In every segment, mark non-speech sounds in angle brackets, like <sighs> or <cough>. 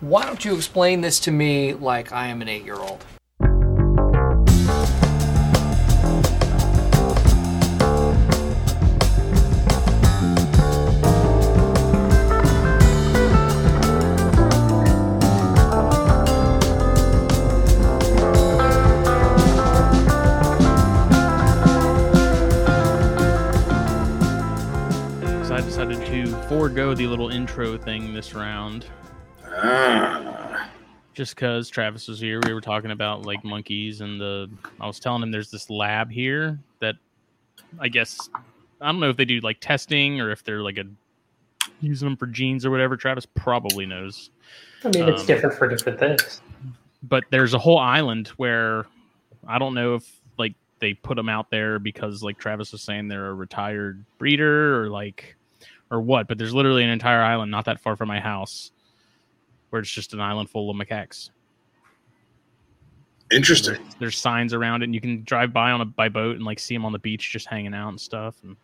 Why don't you explain this to me like I am an eight year old? Forego the little intro thing this round. Ah, just because Travis was here, we were talking about like monkeys, and the I was telling him there's this lab here that I guess I don't know if they do like testing or if they're like a using them for genes or whatever. Travis probably knows, I mean, it's Um, different for different things. but there's a whole island where I don't know if like they put them out there because like Travis was saying they're a retired breeder or like or what. But there's literally an entire island not that far from my house where it's just an island full of macaques. interesting. There's, there's signs around it, and you can drive by on a by boat and like see them on the beach just hanging out and stuff. And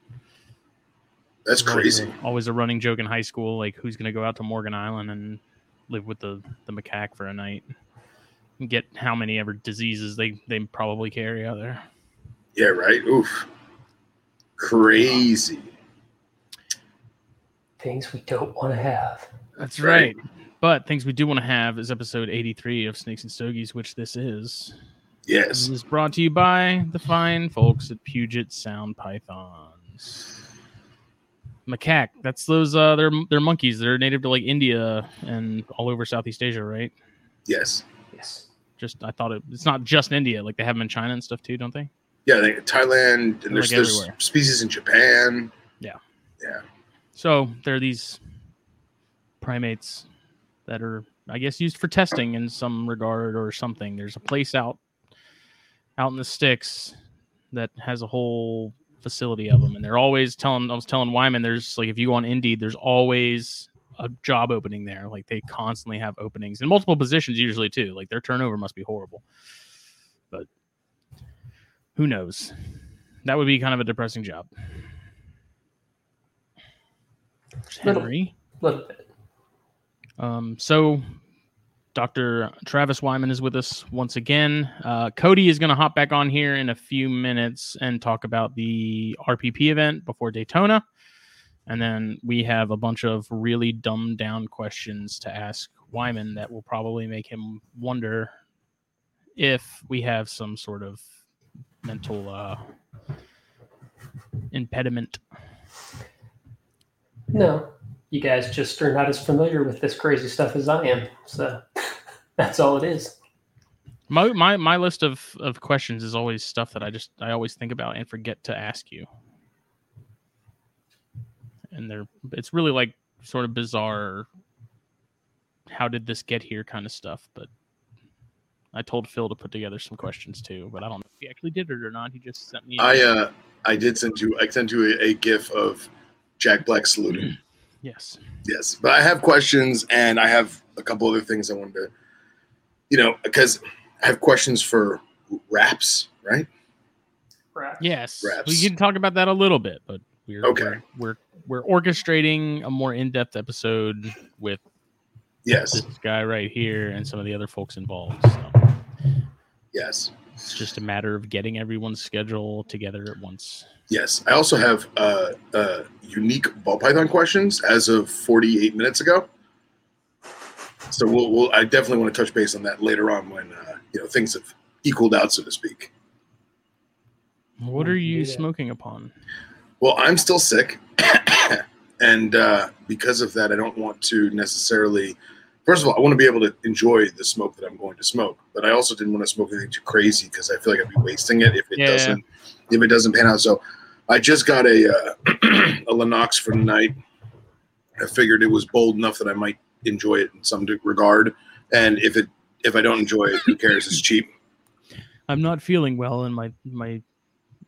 That's there's always crazy. a- Always a running joke in high school, like who's gonna go out to Morgan Island and live with the the macaque for a night and get how many ever diseases they they probably carry out there. Yeah, right. Oof. Crazy. Things we don't want to have. That's right. right. But things we do want to have is episode 83 of Snakes and Stogies, which this is. Yes. This is brought to you by the fine folks at Puget Sound Pythons. Macaque, that's those uh they're they're monkeys. They're native to like India and all over Southeast Asia, right? Yes. Yes. Just I thought it it's not just India, like they have them in China and stuff too, don't they? Yeah, think Thailand and there's, Like there's everywhere. species in Japan. Yeah. Yeah. So they're these primates that are, I guess, used for testing in some regard or something. There's a place out out in the sticks that has a whole facility of them, and they're always telling. I was telling Wyman, there's like if you go on Indeed, there's always a job opening there. Like they constantly have openings in multiple positions, usually too. Like their turnover must be horrible, but who knows? That would be kind of a depressing job. Henry. A little bit. Um, so Dr. Travis Wyman is with us once again. Uh, Cody is going to hop back on here in a few minutes and talk about the RPP event before Daytona. And then we have a bunch of really dumbed down questions to ask Wyman that will probably make him wonder if we have some sort of mental uh, impediment. No, you guys just are not as familiar with this crazy stuff as I am. So <laughs> that's all it is. My my my list of of questions is always stuff that I just I always think about and forget to ask you. And they're it's really like sort of bizarre how did this get here kind of stuff, but I told Phil to put together some questions too, but I don't know if he actually did it or not. He just sent me I uh I did send you I sent you a, a gif of Jack Black saluting. <clears throat> yes. yes. But I have questions and I have a couple other things I wanted to you know, because I have questions for raps, right? Right. Yes. Raps. We can talk about that a little bit, but we're Okay. we're we're, we're orchestrating a more in-depth episode with Yes. this guy right here and some of the other folks involved. So Yes. It's just a matter of getting everyone's schedule together at once. Yes. I also have uh, uh, unique ball python questions as of 48 minutes ago. So we'll, we'll I definitely want to touch base on that later on when uh, you know things have equaled out, so to speak. What are you Yeah. smoking upon? Well, I'm still sick, <coughs> and uh, because of that, I don't want to necessarily. First of all, I want to be able to enjoy the smoke that I'm going to smoke, but I also didn't want to smoke anything too crazy because I feel like I'd be wasting it if it Yeah. doesn't if it doesn't pan out. So, I just got a uh, <clears throat> a Lennox for tonight. I figured it was bold enough that I might enjoy it in some regard, and if it if I don't enjoy it, who cares? It's cheap. I'm not feeling well and my my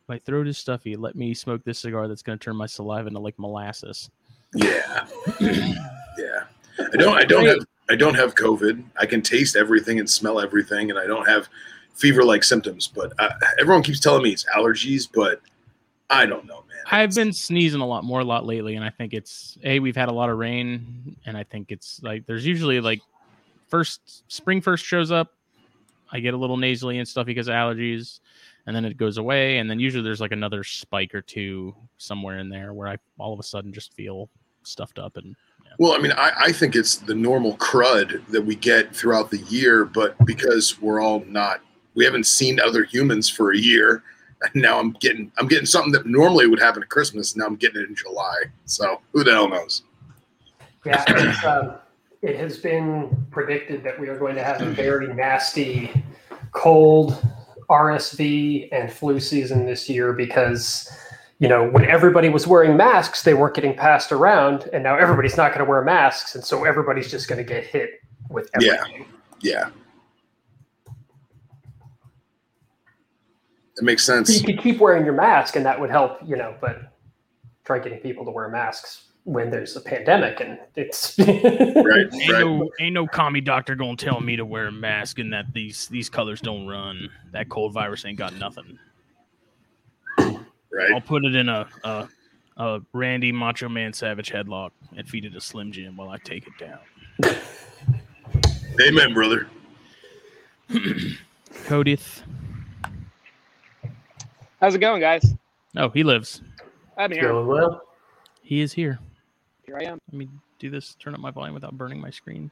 my throat is stuffy. Let me smoke this cigar that's going to turn my saliva into like molasses. Yeah, <clears throat> yeah. I don't. I don't have. I don't have COVID. I can taste everything and smell everything, and I don't have fever-like symptoms. But uh, everyone keeps telling me it's allergies, but I don't know, man. I've been sneezing a lot more a lot lately and I think it's a we've had a lot of rain and I think it's like there's usually like first spring first shows up, I get a little nasally and stuff because of allergies, and then it goes away, and then usually there's like another spike or two somewhere in there where I all of a sudden just feel stuffed up and Well, I mean, I, I think it's the normal crud that we get throughout the year, but because we're all not, we haven't seen other humans for a year, <laughs> and now I'm getting, I'm getting something that normally would happen at Christmas. And now I'm getting it in July. So who the hell knows? Yeah, um, it has been predicted that we are going to have a very nasty cold RSV and flu season this year because, you know, when everybody was wearing masks, they weren't getting passed around, and now everybody's not going to wear masks, and so everybody's just going to get hit with Yeah. everything. Yeah, it makes So sense. you could keep wearing your mask, and that would help, you know, but try getting people to wear masks when there's a pandemic and it's <laughs> Right, ain't right. no ain't no commie doctor gonna tell me to wear a mask and that these these colors don't run. That cold virus ain't got nothing. I'll put it in a a, a Randy Macho Man Savage headlock and feed it to Slim Jim while I take it down. Amen, brother. <clears throat> Codith. How's it going, guys? Oh, he lives. I'm here. going well. He is here. Here I am. Let me do this. Turn up my volume without burning my screen.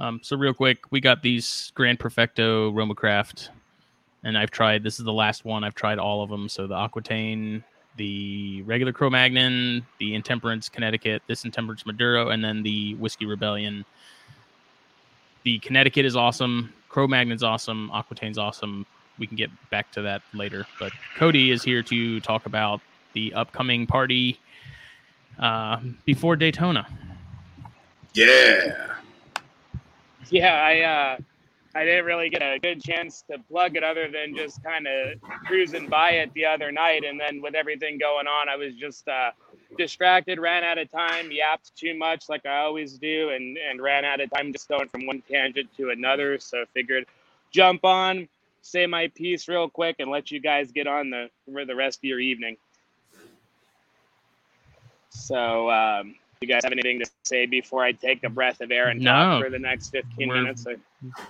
Um, so real quick, we got these Grand Perfecto Romacraft, and I've tried. This is the last one. I've tried all of them. So the Aquitaine, the regular Cro-Magnon, the Intemperance Connecticut, this Intemperance Maduro, and then the Whiskey Rebellion. The Connecticut is awesome. Cro-Magnon's awesome. Aquitaine's awesome. We can get back to that later. But Cody is here to talk about the upcoming party uh, before Daytona. Yeah. Yeah, I uh, I didn't really get a good chance to plug it other than just kind of cruising by it the other night, and then with everything going on, I was just uh, distracted, ran out of time, yapped too much like I always do, and and ran out of time just going from one tangent to another. So figured jump on, say my piece real quick, and let you guys get on the for the rest of your evening. So. Um, you guys have anything to say before I take a breath of air and talk for the next 15 We're- minutes? Or-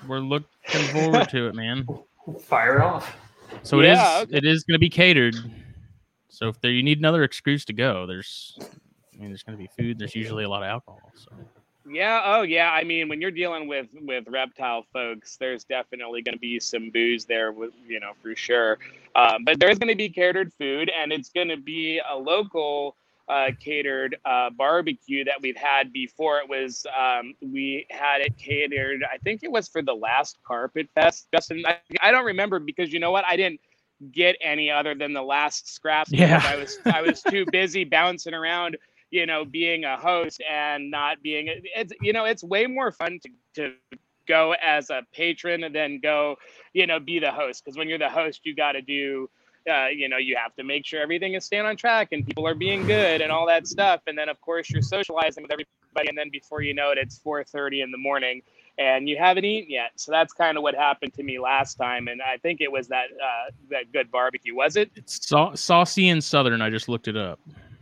We're looking forward to it, man. <laughs> Fire it off. So it Yeah, is. okay. It is going to be catered. So if there you need another excuse to go, there's. I mean, there's going to be food. There's usually a lot of alcohol. So Yeah. Oh, yeah. I mean, when you're dealing with with reptile folks, there's definitely going to be some booze there, with you know, for sure. Um, but there's going to be catered food, and it's going to be a local uh, catered uh, barbecue that we've had before. It was um, we had it catered. I think it was for the last Carpet Fest. Justin, I, I don't remember because you know what? I didn't get any other than the last scraps. because Yeah. I was I was too <laughs> busy bouncing around you know, being a host and not being it's you know, it's way more fun to to go as a patron than go, you know, be the host. Because when you're the host, you got to do, uh, you know, you have to make sure everything is staying on track and people are being good and all that stuff. And then of course you're socializing with everybody, and then before you know it, it's 4:30 in the morning and you haven't eaten yet. So that's kind of what happened to me last time, and I think it was that uh, that good barbecue. Was it? it's sau- saucy and southern. I just looked it up.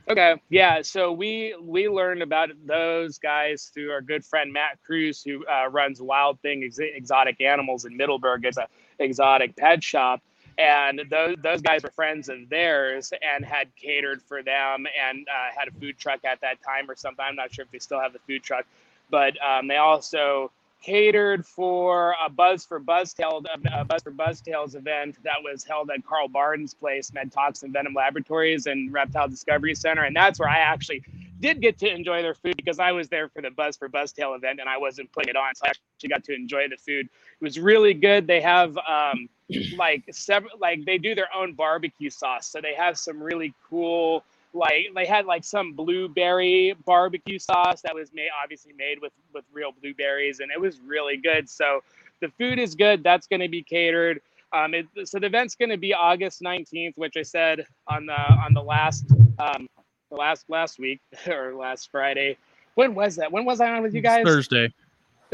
Okay, yeah. So we we learned about those guys through our good friend Matt Cruz, who uh, runs Wild Thing Ex- Exotic Animals in Middleburg. It's a exotic pet shop, and those those guys were friends of theirs and had catered for them and uh, had a food truck at that time or something. I'm not sure if they still have the food truck, but um, they also catered for a Buzz for Buzztail, a Buzz for Buzztails event that was held at Carl Barden's place, MedToxin Venom Laboratories and Reptile Discovery Center, and that's where I actually did get to enjoy their food because I was there for the Buzz for Buzztail event and I wasn't putting it on, so I actually got to enjoy the food. It was really good. They have um, like several, like they do their own barbecue sauce, so they have some really cool like they had like some blueberry barbecue sauce that was made obviously made with with real blueberries and it was really good so the food is good that's going to be catered. Um it, so the event's going to be august 19th which i said on the on the last um the last last week <laughs> or last friday. When was that? When was i on with you guys? Thursday.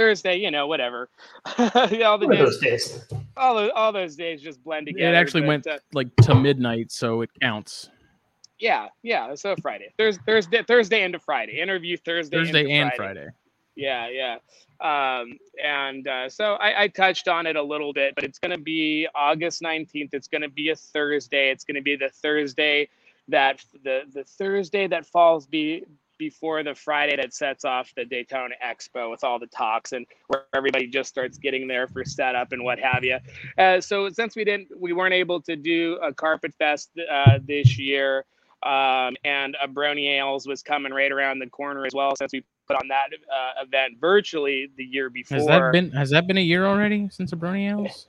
Thursday you know whatever Yeah, <laughs> all the One of those days days. all those, all those days just blend together It actually but, went uh, like to midnight, so it counts. yeah yeah so friday thursday thursday thursday into friday interview thursday Thursday into and Friday. Friday. Yeah, yeah. Um, and uh, so I, I, touched on it a little bit, but it's going to be August 19th. It's going to be a Thursday. It's going to be the Thursday that the the Thursday that falls be before the Friday that sets off the Daytona Expo with all the talks and where everybody just starts getting there for setup and what have you. Uh, so since we didn't, we weren't able to do a Carpet Fest uh, this year, um, and a Brony Ales was coming right around the corner as well. Since we put on that uh, event virtually the year before. Has that been Has that been a year already since a Brony Ales?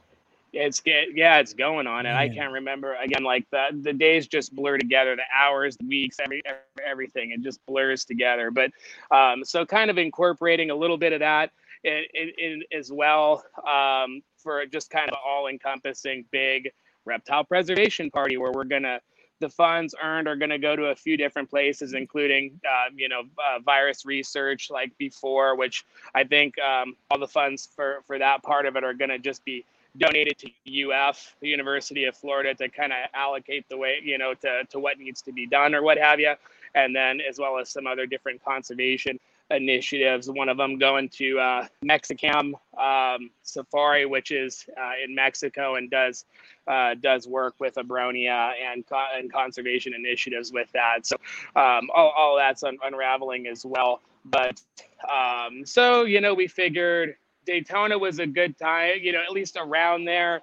It's get yeah it's going on and i can't remember again like the the days just blur together the hours the weeks every, everything it just blurs together but um, so kind of incorporating a little bit of that in, in, in as well um, for just kind of all encompassing big reptile preservation party where we're gonna the funds earned are going to go to a few different places, including, uh, you know, uh, virus research like before, which I think um, all the funds for, for that part of it are going to just be donated to UF, the University of Florida, to kind of allocate the way, you know, to, to what needs to be done or what have you. And then as well as some other different conservation initiatives. One of them going to uh, Mexicam um, Safari, which is uh, in Mexico and does uh, does work with Abronia and and conservation initiatives with that. So um, all, all that's un- unraveling as well. But um, so you know, we figured Daytona was a good time, you know, at least around there.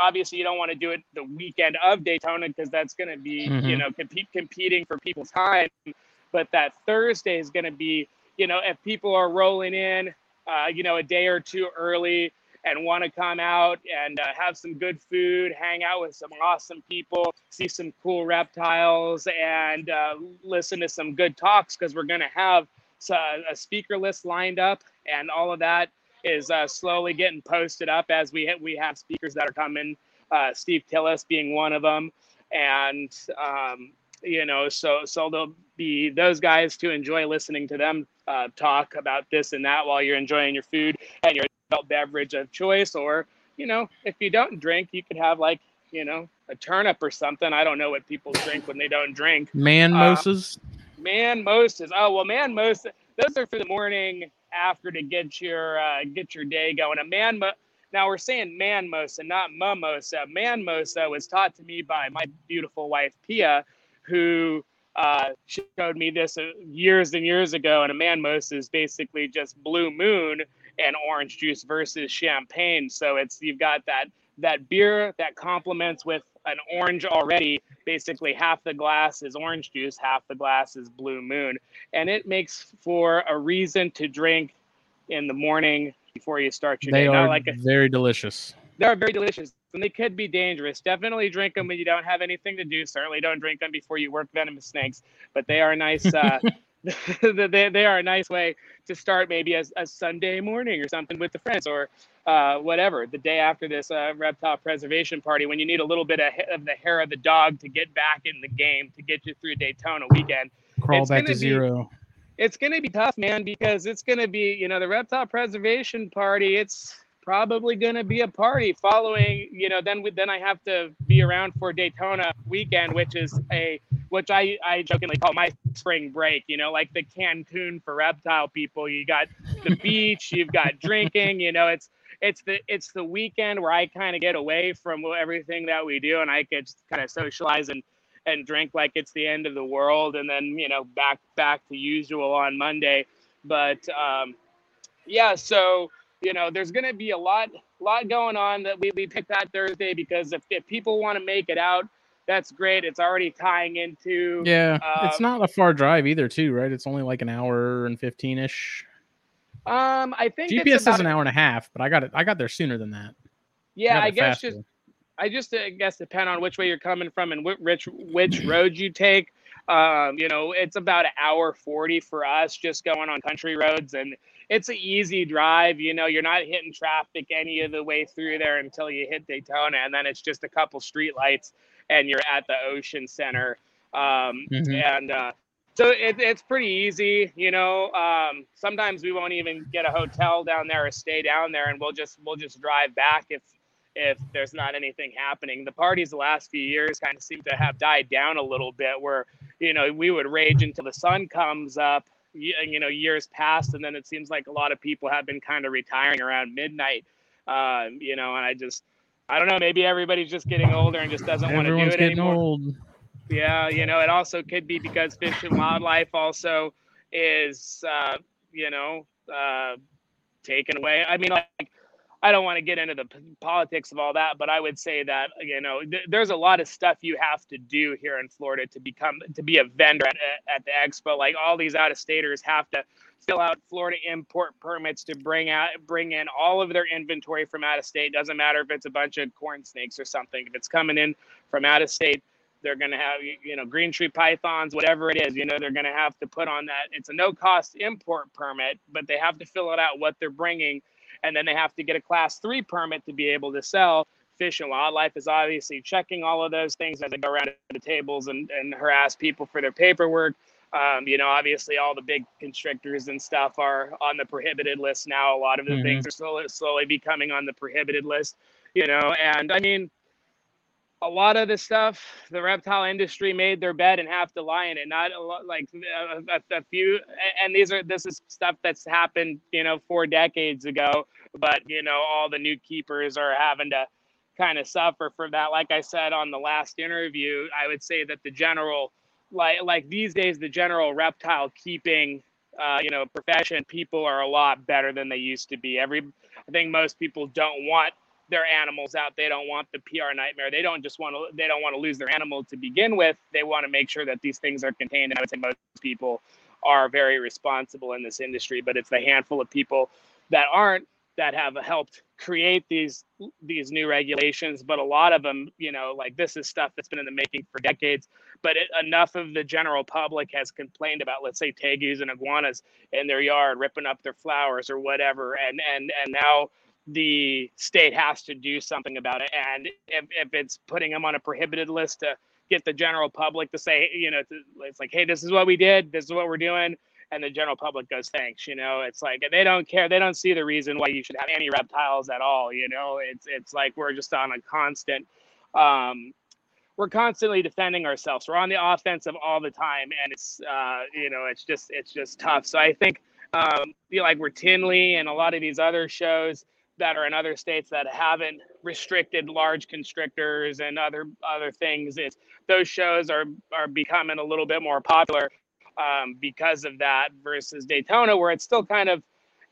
Obviously, you don't want to do it the weekend of Daytona because that's going to be, mm-hmm. you know, compete, competing for people's time. But that Thursday is going to be, you know, if people are rolling in, uh, you know, a day or two early and want to come out and uh, have some good food, hang out with some awesome people, see some cool reptiles, and uh, listen to some good talks because we're going to have a speaker list lined up and all of that is uh, slowly getting posted up as we we have speakers that are coming. Uh, Steve Tillis being one of them, and um, you know, so so there'll be those guys to enjoy listening to them uh, talk about this and that while you're enjoying your food and your adult beverage of choice, or you know, if you don't drink, you could have like you know a turnip or something. I don't know what people drink when they don't drink. Man mosas. Uh, man mosas. Oh well, man mosas. Those are for the morning after to get your uh, get your day going. A man, now we're saying man mosa, not mimosa. Man mosa was taught to me by my beautiful wife Pia, who uh, showed me this uh, years and years ago. And a man mosa is basically just blue moon and orange juice versus champagne. So it's you've got that that beer that complements with an orange already. Basically, half the glass is orange juice, half the glass is blue moon. And it makes for a reason to drink in the morning before you start your they day. They are like a, very delicious. They are very delicious. And they could be dangerous. Definitely drink them when you don't have anything to do. Certainly don't drink them before you work venomous snakes. But they are nice. Uh, <laughs> <laughs> they, they are a nice way to start maybe a, a Sunday morning or something with the friends or uh, whatever the day after this uh, reptile preservation party when you need a little bit of, of, the hair of the dog to get back in the game to get you through Daytona weekend. Crawl it's back to be, zero. It's going to be tough, man, because it's going to be you know the reptile preservation party. It's probably going to be a party following you know then we, then i have to be around for daytona weekend which is a which i i jokingly call my spring break you know like the cancun for reptile people you got the <laughs> beach you've got drinking you know it's it's the it's the weekend where i kind of get away from everything that we do and i could kind of socialize and and drink like it's the end of the world and then you know back back to usual on monday but um yeah so you know, there's going to be a lot, lot going on that we, we picked that Thursday because if, if people want to make it out, that's great. It's already tying into. Yeah, uh, it's not a far drive either, too, right? It's only like an hour and fifteen ish. Um, I think GPS is an hour and a half, but I got it. I got there sooner than that. Yeah, I, I guess faster. just. I just I guess depend on which way you're coming from and which which road you take. Um, you know, it's about an hour forty for us just going on country roads, and it's an easy drive. You know, you're not hitting traffic any of the way through there until you hit Daytona, and then it's just a couple street lights, and you're at the Ocean Center. Um, mm-hmm. And uh, so it, it's pretty easy. You know, um, sometimes we won't even get a hotel down there or stay down there, and we'll just we'll just drive back if if there's not anything happening. The parties the last few years kind of seem to have died down a little bit, where you know we would rage until the sun comes up you know years past, and then it seems like a lot of people have been kind of retiring around midnight. Um, you know, and I just I don't know. Maybe everybody's just getting older and just doesn't want to do it getting anymore. old. Yeah, you know, it also could be because fish and wildlife also is, uh, you know, uh, taken away. I mean, like, I don't want to get into the politics of all that, but I would say that you know, th- there's a lot of stuff you have to do here in Florida to become to be a vendor at, at the expo. Like all these out of staters have to fill out Florida import permits to bring out bring in all of their inventory from out of state. Doesn't matter if it's a bunch of corn snakes or something. If it's coming in from out of state, they're going to have you know green tree pythons whatever it is you know they're going to have to put on that. It's a no cost import permit but they have to fill it out what they're bringing and then they have to get a class 3 permit to be able to sell fish and wildlife is obviously checking all of those things as they go around the tables and, and harass people for their paperwork. Um, you know obviously all the big constrictors and stuff are on the prohibited list now. A lot of the Mhm. things are slowly, slowly becoming on the prohibited list you know and i mean a lot of the stuff the reptile industry made their bed and have to lie in it not a lot like a, a, a few and these are this is stuff that's happened you know four decades ago but you know all the new keepers are having to kind of suffer for that. Like i said on the last interview i would say that the general like like these days the general reptile keeping uh, you know profession people are a lot better than they used to be. Every i think most people don't want their animals out. They don't want the pr nightmare. They don't just want to they don't want to lose their animal to begin with. They want to make sure that these things are contained and i would say most people are very responsible in this industry but it's the handful of people that aren't that have helped create these these new regulations. But a lot of them you know like this is stuff that's been in the making for decades but it, enough of the general public has complained about let's say tegus and iguanas in their yard ripping up their flowers or whatever. And and and now the state has to do something about it. And if, if it's putting them on a prohibited list to get the general public to say you know it's like hey this is what we did this is what we're doing. And the general public goes thanks you know it's like they don't care. They don't see the reason why you should have any reptiles at all you know. It's it's like we're just on a constant um we're constantly defending ourselves. We're on the offensive all the time. And it's uh you know it's just it's just tough. So i think um you know, like we're tinley and a lot of these other shows that are in other states that haven't restricted large constrictors and other other things it's those shows are are becoming a little bit more popular um, because of that versus Daytona, where it's still kind of,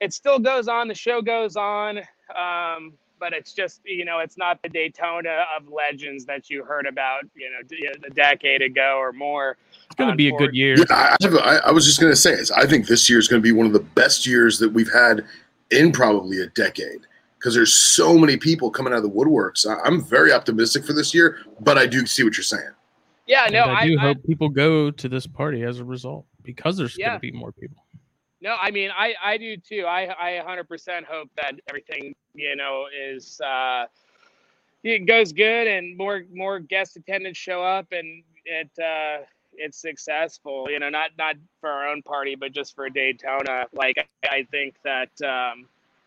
it still goes on. The show goes on, um, but it's just you know, it's not the Daytona of legends that you heard about, you know, d- a decade ago or more. It's going to be a good year. Yeah, I, have- I, I was just going to say, I think this year is going to be one of the best years that we've had in probably a decade because there's so many people coming out of the woodworks. I, I'm very optimistic for this year, but I do see what you're saying. Yeah, no, And I I, do I, hope people go to this party as a result because there's Yeah. going to be more people. No, I mean, I, I do too. I, I 100% hope that everything, you know, is, uh, it goes good and more, more guest attendants show up and it, uh, it's successful, you know, not, not for our own party, but just for Daytona. Like, I, I think that, um,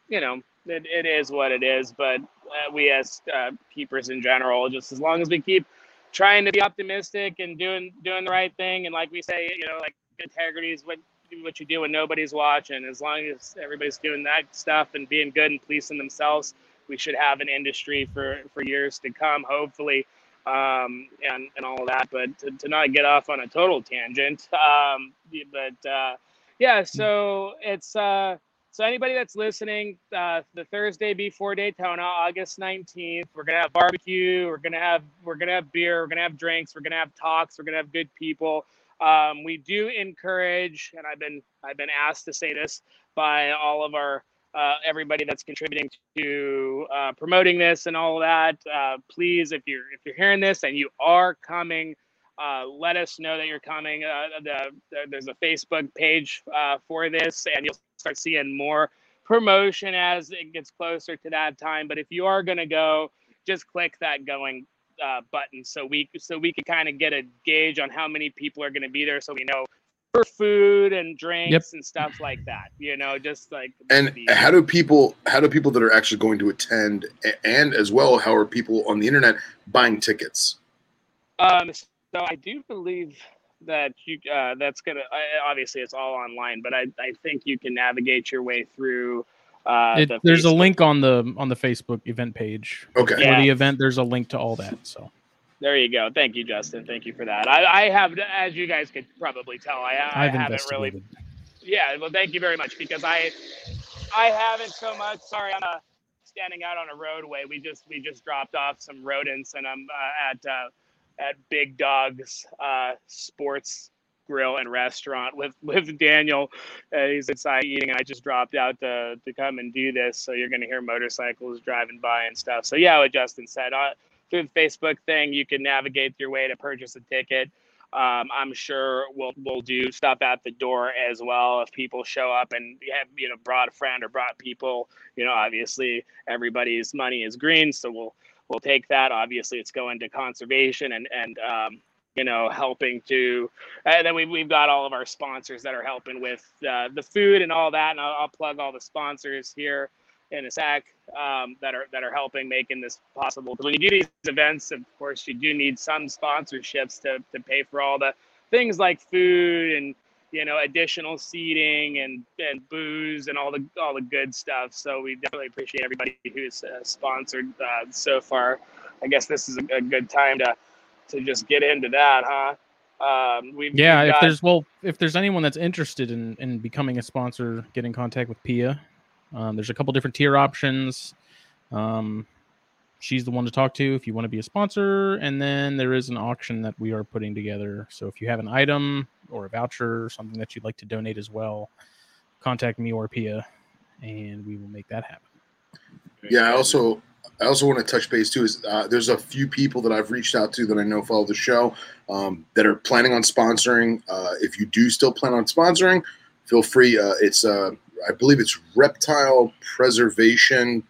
you know, it, it is what it is, but uh, we as uh, keepers in general, just as long as we keep trying to be optimistic and doing, doing the right thing. And like we say, you know, like integrity is what, what you do when nobody's watching. As long as everybody's doing that stuff and being good and policing themselves, we should have an industry for for years to come, hopefully, um, and and all that. But to, to not get off on a total tangent, <laughs> um, but uh, yeah. So it's uh, so anybody that's listening, uh, the Thursday before Daytona, August nineteenth, we're gonna have barbecue. We're gonna have we're gonna have beer. We're gonna have drinks. We're gonna have talks. We're gonna have good people. Um, we do encourage, and I've been I've been asked to say this by all of our uh, everybody that's contributing to uh, promoting this and all that. Uh, please, if you're if you're hearing this and you are coming, uh, let us know that you're coming. Uh, the, the, there's a Facebook page uh, for this, and you'll start seeing more promotion as it gets closer to that time. But if you are going to go, just click that going uh, button so we so we can kind of get a gauge on how many people are going to be there, so we know for food and drinks and stuff like that. You know, just like And the- how do people how do people that are actually going to attend and as well how are people on the internet buying tickets? Um, so I do believe that you uh, that's gonna I- obviously it's all online, but I, I think you can navigate your way through. Uh, It, the there's a link on the on the Facebook event page Okay. for Yeah. the event. There's a link to all that. So There you go. Thank you, Justin. Thank you for that. I, I have, as you guys could probably tell, I, I I've haven't really investigated. Yeah, well, thank you very much because I, I haven't so much. Sorry, I'm uh, standing out on a roadway. We just we just dropped off some rodents, and I'm uh, at uh, at Big Dog's uh, Sports Grill and Restaurant with with Daniel. Uh, he's inside eating, and I just dropped out to to come and do this. So you're gonna hear motorcycles driving by and stuff. So yeah, what Justin said. Uh, through the Facebook thing, you can navigate your way to purchase a ticket. Um, I'm sure we'll we'll do stuff at the door as well if people show up and have you know brought a friend or brought people. You know, obviously everybody's money is green, so we'll we'll take that. Obviously, it's going to conservation and and um, you know helping to. And then we we've got all of our sponsors that are helping with uh, the food and all that. And I'll, I'll plug all the sponsors here in a sec um, that are that are helping making this possible. Because when you do these events, of course, you do need some sponsorships to to pay for all the things like food and you know additional seating and and booze and all the all the good stuff. So we definitely appreciate everybody who's uh, sponsored uh, so far. I guess this is a, a good time to to just get into that, huh? Um, we've, Yeah, we've if there's well, if there's anyone that's interested in in becoming a sponsor, get in contact with Pia. Um, there's a couple different tier options. Um, she's the one to talk to if you want to be a sponsor, and then there is an auction that we are putting together. So if you have an item or a voucher or something that you'd like to donate as well, contact me or Pia, and we will make that happen. Yeah, I also I also want to touch base too. Is uh, there's a few people that I've reached out to that I know follow the show um, that are planning on sponsoring. Uh, if you do still plan on sponsoring, feel free. Uh, it's uh, I believe it's reptile preservation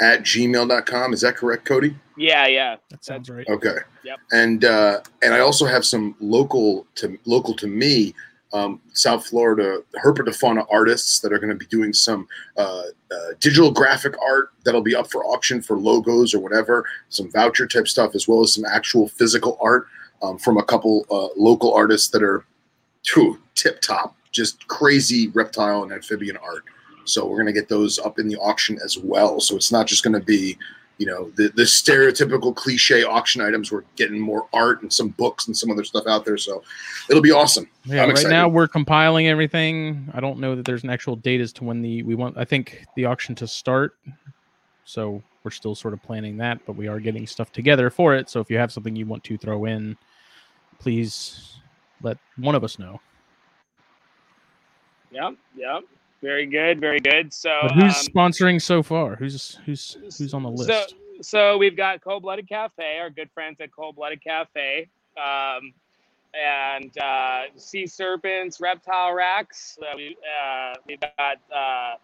at gmail.com. Is that correct, Cody? yeah, yeah. That sounds right. Okay. Yep. And uh, and I also have some local to local to me, um, South Florida herpetofauna artists that are going to be doing some uh, uh, digital graphic art that'll be up for auction for logos or whatever, some voucher type stuff, as well as some actual physical art um, from a couple uh, local artists that are, tip top, just crazy reptile and amphibian art. So we're going to get those up in the auction as well. So it's not just going to be you know the, the stereotypical cliche auction items we're getting more art and some books and some other stuff out there so it'll be awesome Yeah, I'm right excited. now we're compiling everything. I don't know that there's an actual date as to when the we want. I think the auction to start. So we're still sort of planning that, but we are getting stuff together for it. So if you have something you want to throw in, please let one of us know. Yep, yep. Very good, very good. So, But who's um, sponsoring so far? Who's who's who's on the list? So, so we've got Cold Blooded Cafe, our good friends at Cold Blooded Cafe, um, and uh, Sea Serpents, Reptile Racks. Uh, we, uh, we've got uh,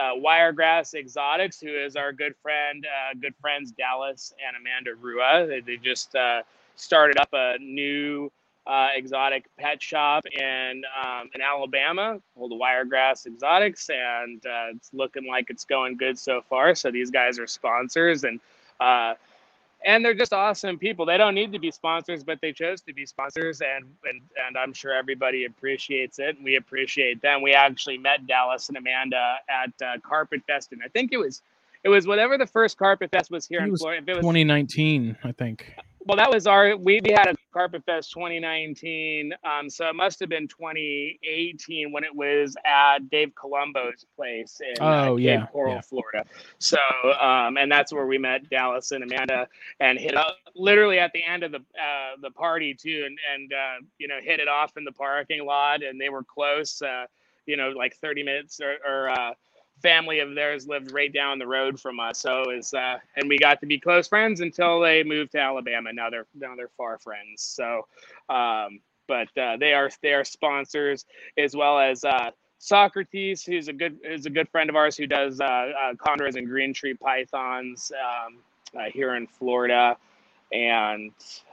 uh, Wiregrass Exotics, who is our good friend, uh, good friends Dallas and Amanda Rua. They, they just uh, started up a new uh, exotic pet shop in um, in Alabama called Wiregrass Exotics, and uh, it's looking like it's going good so far. So these guys are sponsors, and uh, and they're just awesome people. They don't need to be sponsors, but they chose to be sponsors, and and and I'm sure everybody appreciates it. And we appreciate them. We actually met Dallas and Amanda at uh, Carpet Fest, and I think it was. It was whatever the first Carpet Fest was here in Florida. If it was 2019, I think. Well, that was our we, we had a Carpet Fest 2019, um, so it must have been 2018 when it was at Dave Colombo's place in uh, Oh, Cape yeah, Coral, yeah. Florida. So, um, and that's where we met Dallas and Amanda, and hit up literally at the end of the uh, the party too, and and uh, you know hit it off in the parking lot, and they were close, uh, you know, like 30 minutes or. or uh, family of theirs lived right down the road from us. So it was uh and we got to be close friends until they moved to alabama. Now they're now they're far friends. So um but uh, they are they are sponsors as well as uh socrates who's a good is a good friend of ours who does uh, uh condors and green tree pythons um uh, here in florida. And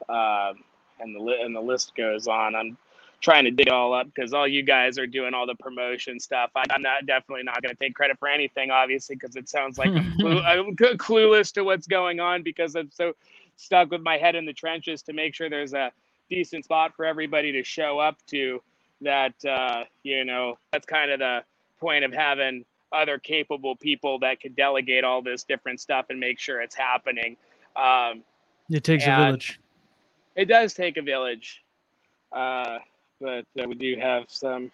um and the and the list goes on. I'm trying to dig it all up because all you guys are doing all the promotion stuff. I, I'm not definitely not going to take credit for anything, obviously, because it sounds like I'm, clue, <laughs> I'm clueless to what's going on because I'm so stuck with my head in the trenches to make sure there's a decent spot for everybody to show up to. That uh, you know, that's kind of the point of having other capable people that could delegate all this different stuff and make sure it's happening. Um, It takes a village. it does take a village, uh, but uh, we do have some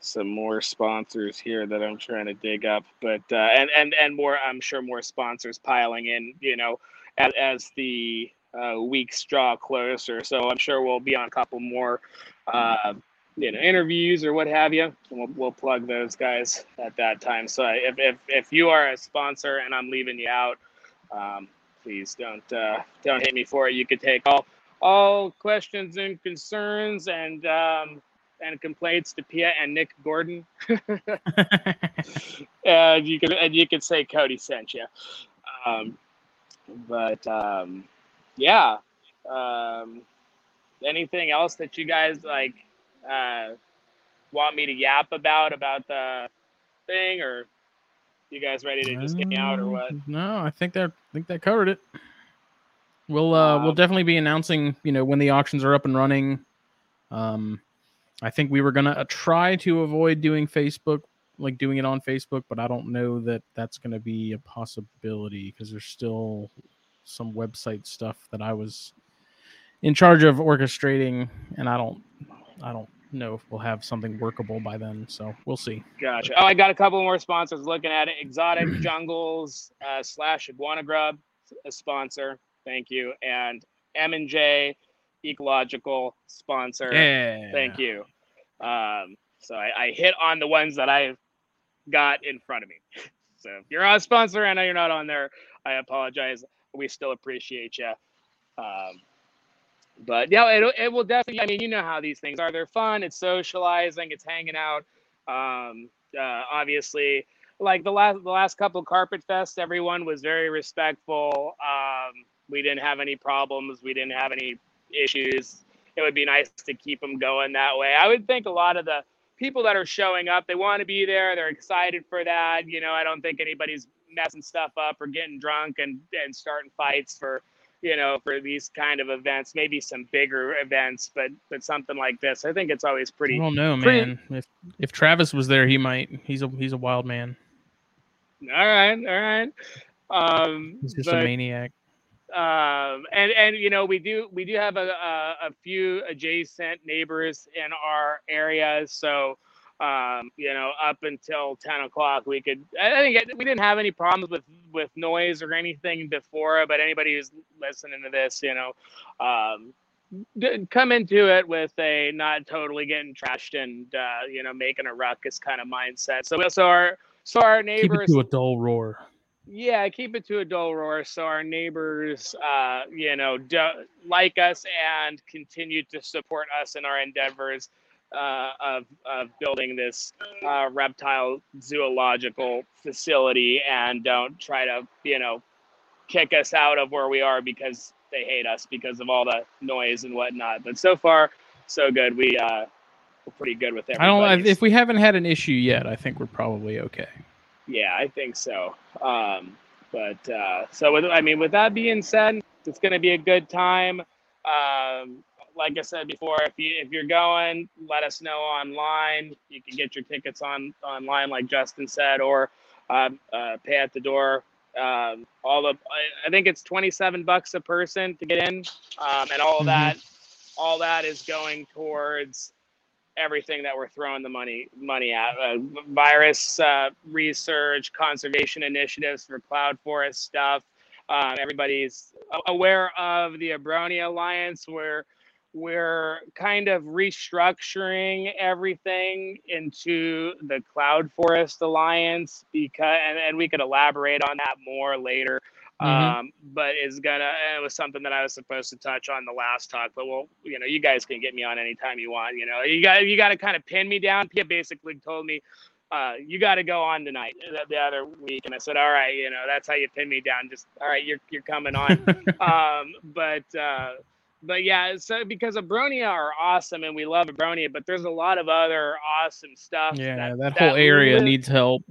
some more sponsors here that I'm trying to dig up. But uh, and and and more, I'm sure more sponsors piling in. You know, as, as the uh, weeks draw closer. So I'm sure we'll be on a couple more. Uh, you know, interviews or what have you. We'll, we'll plug those guys at that time. So if, if, if you are a sponsor and I'm leaving you out, um, please don't uh, don't hit me for it. You could take all all questions and concerns and um, and complaints to Pia and Nick Gordon. <laughs> <laughs> and you can and you can say Cody sent you. Um, but um, yeah. Um, anything else that you guys like uh, want me to yap about about the thing, or you guys ready to just get me out, or what? Um, No, I think that I think that covered it. We'll uh we'll Um, definitely be announcing, you know, when the auctions are up and running. Um I think we were going to try to avoid doing Facebook like doing it on Facebook, but I don't know that that's going to be a possibility because there's still some website stuff that I was in charge of orchestrating and I don't I don't know if we'll have something workable by then, so we'll see. Gotcha. Oh, I got a couple more sponsors looking at it. Exotic <clears throat> Jungles uh, slash Iguana Grub, a sponsor. Thank you. And M and J Ecological sponsor. Yeah. Thank you. Um, so I, I hit on the ones that I got in front of me. <laughs> So if you're on sponsor, I know you're not on there. I apologize. We still appreciate you. Um, but yeah, it, it will definitely. I mean, you know how these things are. They're fun. It's socializing. It's hanging out. Um, uh, obviously, like the last the last couple carpet fests, everyone was very respectful. Um, we didn't have any problems. We didn't have any issues. It would be nice to keep them going that way. I would think a lot of the people that are showing up, they want to be there. They're excited for that. You know, I don't think anybody's messing stuff up or getting drunk and and starting fights for you know for these kind of events. Maybe some bigger events, but but something like this, I think it's always pretty. Well, no, pretty- man. If if Travis was there, he might. He's a he's a wild man. All right, all right. Um, He's just but- a maniac. Um, and and you know we do we do have a, a, a few adjacent neighbors in our area so um, you know up until 10 o'clock we could i think we didn't have any problems with with noise or anything before but anybody who's listening to this you know um, come into it with a not totally getting trashed and uh, you know making a ruckus kind of mindset so so our so our neighbors Keep it to a dull roar. Yeah, keep it to a dull roar so our neighbors, uh, you know, do, like us and continue to support us in our endeavors uh, of, of building this uh, reptile zoological facility and don't try to, you know, kick us out of where we are because they hate us because of all the noise and whatnot. But so far, so good. We, uh, we're pretty good with I don't. everybody. If we haven't had an issue yet, I think we're probably okay. Yeah, I think so. Um, but uh, so with, I mean, with that being said, it's going to be a good time. Um, like I said before, if you if you're going, let us know online. You can get your tickets on online, like Justin said, or uh, uh, pay at the door. Um, all the I, I think it's 27 bucks a person to get in, um, and all of Mhm. that, all that is going towards everything that we're throwing the money money at. Uh, virus uh, research conservation initiatives for cloud forest stuff. Um, everybody's aware of the abronia alliance. Where we're kind of restructuring everything into the cloud forest alliance because and, and we could elaborate on that more later Mhm. um, but is gonna it was something that I was supposed to touch on the last talk. But well, you know, you guys can get me on anytime you want. You know, you got you got to kind of pin me down. Pia basically told me, uh, you got to go on tonight the, the other week, and I said, all right, you know, that's how you pin me down. Just all right, you're you're coming on. <laughs> um, but uh, but yeah, so because Abronia are awesome and we love Abronia, but there's a lot of other awesome stuff. Yeah, that, whole area live- needs help.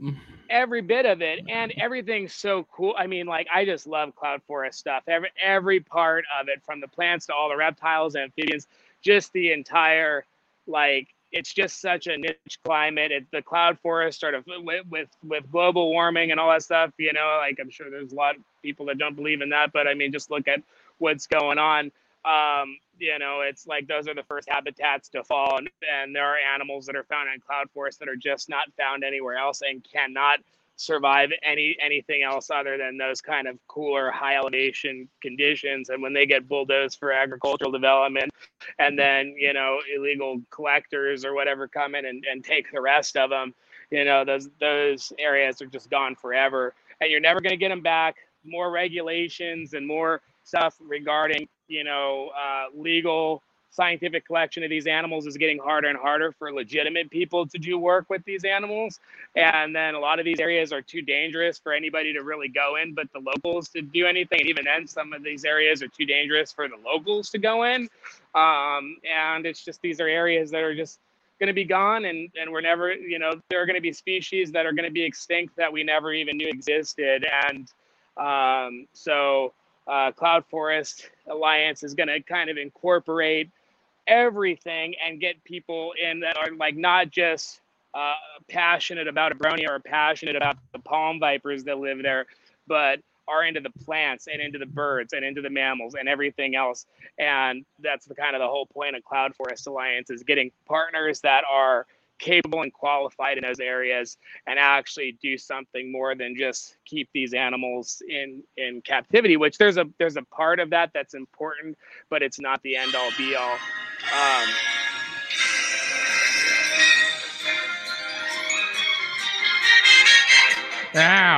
Every bit of it and everything's so cool i mean like i just love cloud forest stuff every every part of it from the plants to all the reptiles amphibians just the entire like it's just such a niche climate. It's the cloud forest sort of with, with with global warming and all that stuff. You know, like I'm sure there's a lot of people that don't believe in that, but I mean, just look at what's going on. Um, you know, it's like those are the first habitats to fall, and, and there are animals that are found in cloud forests that are just not found anywhere else and cannot survive any anything else other than those kind of cooler high elevation conditions. And when they get bulldozed for agricultural development and then you know illegal collectors or whatever come in and, and take the rest of them you know those those areas are just gone forever. And you're never going to get them back. More regulations and more stuff regarding you know uh, legal scientific collection of these animals is getting harder and harder for legitimate people to do work with these animals. And then a lot of these areas are too dangerous for anybody to really go in, but the locals to do anything. And even then, some of these areas are too dangerous for the locals to go in. Um, and it's just these are areas that are just going to be gone and, and we're never, you know, there are going to be species that are going to be extinct that we never even knew existed. And um, so, uh, Cloud Forest Alliance is going to kind of incorporate everything and get people in that are like not just uh, passionate about a abronia or passionate about the palm vipers that live there, but are into the plants and into the birds and into the mammals and everything else. And that's the kind of the whole point of Cloud Forest Alliance is getting partners that are capable and qualified in those areas and actually do something more than just keep these animals in in captivity which there's a there's a part of that that's important but it's not the end all be all um, Ow.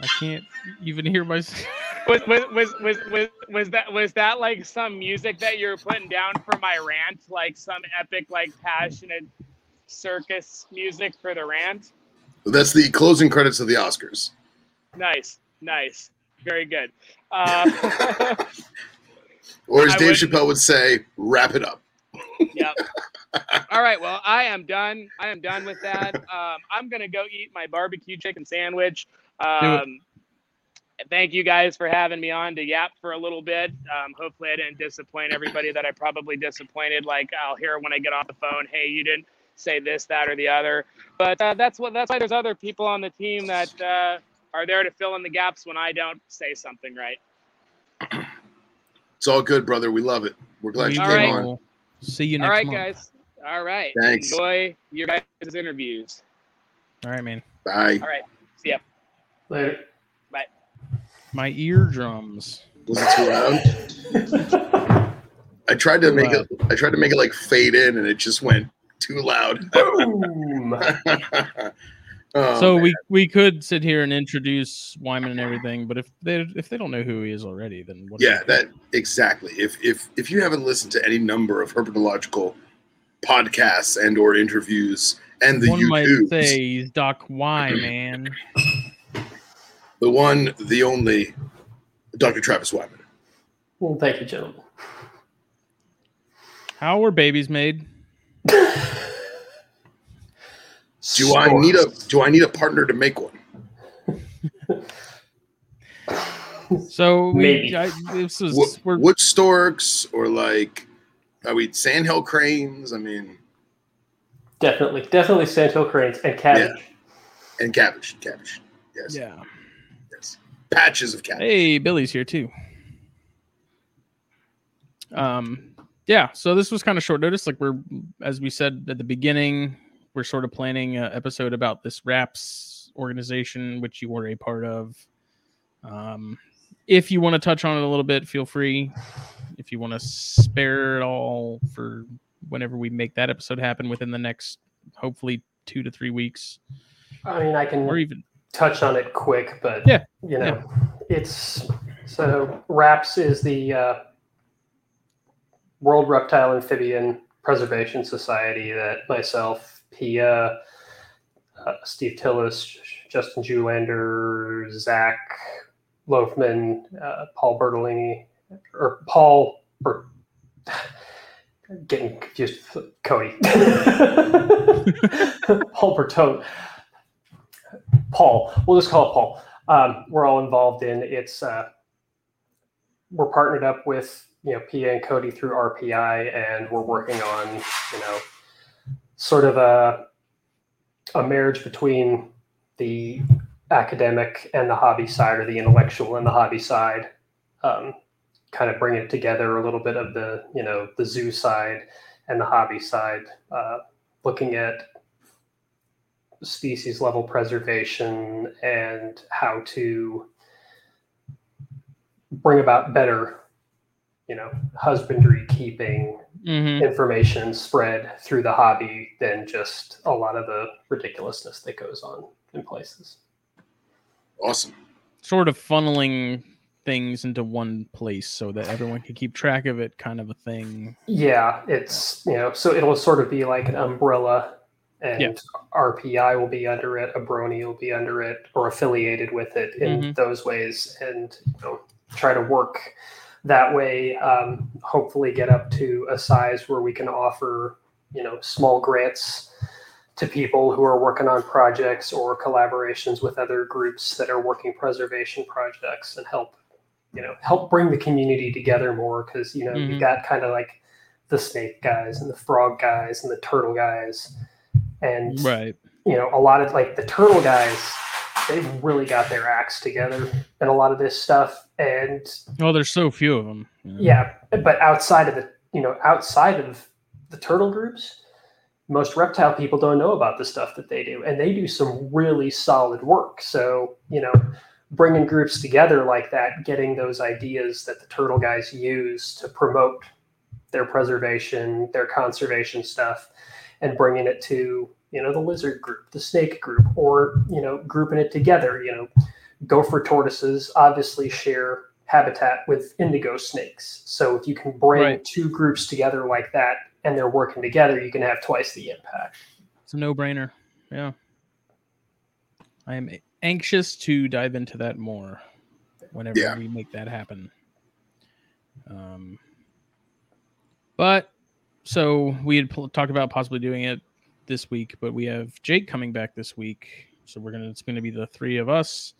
I can't even hear myself. <laughs> was, was, was, was, was, was that was that like some music that you were putting down for my rant? Like some epic like passionate circus music for the rant? That's the closing credits of the Oscars. nice nice. Very good. Uh, <laughs> Or as I Dave would- Chappelle would say, wrap it up. yep. <laughs> All right well i am done. I am done with that. Um, i'm gonna go eat my barbecue chicken sandwich. It. Thank you guys for having me on to yap for a little bit um, hopefully i didn't disappoint everybody that i probably disappointed like i'll hear when i get off the phone hey you didn't say this that or the other but uh, that's what that's why there's other people on the team that uh, are there to fill in the gaps when i don't say something right It's all good, brother. We love it. We're glad you All came right. on. will See you next all right month. guys all right Thanks. enjoy your guys' interviews All right, man. Bye. all right see ya Later. My eardrums. Was it too loud? I tried to make it. I tried to make it like fade in, and it just went too loud. <laughs> Boom. Oh, so man. we we could sit here and introduce Wyman and everything, but if they if they don't know who he is already, then what yeah, that exactly. If if if you haven't listened to any number of herpetological podcasts and or interviews and the one might say he's Doc Wyman. <clears throat> the one, the only, Dr. Travis Wyman. well, thank you, gentlemen. How were babies made? Do I need a Do I need a partner to make one? So we Maybe. I, this was Wood, we're wood storks or like are we sandhill cranes? I mean, Definitely, definitely sandhill cranes and cabbage. and cabbage, cabbage. Yes, yeah. Yes. Patches of cabbage. Hey, Billy's here too. Um, yeah. So this was kind of short notice. Like we're, as we said at the beginning, we're sort of planning an episode about this RAPS organization, which you were a part of. Um, if you want to touch on it a little bit, feel free. If you want to spare it all for whenever we make that episode happen within the next, hopefully two to three weeks, I mean, I can or even touch on it quick, but Yeah, you know, it's so RAPS is the uh, World Reptile Amphibian Preservation Society that myself, Pia, uh, Steve Tillis, Justin Julander, Zach Loafman, uh, Paul Bertolini, or Paul. Ber- getting confused with Cody. <laughs> Paul Bertone. Paul. We'll just call it Paul. Um, we're all involved in. It's uh, we're partnered up with you know PA and Cody through RPI, and we're working on you know sort of a a marriage between the academic and the hobby side, or the intellectual and the hobby side. Um, kind of bring it together a little bit of the you know the zoo side and the hobby side, uh, looking at species level preservation and how to bring about better you know husbandry keeping Mhm. information spread through the hobby than just a lot of the ridiculousness that goes on in places Awesome. Sort of funneling things into one place so that everyone can keep track of it, kind of a thing. yeah it's you know so it'll sort of be like an umbrella and Yeah. rpi will be under it abroni will be under it or affiliated with it in Mhm. those ways and you know try to work that way um, hopefully get up to a size where we can offer you know small grants to people who are working on projects or collaborations with other groups that are working preservation projects and help you know help bring the community together more because you know Mhm. you got kind of like the snake guys and the frog guys and the turtle guys and Right. you know a lot of like the turtle guys they've really got their acts together and a lot of this stuff and Well, there's so few of them. yeah but outside of the you know outside of the turtle groups most reptile people don't know about the stuff that they do and they do some really solid work so you know bringing groups together like that getting those ideas that the turtle guys use to promote their preservation their conservation stuff and bringing it to you know the lizard group the snake group or you know grouping it together you know gopher tortoises obviously share habitat with indigo snakes so if you can bring Right. two groups together like that and they're working together you can have twice the impact It's a no brainer. Yeah. I am anxious to dive into that more whenever Yeah. we make that happen. Um, but so we had pl- talked about possibly doing it this week, but we have Jake coming back this week. So we're gonna it's gonna be the three of us.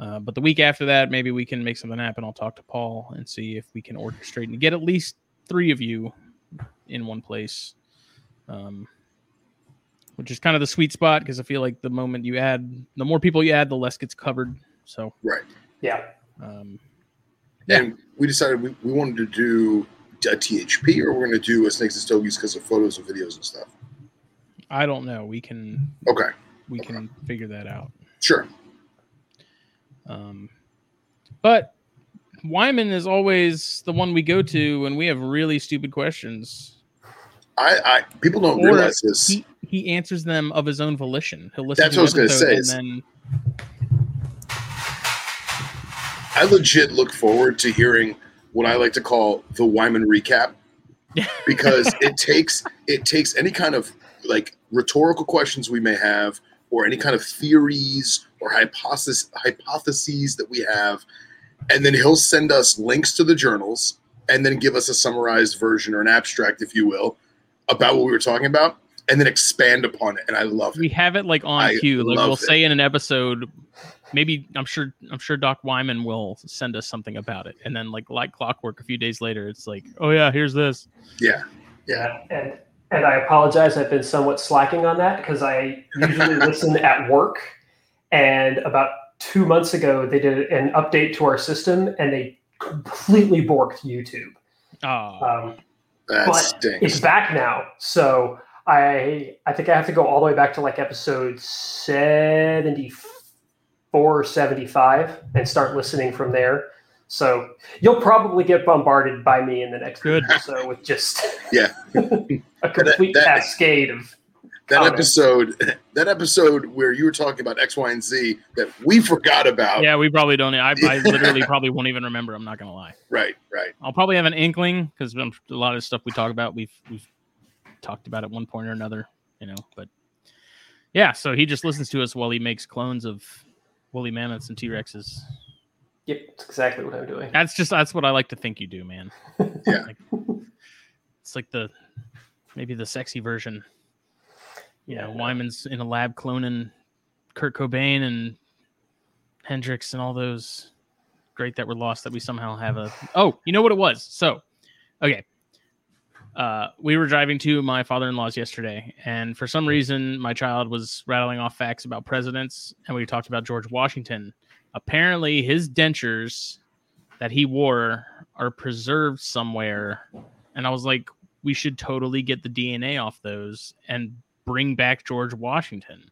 Uh, but the week after that, maybe we can make something happen. I'll talk to Paul and see if we can orchestrate and get at least three of you in one place. Um, which is kind of the sweet spot because I feel like the moment you add, the more people you add, the less gets covered. So, Right. yeah um, Yeah. And we decided we, we wanted to do a THP or we're going to do a Snakes and Stogies because of photos and videos and stuff. I don't know. We can Okay. we can figure that out. Sure. Um, but Wyman is always the one we go to when we have really stupid questions. I, I people don't Or realize this. He he answers them of his own volition. He'll listen That's to what I was gonna say, and then I legit look forward to hearing what I like to call the Wyman recap <laughs> because it takes it takes any kind of like rhetorical questions we may have or any kind of theories or hypothesis hypotheses that we have and then he'll send us links to the journals and then give us a summarized version or an abstract if you will about what we were talking about and then expand upon it and I love it. we have it like on I cue. Like we'll it. say in an episode, maybe I'm sure I'm sure Doc Wyman will send us something about it, and then like like clockwork, a few days later, it's like, oh yeah, here's this. Yeah. Yeah, and and I apologize. I've been somewhat slacking on that because I usually <laughs> listen at work. And about two months ago, they did an update to our system, and they completely borked YouTube. Oh, Um, That But stinks. it's back now, so I I think I have to go all the way back to like episode seventy four or seventy five and start listening from there. So you'll probably get bombarded by me in the next Good. week or so with just <laughs> Yeah. <laughs> a complete that- cascade of that comment. episode <laughs> that episode where you were talking about X, Y, and Z that we forgot about. yeah, we probably don't. I, I literally probably won't even remember. I'm not gonna lie. Right, right. I'll probably have an inkling because a lot of stuff we talk about, we've we've talked about at one point or another, you know. But yeah, so he just listens to us while he makes clones of woolly mammoths and T Rexes. Yep, that's exactly what I'm doing. That's just that's what I like to think you do, man. <laughs> Yeah. Like, it's like the maybe the sexy version. You know, Yeah. Wyman's in a lab cloning Kurt Cobain and Hendrix and all those great that we're lost that we somehow have a. Oh, you know what it was? So, okay. Uh, we were driving to my father-in-law's yesterday, and for some reason, my child was rattling off facts about presidents, and we talked about George Washington. Apparently, his dentures that he wore are preserved somewhere, and I was like, we should totally get the DNA off those and bring back George Washington.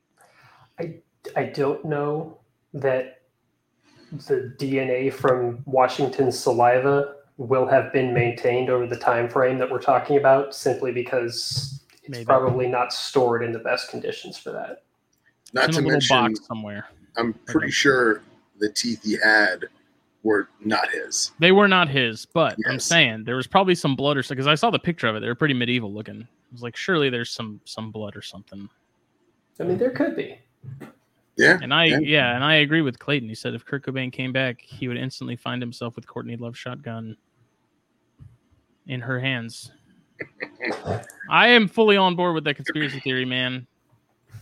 I don't know that the DNA from Washington's saliva will have been maintained over the time frame that we're talking about, simply because it's Maybe. probably not stored in the best conditions for that. Not It's to a mention, box somewhere. I'm pretty Okay. sure the teeth he had were not his. They were not his, but I'm saying there was probably some blood or something because I saw the picture of it. They were pretty medieval looking. I was like, surely there's some some blood or something. I mean, there could be. Yeah. And I Yeah. yeah, and I agree with Clayton. He said if Kurt Cobain came back, he would instantly find himself with Courtney Love's shotgun in her hands. I am fully on board with that conspiracy theory, man.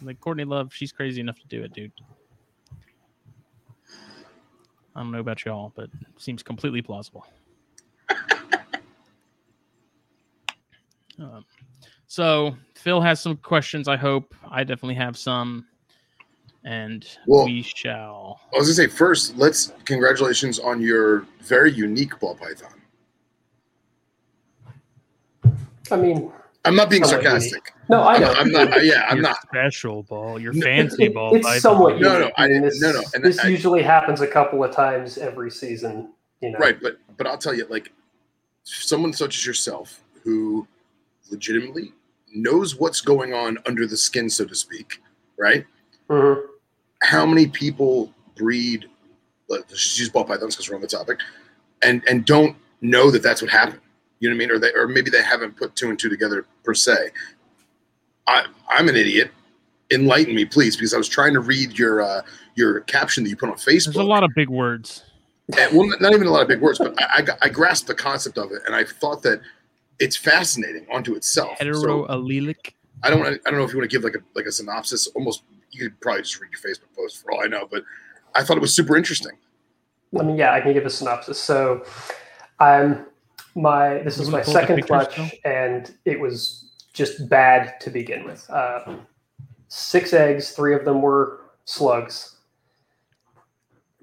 Like Courtney Love, she's crazy enough to do it, dude. I don't know about y'all, but it seems completely plausible. Um, so Phil has some questions. I hope I definitely have some, and Well- we shall. I was gonna say first, let's congratulations on your very unique ball python. I mean, I'm not being Somewhat sarcastic. no, I I'm, know. I'm not. Yeah, I'm not. special ball, your No, fancy It- ball. it's python. somewhat No, no, unique. I mean, this, no, no, and this I- usually happens a couple of times every season. You know, Right, but but I'll tell you, like someone such as yourself who legitimately knows what's going on under the skin, so to speak, right? Mhm. How many people breed? Let's just use ball pythons because we're on the topic, and and don't know that that's what happened. You know what I mean? Or they or maybe they haven't put two and two together per se. I I'm an idiot. Enlighten me, please, because I was trying to read your uh, your caption that you put on Facebook. There's a lot of big words. And, well, not even a lot of big words, but I, I, I grasped the concept of it, and I thought that it's fascinating onto itself. So I don't, I don't know if you want to give like a like a synopsis. Almost, you could probably just read your Facebook post for all I know. But I thought it was super interesting. I mean, yeah, I can give a synopsis. So, I'm my this is my wanna pull up the second clutch, Phil? and it was just bad to begin with. Uh, six eggs, three of them were slugs.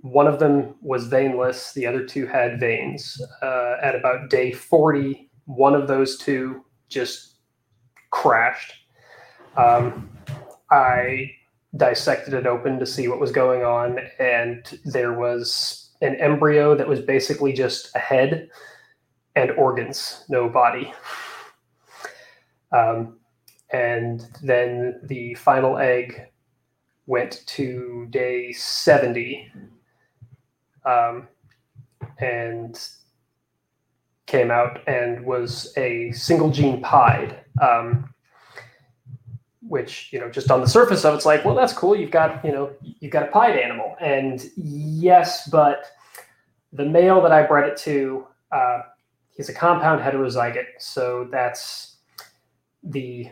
One of them was veinless. The other two had veins. Uh, at about day forty, one of those two just crashed. Um, I dissected it open to see what was going on, and there was an embryo that was basically just a head and organs, no body. Um, and then the final egg went to day 70 um, and came out and was a single gene pied. Um, which you know just on the surface of it's like well that's cool you've got you know you've got a pied animal and yes but the male that i bred it to uh, he's a compound heterozygote so that's the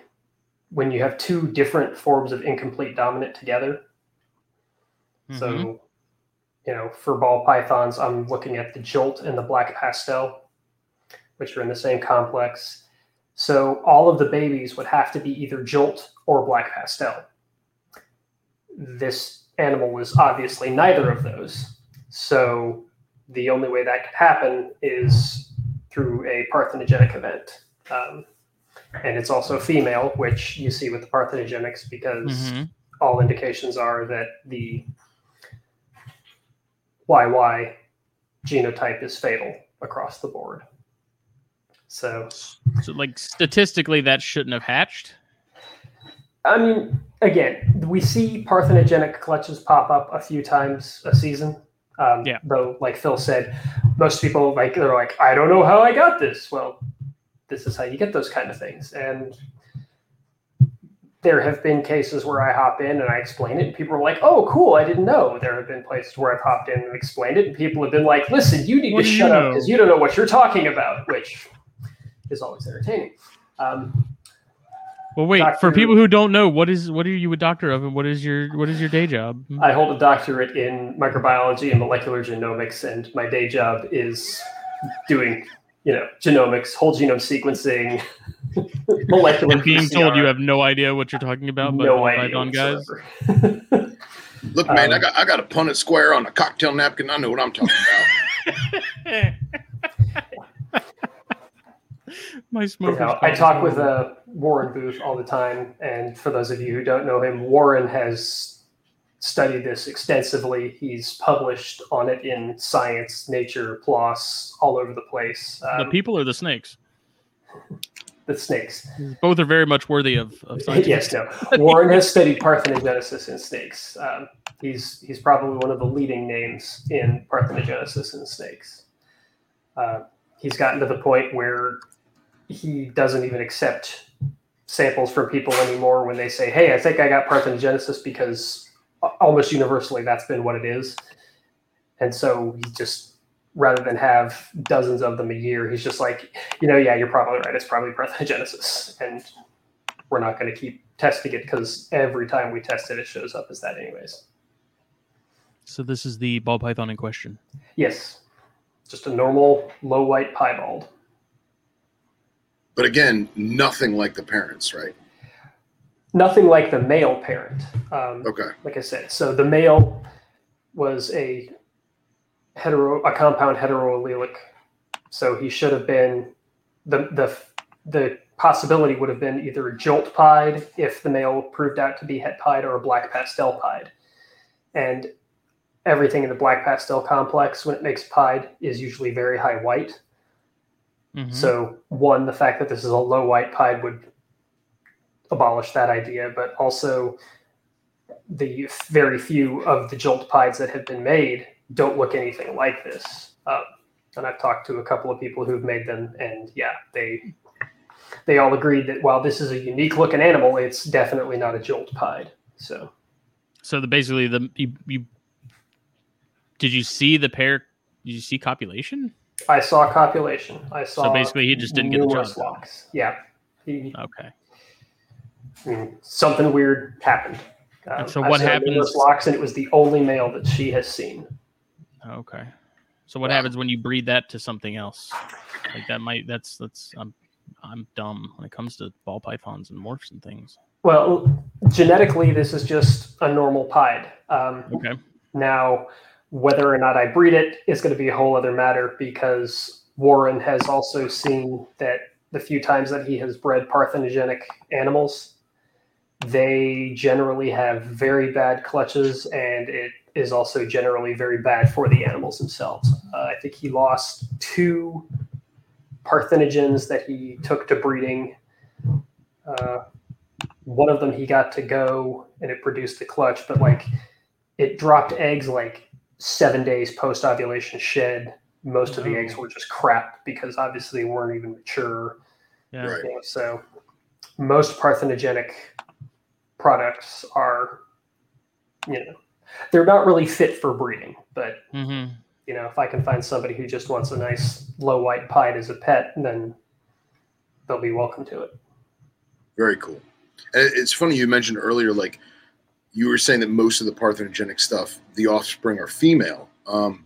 when you have two different forms of incomplete dominant together Mhm. so you know for ball pythons i'm looking at the jolt and the black pastel which are in the same complex so all of the babies would have to be either jolt or black pastel. This animal was obviously neither of those. So the only way that could happen is through a parthenogenic event. Um, and it's also female, which you see with the parthenogenics because Mhm. all indications are that the YY genotype is fatal across the board. So So, like statistically, that shouldn't have hatched. I mean, again, we see parthenogenic clutches pop up a few times a season. Um, Yeah. Though, like Phil said, most people like they're like, I don't know how I got this. Well, this is how you get those kind of things. And there have been cases where I hop in and I explain it, and people are like, "Oh, cool! I didn't know." There have been places where I've hopped in and explained it, and people have been like, "Listen, you need What to shut up because you don't know what you're talking about," which is always entertaining. Um, Well, wait. For people who don't know, what is what are you a doctor of, and what is your what is your day job? I hold a doctorate in microbiology and molecular genomics, and my day job is doing, you know, genomics, whole genome sequencing, <laughs> molecular. And being told you have no idea what you're talking about, but no idea, Python guys. <laughs> Look, man, I Um, got I got a Punnett square on a cocktail napkin. I know what I'm talking about. <laughs> <laughs> My You smoker. know, I talk with uh, Warren Booth all the time, and for those of you who don't know him, Warren has studied this extensively. He's published on it in Science, Nature, PLOS, all over the place. the Um, people or the snakes. <laughs> the snakes. Both are very much worthy of, of <laughs> science. yes, no. Warren has studied parthenogenesis in snakes. Um, he's he's probably one of the leading names in parthenogenesis in snakes. Uh, he's gotten to the point where he doesn't even accept samples from people anymore when they say, "Hey, I think I got parthenogenesis," because uh, almost universally that's been what it is. And so he just rather than have dozens of them a year, he's just like, you know, yeah, you're probably right. It's probably parthenogenesis, and we're not going to keep testing it because every time we test it, it shows up as that, anyways. So this is the ball python in question. Yes, just a normal low white piebald. But again, nothing like the parents, right? Nothing like the male parent. Um, Okay. like I said, so the male was a hetero, a compound heteroallelic. So he should have been the the the possibility would have been either a jolt pied if the male proved out to be het pied or a black pastel pied. And everything in the black pastel complex when it makes pied is usually very high white. Mhm. So one, the fact that this is a low white pied would abolish that idea, but also the very few of the jolt pieds that have been made don't look anything like this. Um, and I've talked to a couple of people who've made them, and yeah, they they all agreed that while this is a unique looking animal, it's definitely not a jolt pied. So So the basically the you, you did you see the pair? Did you see copulation? I saw copulation. I saw So basically he just didn't get the job locks. Yeah, he, Okay. Mm, something weird happened. Um, so what happens- Locks, and it was the only male that she has seen. Okay. So what Wow. happens when you breed that to something else? Like that might that's that's I'm I'm dumb when it comes to ball pythons and morphs and things. Well, genetically, this is just a normal pied. Um, Okay. now, whether or not I breed it is going to be a whole other matter because Warren has also seen that the few times that he has bred parthenogenic animals, they generally have very bad clutches, and it is also generally very bad for the animals themselves. Uh, I think he lost two parthenogens that he took to breeding. Uh, one of them he got to go and it produced a clutch, but like it dropped eggs like seven days post ovulation shed. Most of the eggs were just crap because obviously they weren't even mature. Yeah. Right. You know, so most parthenogenic products are, you know, they're not really fit for breeding. But Mm-hmm. you know, if I can find somebody who just wants a nice low white pied as a pet, then they'll be welcome to it. Very cool. And it's funny you mentioned earlier, like you were saying that most of the parthenogenic stuff, the offspring are female. Um,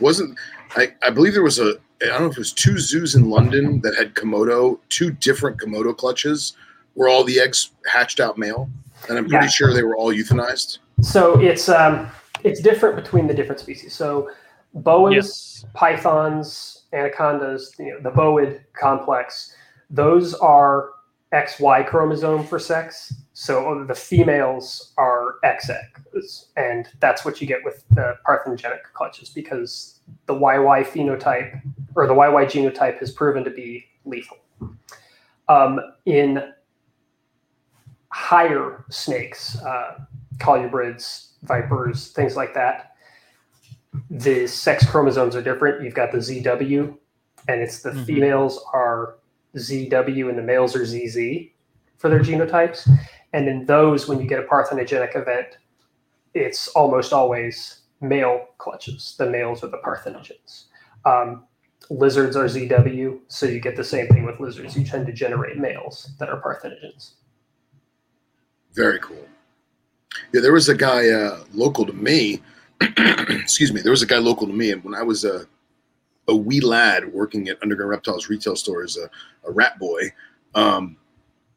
wasn't I, I believe there was a I don't know if it was two zoos in London that had Komodo, two different Komodo clutches where all the eggs hatched out male. And I'm pretty Yeah. sure they were all euthanized. So it's um, it's different between the different species. So boas, Yes. pythons, anacondas, you know, the boid complex, those are XY chromosome for sex. So the females are XX, and that's what you get with the parthenogenic clutches because the YY phenotype or the YY genotype has proven to be lethal. Um, in higher snakes, uh, colubrids, vipers, things like that, the sex chromosomes are different. You've got the ZW, and it's the Mhm. females are ZW and the males are ZZ for their genotypes. And in those, when you get a parthenogenic event, it's almost always male clutches. The males are the parthenogens. Um, lizards are ZW, so you get the same thing with lizards. You tend to generate males that are parthenogens. Very cool. Yeah, there was a guy uh, local to me. <clears throat> excuse me. There was a guy local to me, and when I was a a wee lad working at Underground Reptiles retail store as a, a rat boy, um,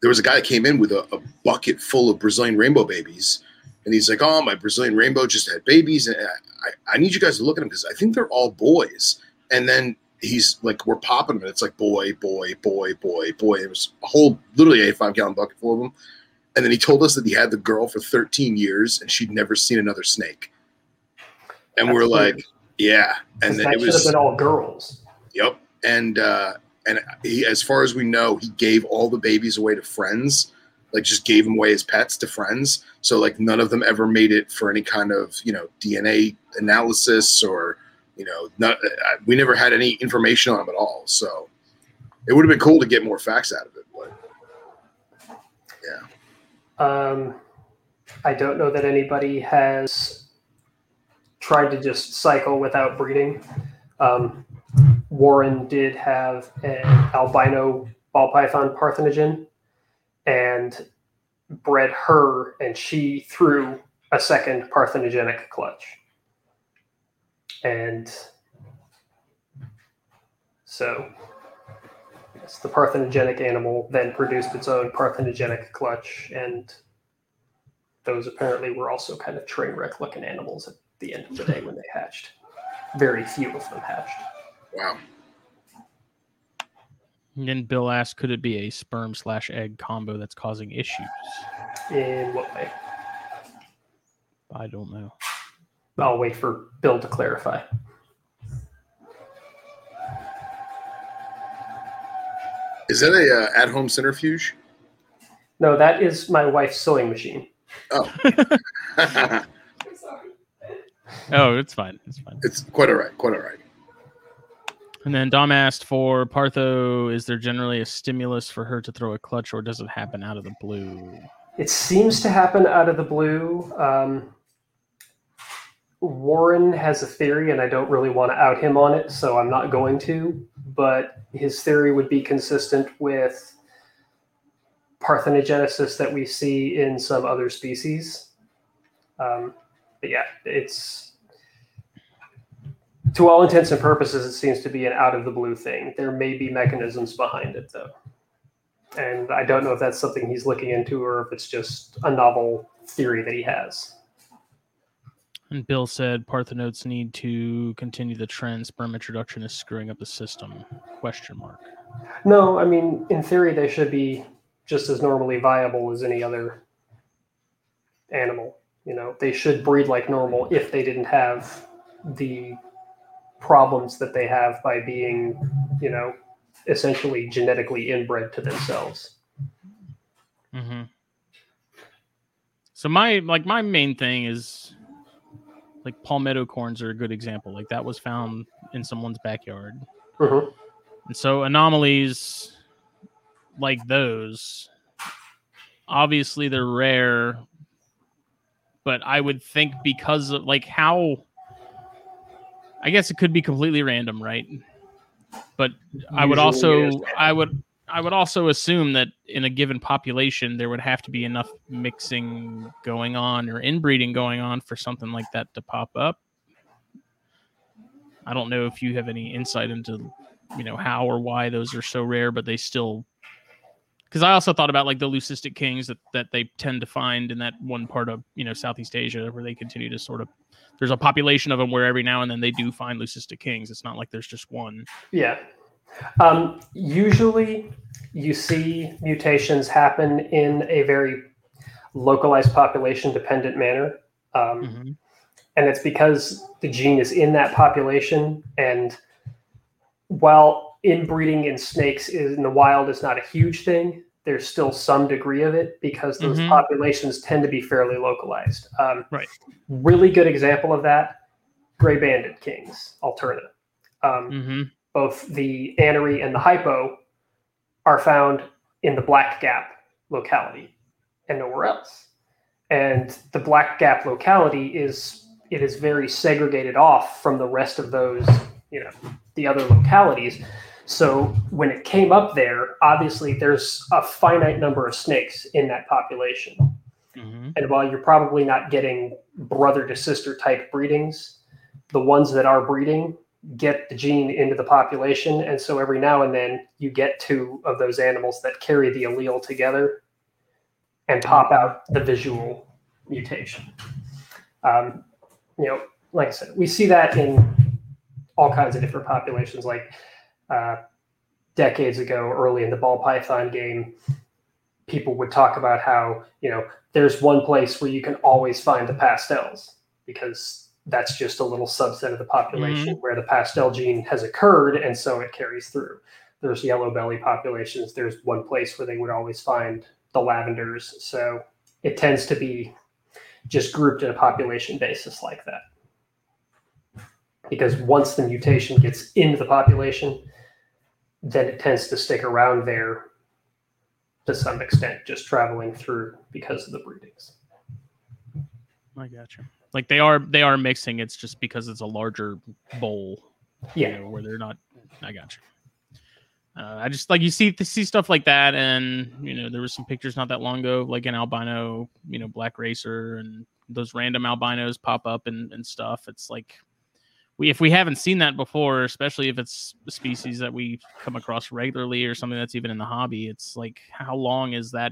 there was a guy that came in with a, a, bucket full of Brazilian rainbow babies, and he's like, "Oh, my Brazilian rainbow just had babies, and I, I need you guys to look at them because I think they're all boys." And then he's like, "We're popping them, and it's like boy, boy, boy, boy, boy." It was a whole, literally a five gallon bucket full of them. And then he told us that he had the girl for 13 years and she'd never seen another snake. And That's we're weird. like, yeah. And then that it should have was, been all girls. yep. And, uh, and he, as far as we know, he gave all the babies away to friends, like just gave them away as pets to friends. So like none of them ever made it for any kind of, you know, DNA analysis or, you know, not, we never had any information on them at all. So it would have been cool to get more facts out of it. But yeah. Um, I don't know that anybody has tried to just cycle without breeding. Um, Warren did have an albino ball python parthenogen and bred her, and she threw a second parthenogenic clutch. And so, yes, the parthenogenic animal then produced its own parthenogenic clutch, and those apparently were also kind of train wreck looking animals at the end of the day when they hatched. Very few of them hatched. Wow. And then Bill asked, could it be a sperm slash egg combo that's causing issues? In what way? I don't know. I'll wait for Bill to clarify. Is that a uh, at-home centrifuge? No, that is my wife's sewing machine. Oh, <laughs> <laughs> Oh, it's fine. It's fine. it's quite all right. Quite all right. And then Dom asked for Partho, is there generally a stimulus for her to throw a clutch or does it happen out of the blue? It seems to happen out of the blue. Um, Warren has a theory, and I don't really want to out him on it, so I'm not going to. But his theory would be consistent with parthenogenesis that we see in some other species. Um, but yeah, it's to all intents and purposes, it seems to be an out of the blue thing. There may be mechanisms behind it, though and I don't know if that's something he's looking into or if it's just a novel theory that he has. And Bill said Parthenotes need to continue the trend. Sperm introduction is screwing up the system. Question mark. No, I mean, in theory, they should be just as normally viable as any other animal. You know, they should breed like normal if they didn't have the problems that they have by being, you know, essentially genetically inbred to themselves. Mm-hmm. So my like my main thing is like palmetto corns are a good example. Like that was found in someone's backyard. Mhm. And so anomalies like those, obviously they're rare, but I would think because of like how, I guess it could be completely random, right? But I would also, I would, I would also assume that in a given population there would have to be enough mixing going on or inbreeding going on for something like that to pop up. I don't know if you have any insight into, you know, how or why those are so rare, but they still. Because I also thought about like the leucistic kings that, that they tend to find in that one part of you know Southeast Asia where they continue to sort of. There's a population of them where every now and then they do find leucistic kings. It's not like there's just one. Yeah. Um, usually, you see mutations happen in a very localized population dependent manner. Um, Mhm. and it's because the gene is in that population. And while inbreeding in snakes is in the wild is not a huge thing, there's still some degree of it because those Mhm. populations tend to be fairly localized. Um, Right. Really good example of that: gray banded kings, alterna. Um, Mm-hmm. both the anery and the hypo are found in the black gap locality and nowhere else. And the black gap locality is it is very segregated off from the rest of those you know the other localities. So when it came up there, obviously there's a finite number of snakes in that population. Mhm. And while you're probably not getting brother to sister type breedings, the ones that are breeding get the gene into the population. And so every now and then you get two of those animals that carry the allele together and pop out the visual mutation. Um, you know, like I said, we see that in all kinds of different populations. Like uh, decades ago, early in the ball python game, people would talk about how, you know, there's one place where you can always find the pastels because that's just a little subset of the population where the pastel gene has occurred and so it carries through. There's yellow belly populations. There's one place where they would always find the lavenders. So it tends to be just grouped in a population basis like that. Because once the mutation gets into the population, then it tends to stick around there to some extent, just traveling through because of the breedings. I gotcha. Like they are they are mixing. It's just because it's a larger bowl. you Yeah. know, where they're not. I gotcha. Uh, I just like you see see stuff like that, and you know there was some pictures not that long ago, like an albino, you know, black racer, and those random albinos pop up and, and stuff. It's like we if we haven't seen that before, especially if it's a species that we come across regularly or something that's even in the hobby, it's like how long has that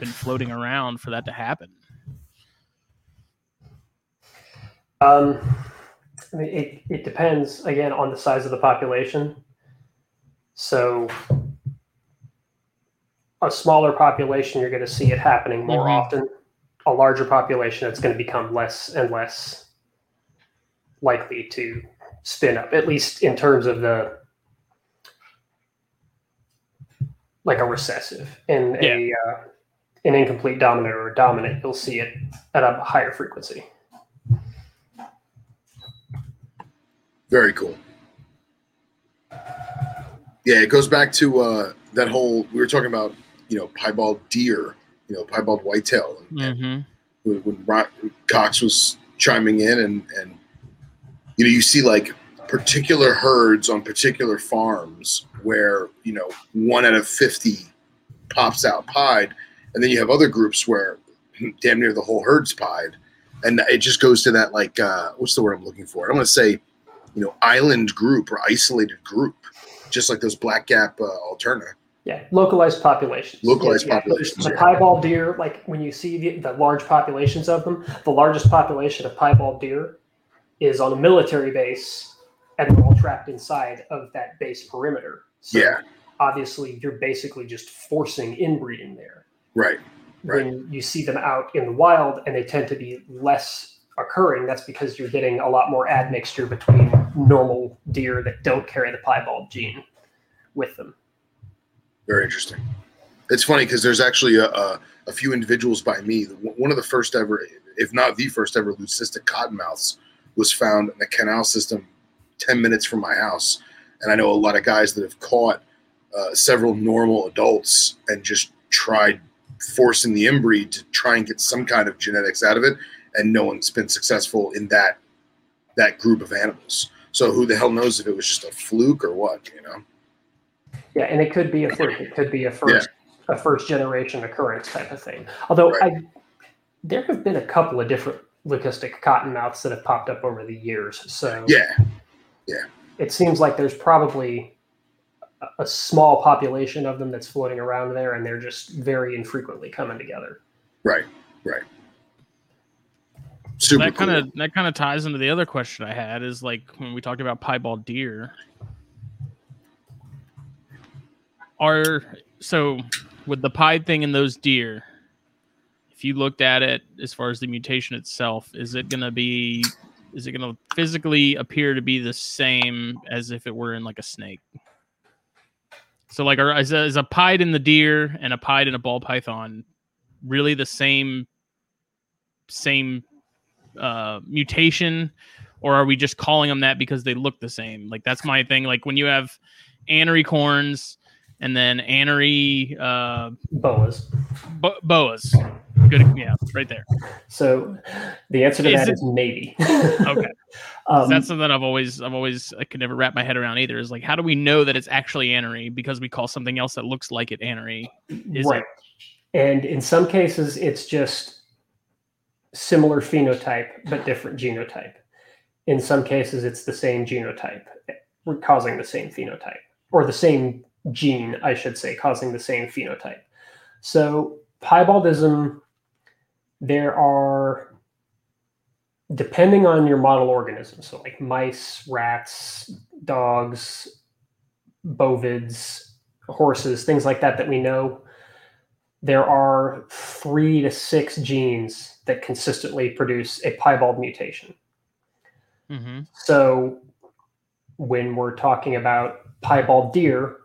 been floating around for that to happen? Um, I mean, it, it depends again on the size of the population. So, a smaller population, you're going to see it happening more Mhm. often. A larger population, it's going to become less and less likely to spin up, at least in terms of the like a recessive and a uh, an incomplete dominant or dominant. You'll see it at a higher frequency. Very cool. Yeah, it goes back to uh, that whole we were talking about, you know, piebald deer, you know, piebald whitetail, and, and Mm-hmm. when, when Cox was chiming in, and and you know, you see like particular herds on particular farms where you know one out of fifty pops out pied, and then you have other groups where <laughs> damn near the whole herd's pied, and it just goes to that like uh, what's the word I'm looking for? I want to say, you know, island group or isolated group, just like those black gap uh, alterna. Yeah, localized populations. Localized Yeah, yeah. populations, The piebald deer, like when you see the, the large populations of them, the largest population of piebald deer is on a military base, and they're all trapped inside of that base perimeter. So Yeah. obviously, you're basically just forcing inbreeding there. Right. Right. When you see them out in the wild, and they tend to be less occurring, that's because you're getting a lot more admixture between normal deer that don't carry the piebald gene with them. Very interesting. It's funny because there's actually a, a, a few individuals by me. One of the first ever, if not the first ever, leucistic cottonmouths was found in a canal system 10 minutes from my house. And I know a lot of guys that have caught uh, several normal adults and just tried forcing the inbreed to try and get some kind of genetics out of it. And no one's been successful in that that group of animals. So who the hell knows if it was just a fluke or what, you know? Yeah, and it could be a fluke. It could be a first a first generation occurrence type of thing. Although Right. I there have been a couple of different leucistic cottonmouths that have popped up over the years. So Yeah. yeah, it seems like there's probably a- a small population of them that's floating around there, and they're just very infrequently coming together. Right. Right. Super that kind cool. of that kind of ties into the other question I had is like when we talked about piebald deer. Are so with the pied thing in those deer, if you looked at it as far as the mutation itself, is it gonna be is it gonna physically appear to be the same as if it were in like a snake? So like are, is, a, is a pied in the deer and a pied in a ball python really the same same uh, mutation, or are we just calling them that because they look the same? Like that's my thing. Like when you have anery corns and then anery uh, Boas. bo- boas. Good, yeah, right there. So the answer to Is that it- is maybe. <laughs> Okay. Um, That's something I've always, I've always, I could never wrap my head around either. Is like, how do we know that it's actually anery because we call something else that looks like it anery? Is right. And in some cases, it's just similar phenotype but different genotype. In some cases, it's the same genotype causing the same phenotype, or the same gene, I should say, causing the same phenotype. So piebaldism, there are, depending on your model organism, so like mice, rats, dogs, bovids, horses, things like that that we know, there are three to six genes that consistently produce a piebald mutation. Mm-hmm. So when we're talking about piebald deer,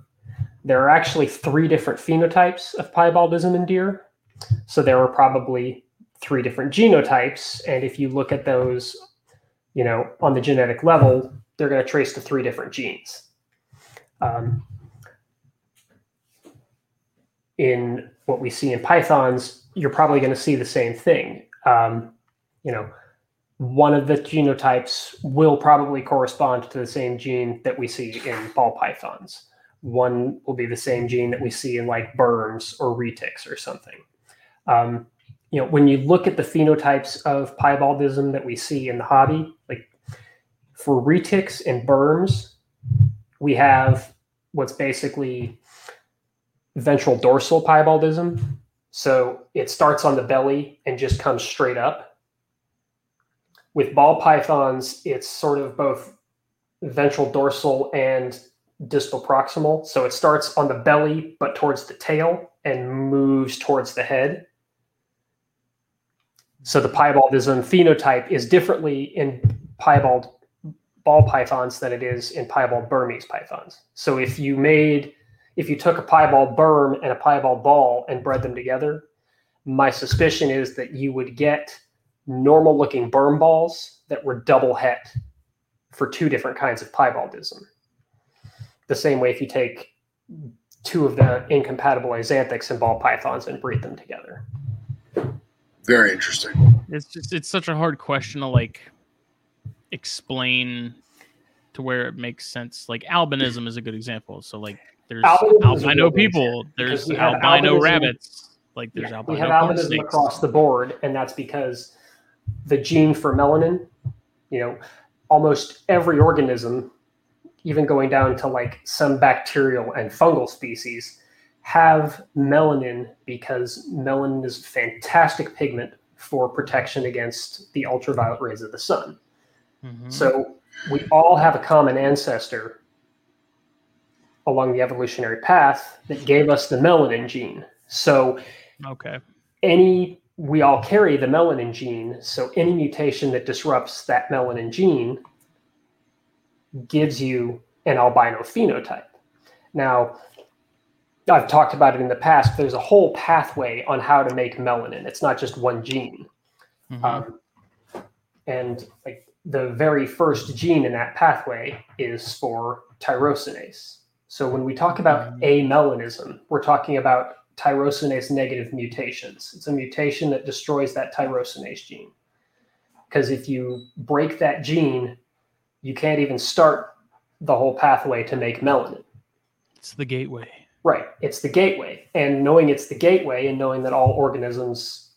there are actually three different phenotypes of piebaldism in deer. So there are probably three different genotypes. And if you look at those, you know, on the genetic level, they're going to trace to three different genes. Um, in what we see in pythons, you're probably going to see the same thing. Um, you know, one of the genotypes will probably correspond to the same gene that we see in ball pythons. One will be the same gene that we see in like berms or retics or something. Um, you know, when you look at the phenotypes of piebaldism that we see in the hobby, like for retics and berms, we have what's basically ventral dorsal piebaldism. So it starts on the belly and just comes straight up. With ball pythons, it's sort of both ventral dorsal and distal proximal. So it starts on the belly, but towards the tail and moves towards the head. So the piebaldism phenotype is differently in piebald ball pythons than it is in piebald Burmese pythons. So if you made if you took a piebald berm and a piebald ball and bred them together, my suspicion is that you would get normal looking berm balls that were double het for two different kinds of piebaldism. The same way if you take two of the incompatible axanthics and ball pythons and breed them together. Very interesting. It's just it's such a hard question to like explain to where it makes sense. Like albinism is a good example. So like there's Albinism is a albino people, there's we have albino albinism- rabbits, like there's Yeah, albino we have albinism snakes. across the board, and that's because the gene for melanin, you know, almost every organism, even going down to like some bacterial and fungal species, have melanin because melanin is a fantastic pigment for protection against the ultraviolet rays of the sun. Mhm. So we all have a common ancestor along the evolutionary path that gave us the melanin gene. So okay. any we all carry the melanin gene, so any mutation that disrupts that melanin gene gives you an albino phenotype. Now, I've talked about it in the past. There's a whole pathway on how to make melanin. It's not just one gene. Mhm. Um, and like the very first gene in that pathway is for tyrosinase. So when we talk about amelanism, we're talking about tyrosinase negative mutations. It's a mutation that destroys that tyrosinase gene. Because if you break that gene, you can't even start the whole pathway to make melanin. it's the gateway. Right. It's the gateway. And knowing it's the gateway and knowing that all organisms,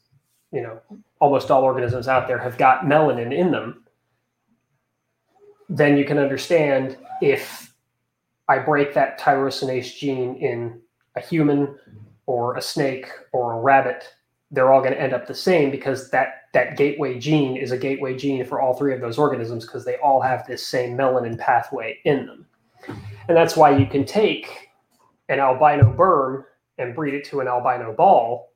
you know, almost all organisms out there have got melanin in them, then you can understand if I break that tyrosinase gene in a human or a snake or a rabbit, they're all going to end up the same because that that gateway gene is a gateway gene for all three of those organisms because they all have this same melanin pathway in them. And that's why you can take an albino berm and breed it to an albino ball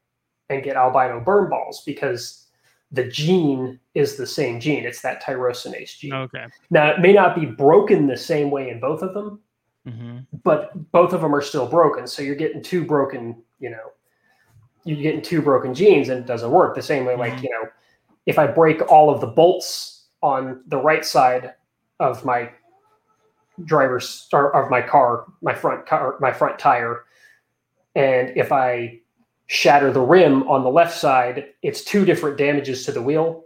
and get albino berm balls because the gene is the same gene. It's that tyrosinase gene. Okay. Now, it may not be broken the same way in both of them, hmm but both of them are still broken. So you're getting two broken, you know, you're getting two broken genes and it doesn't work the same way. Like, Mhm. you know, if I break all of the bolts on the right side of my driver's or of my car, my front car, my front tire, and if I shatter the rim on the left side, it's two different damages to the wheel.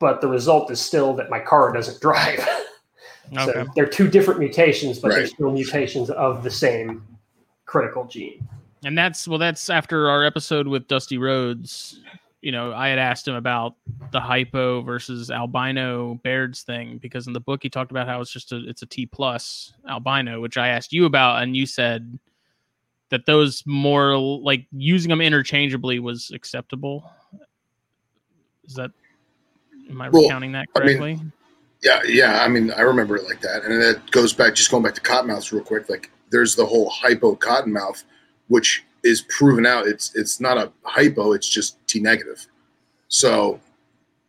but the result is still that my car doesn't <laughs> drive. Okay. So they're two different mutations, but they're still mutations of the same critical gene. And that's well, that's after our episode with Dusty Rhodes. You know, I had asked him about the hypo versus albino Baird's thing because in the book he talked about how it's just a it's a T plus albino, which I asked you about, and you said that those more like using them interchangeably was acceptable. Is that am I Well, recounting that I mean, correctly? Yeah, yeah. I mean, I remember it like that, and that goes back. Just going back to cottonmouths real quick. Like, there's the whole hypo cottonmouth, which is proven out. It's it's not a hypo. It's just T negative. So,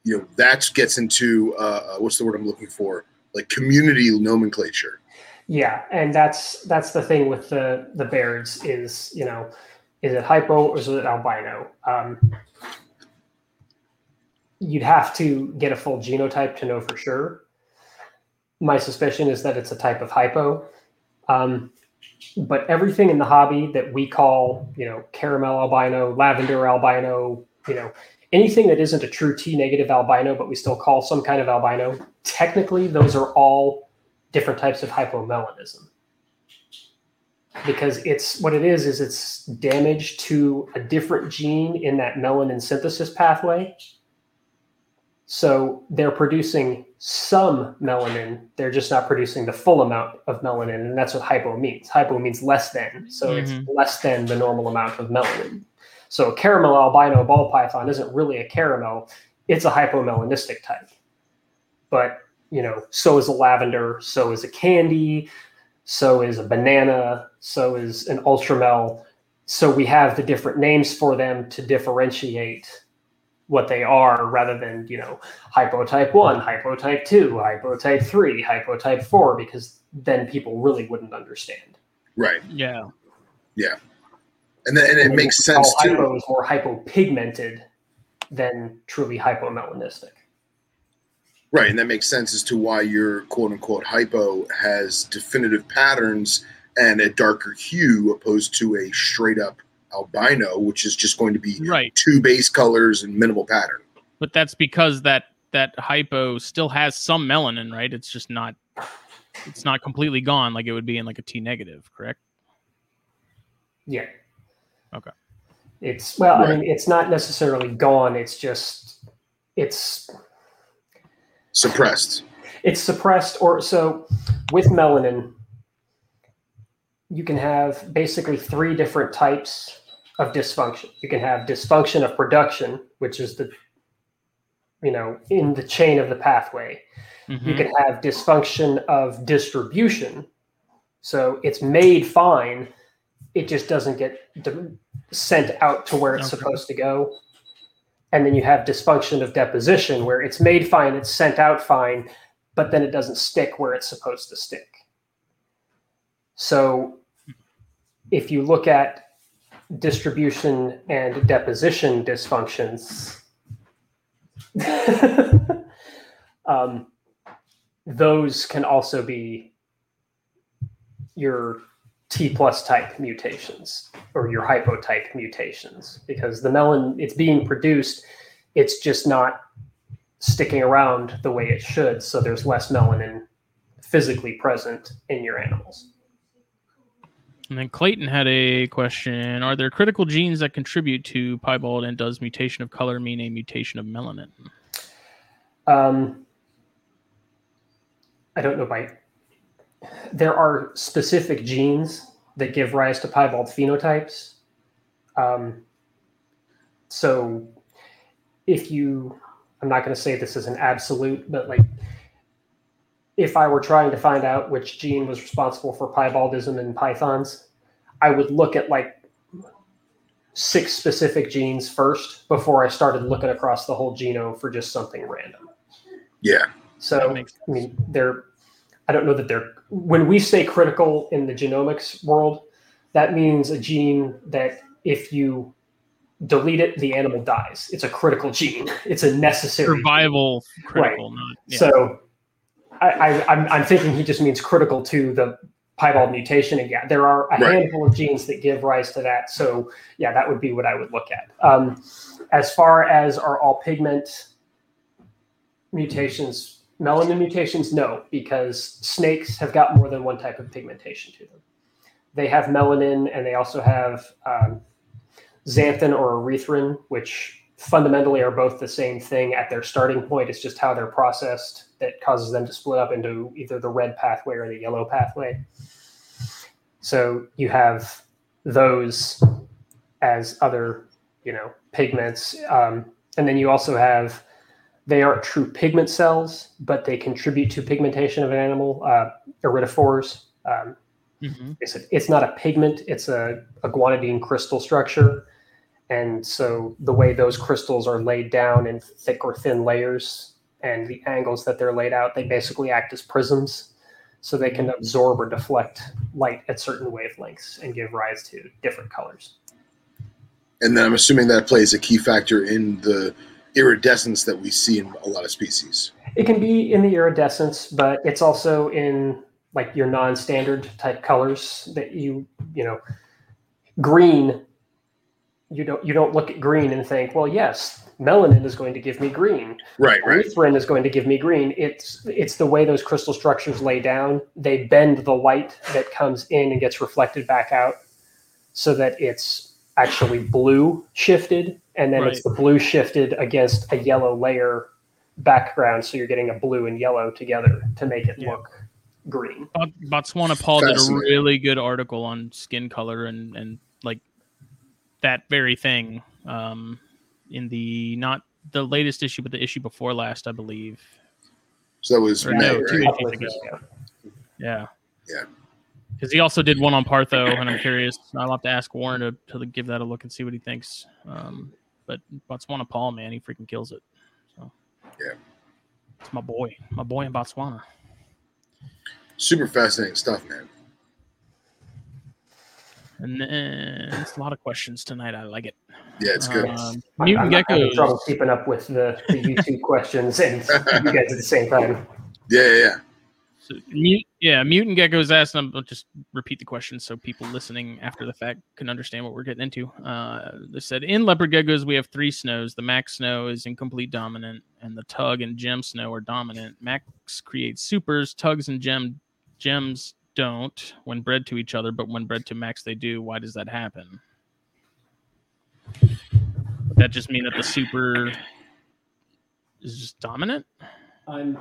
you know, that gets into uh, what's the word I'm looking for? Like community nomenclature. Yeah, and that's that's the thing with the the Bairds is you know, is it hypo or is it albino? Um, you'd have to get a full genotype to know for sure. My suspicion is that it's a type of hypo. Um, but everything in the hobby that we call, you know, caramel albino, lavender albino, you know, anything that isn't a true T negative albino, but we still call some kind of albino, technically those are all different types of hypomelanism. Because it's what it is is it's damage to a different gene in that melanin synthesis pathway. So they're producing some melanin, they're just not producing the full amount of melanin, and that's what hypo means. Hypo means less than, so Mhm. it's less than the normal amount of melanin. So a caramel albino ball python isn't really a caramel, it's a hypomelanistic type. But you know, so is a lavender, so is a candy, so is a banana, so is an ultramel. So we have the different names for them to differentiate what they are rather than, you know, hypotype 1, hypotype 2, hypotype 3, hypotype 4 because then people really wouldn't understand. Right. Yeah. Yeah. And then and it And makes sense too. Hypo is more hypopigmented than truly hypomelanistic. Right, and that makes sense as to why your quote unquote hypo has definitive patterns and a darker hue opposed to a straight up albino, which is just going to be Right. two base colors and minimal pattern. But that's because that that hypo still has some melanin, right? It's just not it's not completely gone like it would be in like a T negative, correct? Yeah. Okay. It's well, I mean, it's not necessarily gone. It's just it's Suppressed. it's suppressed or so with melanin you can have basically three different types of dysfunction. You can have dysfunction of production which is the you know in the chain of the pathway. You Mhm. can have dysfunction of distribution. So it's made fine. It just doesn't get d- sent out to where it's Okay. supposed to go. And then you have dysfunction of deposition where it's made fine it's sent out fine but then it doesn't stick where it's supposed to stick. So if you look at distribution and deposition dysfunctions <laughs> um, those can also be your T plus type mutations or your hypotype mutations because the melon it's being produced, it's just not sticking around the way it should. So there's less melanin physically present in your animals. And then Clayton had a question: Are there critical genes that contribute to piebald, and does mutation of color mean a mutation of melanin? Um, I don't know by. There are specific genes that give rise to piebald phenotypes. Um, so, if you, I'm not going to say this is an absolute, but like, if I were trying to find out which gene was responsible for piebaldism in pythons, I would look at like six specific genes first before I started looking across the whole genome for just something random. Yeah. So I mean, they're. I don't know that they're. When we say critical in the genomics world, that means a gene that if you delete it, the animal dies. It's a critical gene. <laughs> It's a necessary. gene. Survival critical, not yeah. So, I, I, I'm, I'm thinking he just means critical to the piebald mutation. And yeah, there are a Right. handful of genes that give rise to that. So yeah, that would be what I would look at. Um, as far as are all pigment mutations, melanin mutations, no, because snakes have got more than one type of pigmentation to them. They have melanin and they also have um, xanthin or erythrin, which fundamentally are both the same thing at their starting point. It's just how they're processed that causes them to split up into either the red pathway or the yellow pathway. So you have those as other, you know, pigments. Um, and then you also have, they aren't true pigment cells, but they contribute to pigmentation of an animal, uh, iridophores. Um, Mhm. it's, a, it's not a pigment, it's a, a guanidine crystal structure. And so the way those crystals are laid down in thick or thin layers and the angles that they're laid out, they basically act as prisms. So they can absorb or deflect light at certain wavelengths and give rise to different colors. And then I'm assuming that plays a key factor in the iridescence that we see in a lot of species. It can be in the iridescence, but it's also in like your non-standard type colors that you you know green you don't you don't look at green and think well yes melanin is going to give me green. Right, right. erythrin is going to give me green. It's it's the way those crystal structures lay down. They bend the light that comes in and gets reflected back out so that it's actually blue shifted and then it's the blue shifted against a yellow layer background. So you're getting a blue and yellow together to make it Yeah. look green. Bot- Botswana Paul did a really good article on skin color and and like that very thing um, in the not the latest issue, but the issue before last, I believe. So that was Or May, no, right? two Couple issues of ago. years ago. Yeah. Yeah. Because he also did one on Partho, and I'm curious. I'll have to ask Warren to, to give that a look and see what he thinks. Um, but Botswana Paul, man, he freaking kills it. So Yeah. it's my boy, my boy in Botswana. Super fascinating stuff, man. And then it's a lot of questions tonight. I like it. Yeah, it's good. Um, I'm- mutant I'm not having geckos. trouble keeping up with the, the youtube <laughs> questions and you guys at the same time yeah, yeah, yeah. So, mute, yeah, mutant geckos asked them. I'll just repeat the question so people listening after the fact can understand what we're getting into. Uh, they said in leopard geckos we have three snows. The max snow is incomplete dominant, and the tug and gem snow are dominant. Max creates supers. Tugs and gem gems don't when bred to each other, but when bred to max they do. Why does that happen? Would that just mean that the super is just dominant? I'm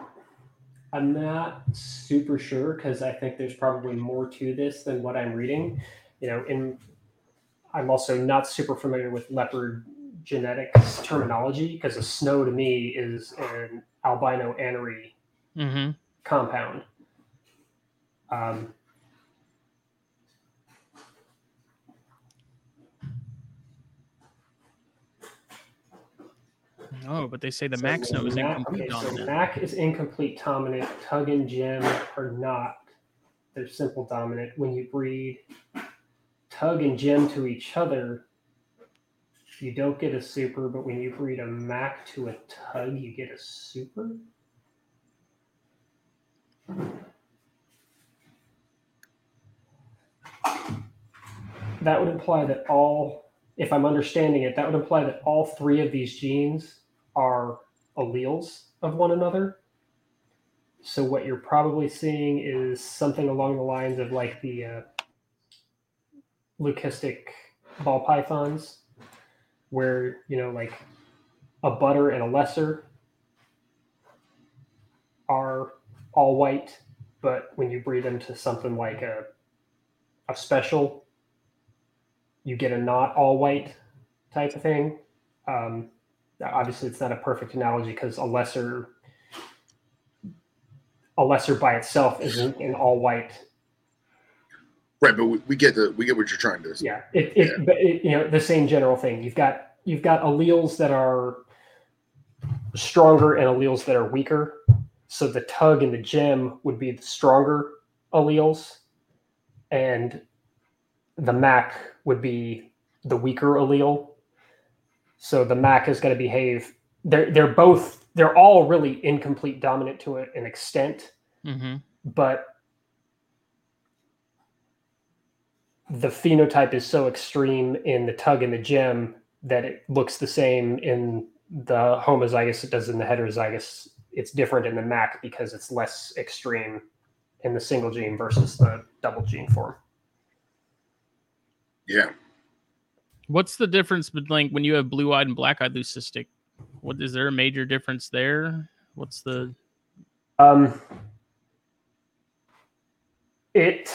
I'm not super sure because I think there's probably more to this than what I'm reading. You know, in I'm also not super familiar with leopard genetics terminology because a snow to me is an albino anery Mm-hmm. compound. Um, Oh, but they say the so max snow is Mac- incomplete okay, so. Mac is incomplete dominant. Tug and Gem are not. They're simple dominant. When you breed Tug and Gem to each other, you don't get a super. But when you breed a Mac to a Tug, you get a super. That would imply that all, if I'm understanding it, that would imply that all three of these genes are alleles of one another. So what you're probably seeing is something along the lines of like the uh, leucistic ball pythons, where you know like a butter and a lesser are all white, but when you breed them to something like a a special, you get a not all white type of thing. Um, obviously it's not a perfect analogy because a lesser a lesser by itself isn't an all white Right, but we, we get the we get what you're trying to. Say. Yeah it, it, but it you know the same general thing you've got you've got alleles that are stronger and alleles that are weaker so the tug and the gem would be the stronger alleles and the mac would be the weaker allele so the mac is going to behave they're they're both they're all really incomplete dominant to an extent Mm-hmm. but the phenotype is so extreme in the tug and the gem that it looks the same in the homozygous it does in the heterozygous it's different in the Mac because it's less extreme in the single gene versus the double gene form. Yeah. What's the difference between when you have blue-eyed and black-eyed leucistic? What is there a major difference there? What's the Um, it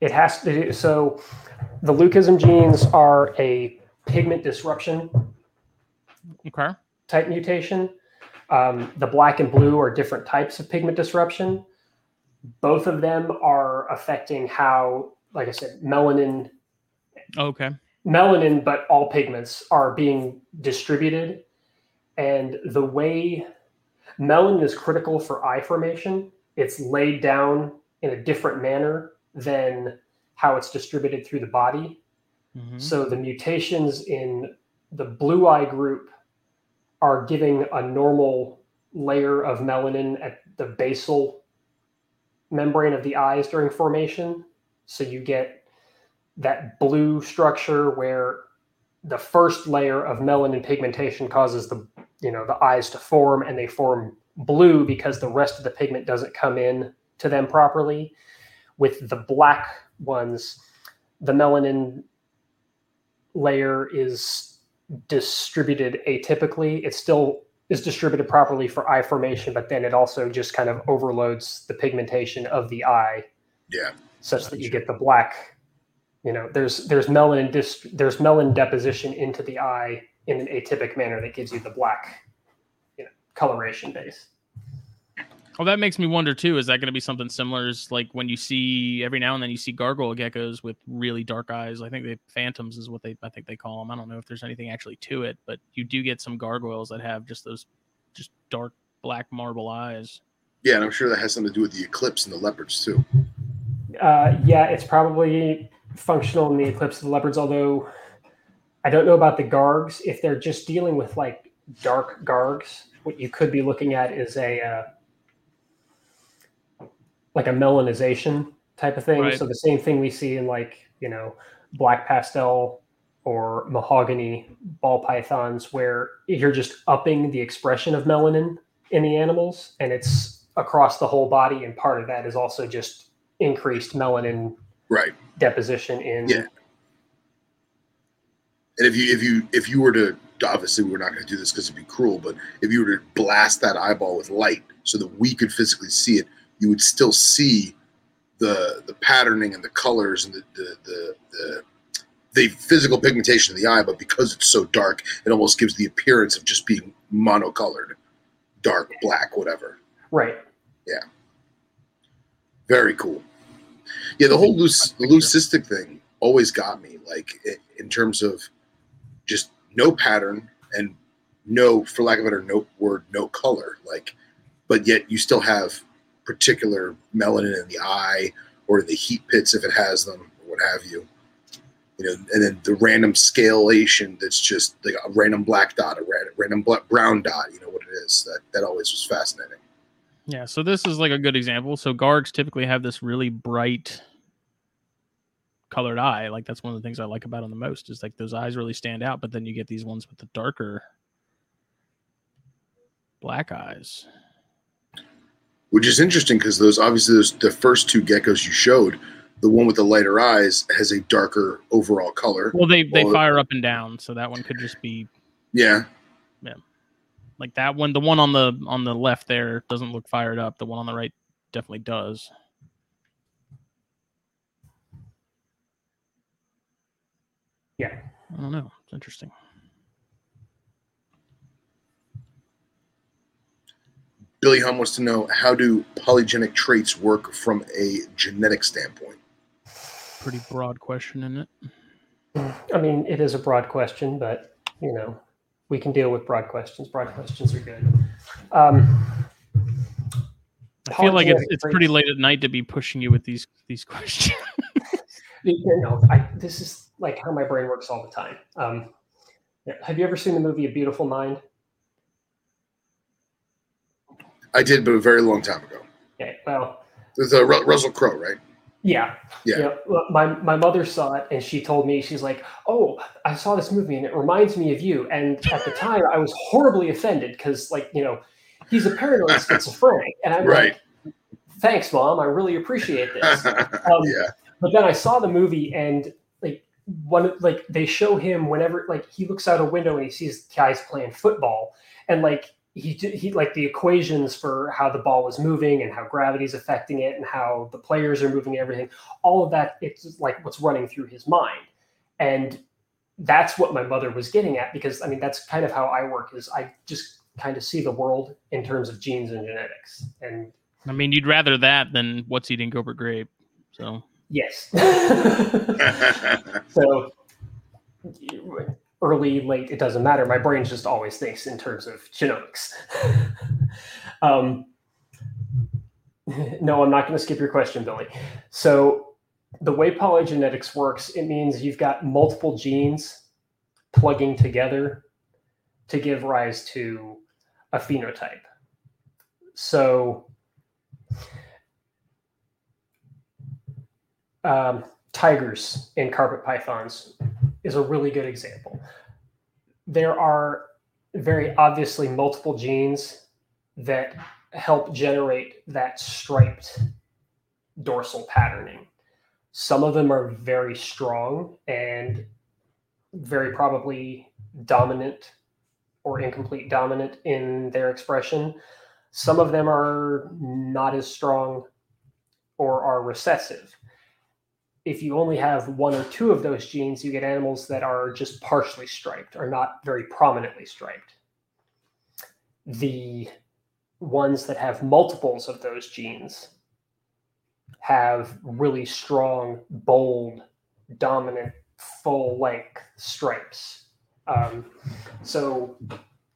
it has to do so the leucism genes are a pigment disruption okay? type mutation. Um, the black and blue are different types of pigment disruption. Both of them are affecting how, like I said, melanin, Okay. melanin, but all pigments are being distributed. And the way melanin is critical for eye formation, it's laid down in a different manner than how it's distributed through the body. Mhm. So the mutations in the blue eye group are giving a normal layer of melanin at the basal membrane of the eyes during formation. So you get that blue structure where the first layer of melanin pigmentation causes the you know the eyes to form and they form blue because the rest of the pigment doesn't come in to them properly. With the black ones, the melanin layer is distributed atypically. It still is distributed properly for eye formation, but then it also just kind of overloads the pigmentation of the eye Yeah. Such that you get the black. You know, there's there's melanin dis, there's melanin deposition into the eye in an atypic manner that gives you the black, you know, coloration base. Well, that makes me wonder too. Is that going to be something similar? Is like when you see every now and then you see gargoyle geckos with really dark eyes. I think they phantoms is what they I think they call them. I don't know if there's anything actually to it, but you do get some gargoyles that have just those just dark black marble eyes. Yeah, and I'm sure that has something to do with the eclipse and the leopards too. Uh, yeah, it's probably functional in the eclipse of the leopards, although I don't know about the gargs. If they're just dealing with like dark gargs, what you could be looking at is a uh, like a melanization type of thing. Right. So the same thing we see in like you know black pastel or mahogany ball pythons, where you're just upping the expression of melanin in the animals, and it's across the whole body. And part of that is also just increased melanin Right. deposition in Yeah. And if you if you if you were to obviously we're not going to do this because it'd be cruel, but if you were to blast that eyeball with light so that we could physically see it, you would still see the the patterning and the colors and the the the, the the physical pigmentation of the eye, but because it's so dark, it almost gives the appearance of just being monocolored, dark, black, whatever. right. Very cool. Yeah, the whole loose, leucistic thing always got me. Like in terms of just no pattern and no, for lack of a better no word, no color. Like, but yet you still have particular melanin in the eye or the heat pits if it has them or what have you. You know, and then the random scalation that's just like a random black dot, a random, random black, brown dot. You know what it is. That that always was fascinating. Yeah, so this is like a good example. So gargs typically have this really bright colored eye. Like that's one of the things I like about them the most is like those eyes really stand out, but then you get these ones with the darker black eyes. which is interesting because those obviously those the first two geckos you showed the one with the lighter eyes has a darker overall color Well, they they Well, fire up and down, so that one could just be Yeah. yeah like that one. The one on the on the left there doesn't look fired up. The one on the right definitely does. Yeah. I don't know. It's interesting. billy hum wants to know how do polygenic traits work from a genetic standpoint Pretty broad question, isn't it? I mean, it is a broad question, but you know, we can deal with broad questions. Broad questions are good. Um, I feel like it's, it's pretty late at night to be pushing you with these these <laughs> questions. you know, I, this is like how my brain works all the time. Um, have you ever seen the movie A Beautiful Mind? i did but a very long time ago Okay, well, with uh, Ru- russell crowe right Yeah. Yeah. Well, My my mother saw it and she told me she's like, "Oh, I saw this movie and it reminds me of you." And at the time, I was horribly offended because, like, you know, he's a paranoid <laughs> schizophrenic, and I'm Right. like, "Thanks, mom. I really appreciate this." <laughs> Um, yeah. But then I saw the movie and like one like they show him whenever like he looks out a window and he sees guys playing football and like he he like the equations for how the ball is moving and how gravity's affecting it and how the players are moving everything all of that it's like what's running through his mind. And that's what my mother was getting at because I mean that's kind of how I work is I just kind of see the world in terms of genes and genetics. And I mean, you'd rather that than what's eating Gilbert Grape. So. Yes. <laughs> So early, late, it doesn't matter. My brain just always thinks in terms of genomics. <laughs> um, <laughs> no, I'm not going to skip your question, Billy. So the way polygenetics works, it means you've got multiple genes plugging together to give rise to a phenotype. So um, tigers and carpet pythons is a really good example. There are very obviously multiple genes that help generate that striped dorsal patterning. Some of them are very strong and very probably dominant or incomplete dominant in their expression. Some of them are not as strong or are recessive if you only have one or two of those genes, you get animals that are just partially striped or not very prominently striped. The ones that have multiples of those genes have really strong, bold, dominant, full length stripes. Um, so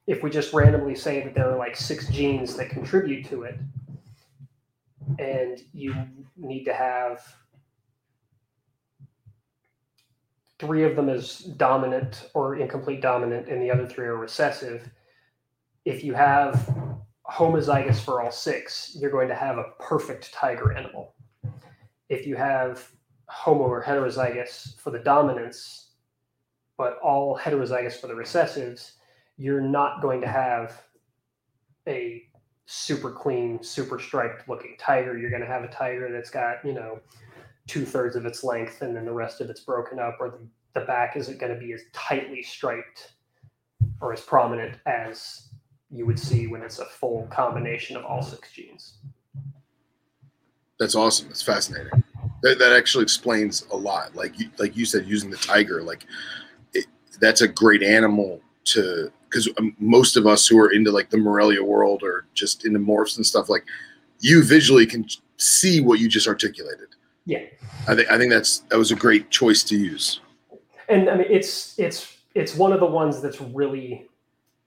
if we just randomly say that there are like six genes that contribute to it, and you need to have three of them is dominant or incomplete dominant, and the other three are recessive. If you have homozygous for all six, you're going to have a perfect tiger animal. If you have homo or heterozygous for the dominants, but all heterozygous for the recessives, you're not going to have a super clean, super striped looking tiger. You're going to have a tiger that's got, you know, two thirds of its length and then the rest of it's broken up, or the, the back isn't going to be as tightly striped or as prominent as you would see when it's a full combination of all six genes. That's awesome. That's fascinating. That, that actually explains a lot. Like you, like you said, using the tiger, like it, that's a great animal to because um, most of us who are into like the Morelia world or just into morphs and stuff, like you visually can see what you just articulated. Yeah, I think I think that's that was a great choice to use. and I mean it's it's it's one of the ones that's really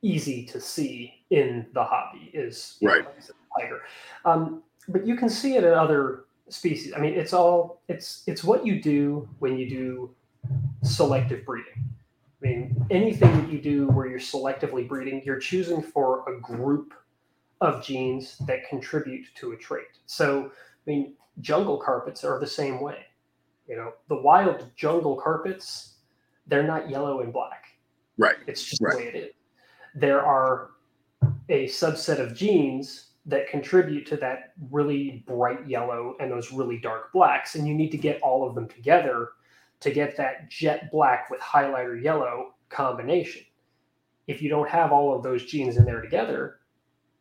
easy to see in the hobby is Right. like I said, tiger. Um, but you can see it in other species. I mean, it's all it's it's what you do when you do selective breeding. I mean, anything that you do where you're selectively breeding, you're choosing for a group of genes that contribute to a trait. So, I mean, jungle carpets are the same way. You know, the wild jungle carpets, they're not yellow and black. Right. It's just Right. the way it is. There are a subset of genes that contribute to that really bright yellow and those really dark blacks, and you need to get all of them together to get that jet black with highlighter yellow combination. If you don't have all of those genes in there together,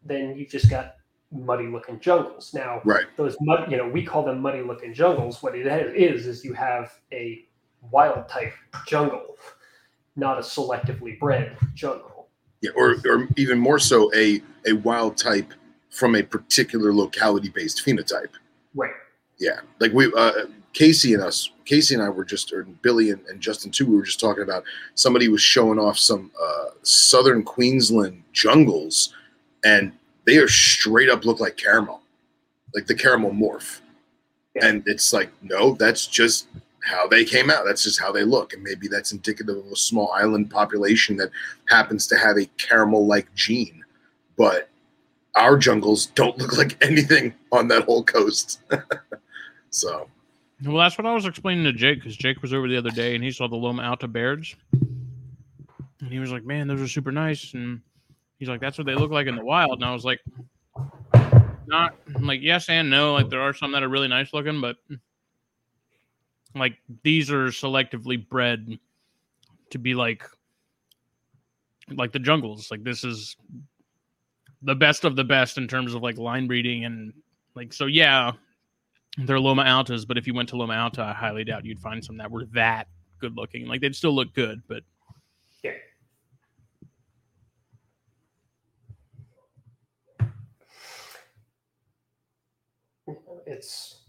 then you've just got muddy looking jungles. Now, Right. those mud, you know, we call them muddy looking jungles. What it is, is you have a wild type jungle, not a selectively bred jungle. Yeah, or or even more so, a a wild type from a particular locality based phenotype. Right. Yeah, like we uh, Casey and us, Casey and I were just, or Billy and, and Justin too. We were just talking about somebody was showing off some uh, southern Queensland jungles, and they are straight up look like caramel, like the caramel morph. Yeah. And it's like, no, that's just how they came out. That's just how they look, and maybe that's indicative of a small island population that happens to have a caramel-like gene, but our jungles don't look like anything on that whole coast. <laughs> so Well, that's what I was explaining to Jake because Jake was over the other day and he saw the Loma Alta Bears. And he was like, man, those are super nice. And he's like, that's what they look like in the wild. And I was like, not like, yes and no. Like, there are some that are really nice looking, but like, these are selectively bred to be like, like the jungles. Like, this is the best of the best in terms of like line breeding and like, so yeah, they're Loma Altas, but if you went to Loma Alta, I highly doubt you'd find some that were that good looking. Like they'd still look good, but It's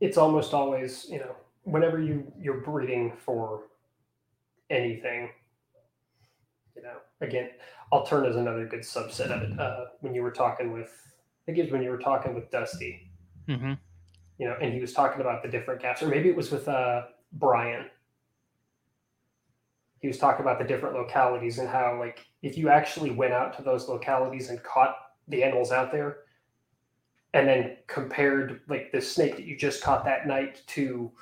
it's almost always, you know, whenever you you're breeding for anything, you know, again, alterna as another good subset of it. Uh, when you were talking with, I think it was when you were talking with Dusty, mm-hmm. you know, and he was talking about the different gaps, or maybe it was with uh, Brian. He was talking about the different localities and how, like, if you actually went out to those localities and caught the animals out there, and then compared like the snake that you just caught that night to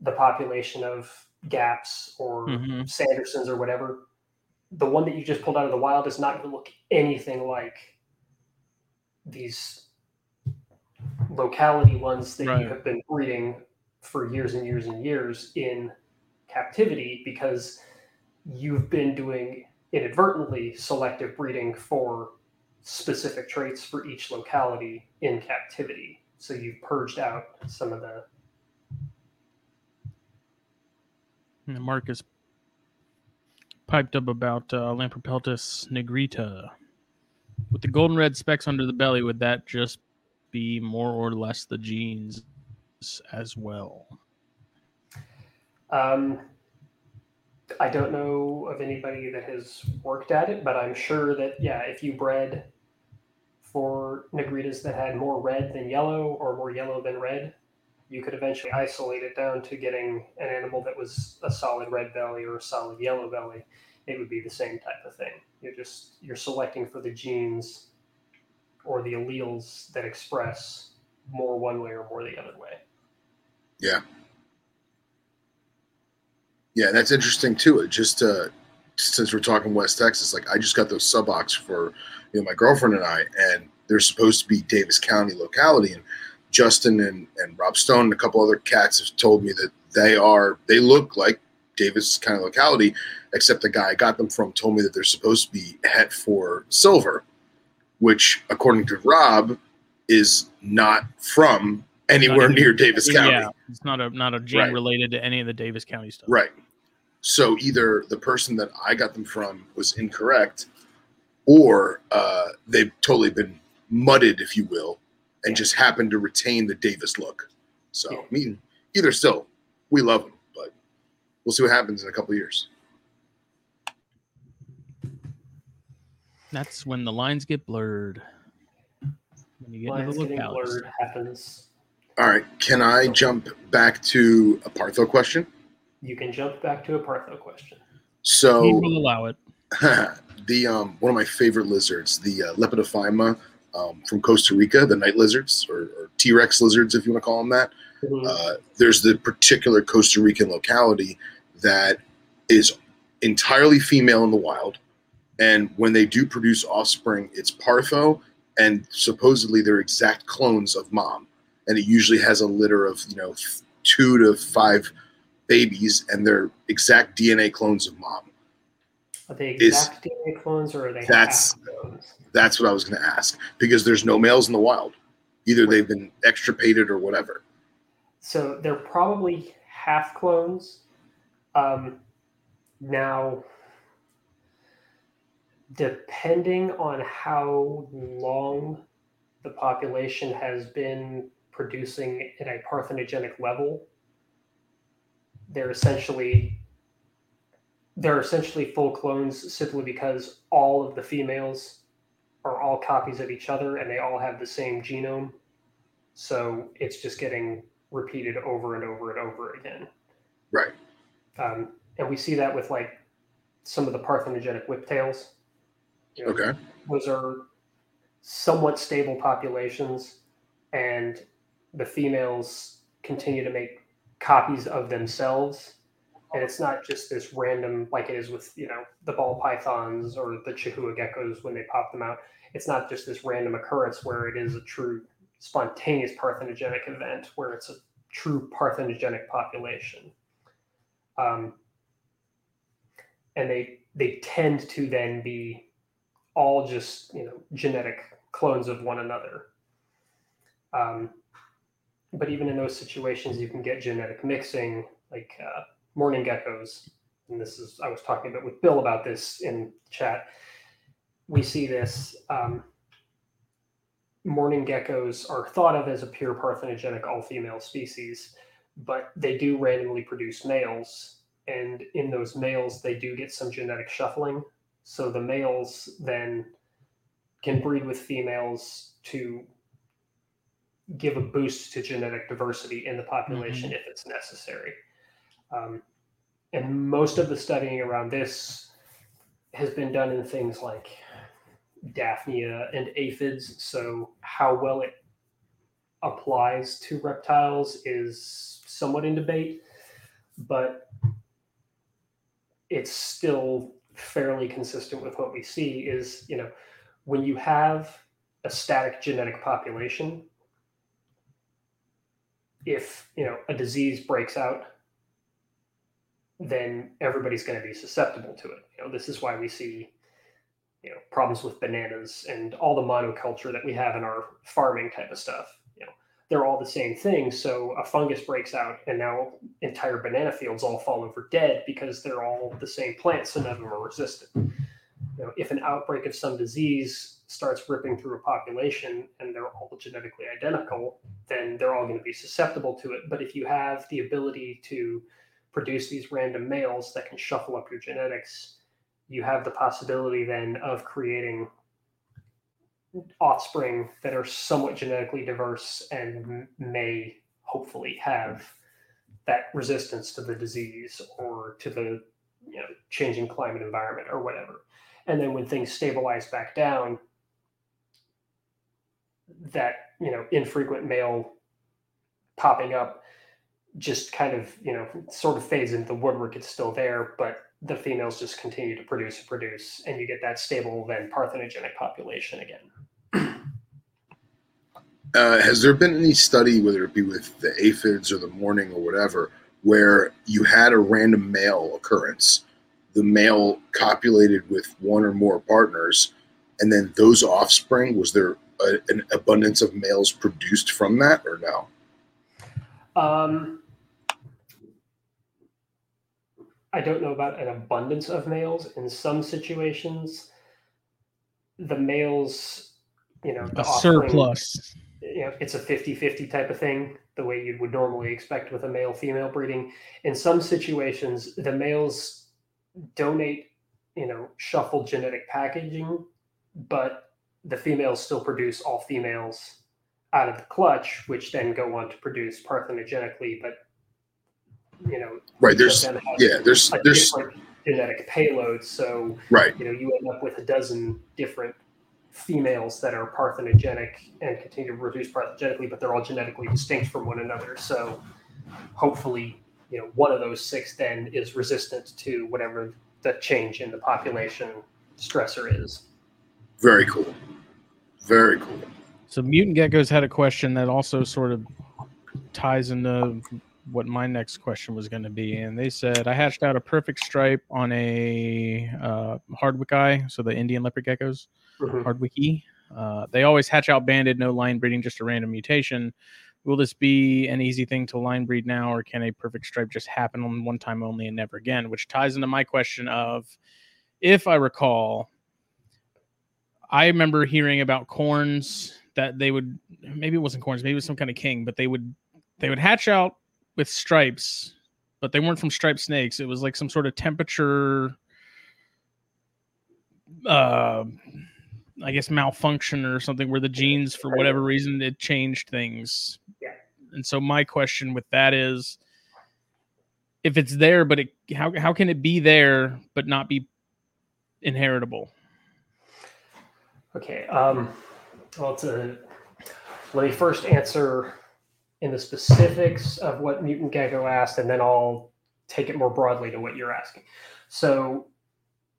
the population of gaps or Mhm. Sandersons or whatever, the one that you just pulled out of the wild is not going to look anything like these locality ones that Right. you have been breeding for years and years and years in captivity because you've been doing inadvertently selective breeding for specific traits for each locality in captivity. So you've purged out some of the And Marcus piped up about uh, Lampropeltis nigrita. With the golden red specks under the belly, would that just be more or less the genes as well? Um, I don't know of anybody that has worked at it, but I'm sure that yeah, if you bred for nigritas that had more red than yellow or more yellow than red, you could eventually isolate it down to getting an animal that was a solid red belly or a solid yellow belly. It would be the same type of thing. You're just you're selecting for the genes or the alleles that express more one way or more the other way. Yeah, Yeah, that's interesting too. Just uh, since we're talking West Texas, like I just got those subocs for you know my girlfriend and I, and they're supposed to be Davis County locality, and Justin and, and Rob Stone and a couple other cats have told me that they are they look like Davis County locality, except the guy I got them from told me that they're supposed to be het for silver, which according to Rob is not from anywhere near Davis County. Yeah, it's not a not a gene Right. related to any of the Davis County stuff. Right. So either the person that I got them from was incorrect, or uh, they've totally been mudded, if you will, and just happened to retain the Davis look. So I mean, either still, we love them, but we'll see what happens in a couple of years. That's when the lines get blurred. When you get Lines into the getting blurred happens. All right, can I jump back to a Partho question? You can jump back to a Partho question. So he will allow it. <clears throat> the um, one of my favorite lizards, the uh, Lepidophyma um, from Costa Rica, the night lizards or, or T Rex lizards, if you want to call them that. Uh, there's the particular Costa Rican locality that is entirely female in the wild, and when they do produce offspring, it's partho, and supposedly they're exact clones of mom, and it usually has a litter of you know two to five babies, and they're exact DNA clones of mom. Are they is- exact DNA clones or are they That's- half clones? That's what I was going to ask because there's no males in the wild. Either they've been extirpated or whatever. So they're probably half clones. Um, now, depending on how long the population has been producing at a parthenogenic level, they're essentially they're essentially full clones simply because all of the females are all copies of each other and they all have the same genome. So it's just getting repeated over and over and over again. Right. Um, and we see that with like some of the parthenogenic whiptails. You know, Okay. Those are somewhat stable populations, and the females continue to make copies of themselves. And it's not just this random, like it is with, you know, the ball pythons or the Chihuahua geckos when they pop them out. It's not just this random occurrence where it is a true spontaneous parthenogenic event, where it's a true parthenogenic population. Um, and they they tend to then be all just you know genetic clones of one another. Um, but even in those situations, you can get genetic mixing, like uh, mourning geckos. And this is I was talking about with Bill about this in chat. We see this. Um, mourning geckos are thought of as a pure parthenogenic all-female species, but they do randomly produce males, and in those males, they do get some genetic shuffling. So the males then can breed with females to give a boost to genetic diversity in the population if it's necessary. Um, and most of the studying around this has been done in things like Daphnia and aphids. So how well it applies to reptiles is somewhat in debate, but it's still fairly consistent with what we see is, you know, when you have a static genetic population, if, you know, a disease breaks out, then everybody's going to be susceptible to it. You know, this is why we see you know problems with bananas and all the monoculture that we have in our farming type of stuff. You know they're all the same thing. So a fungus breaks out and now entire banana fields all fall over dead because they're all the same plants so none of them are resistant. You know if an outbreak of some disease starts ripping through a population and they're all genetically identical then they're all going to be susceptible to it. But if you have the ability to produce these random males that can shuffle up your genetics you have the possibility then of creating offspring that are somewhat genetically diverse and may hopefully have that resistance to the disease or to the you know changing climate environment or whatever. And then when things stabilize back down that you know infrequent male popping up just kind of you know sort of fades into the woodwork it's still there but the females just continue to produce and produce, and you get that stable, then parthenogenic population again. Uh, has there been any study, whether it be with the aphids or the mourning or whatever, where you had a random male occurrence, the male copulated with one or more partners, and then those offspring, was there a, an abundance of males produced from that or no? Um, I don't know about an abundance of males. In some situations, the males, you know, a surplus. You know, it's a 50-50 type of thing, the way you would normally expect with a male-female breeding. In some situations, the males donate, you know, shuffled genetic packaging, but the females still produce all females out of the clutch, which then go on to produce parthenogenically, but you know, right. There's yeah, there's there's genetic payload. So right, you know, you end up with a dozen different females that are parthenogenic and continue to reproduce parthenogenically, but they're all genetically distinct from one another. So hopefully, you know, one of those six then is resistant to whatever the change in the population stressor is. Very cool. Very cool. So mutant geckos had a question that also sort of ties into what my next question was going to be, and they said I hatched out a perfect stripe on a uh, hardwickii, so the Indian leopard geckos, mm-hmm. hardwickii. Uh, they always hatch out banded, no line breeding, just a random mutation. Will this be an easy thing to line breed now, or can a perfect stripe just happen on one time only and never again? Which ties into my question of, if I recall, I remember hearing about corns that they would maybe it wasn't corns, maybe it was some kind of king, but they would they would hatch out with stripes, but they weren't from striped snakes. It was like some sort of temperature, uh, I guess malfunction or something where the genes, for whatever reason, it changed things. Yeah. And so my question with that is, if it's there, but it how how can it be there but not be inheritable? Okay. Um, well, it's a. Let me first answer in the specifics of what Mutant Gecko asked, and then I'll take it more broadly to what you're asking. So,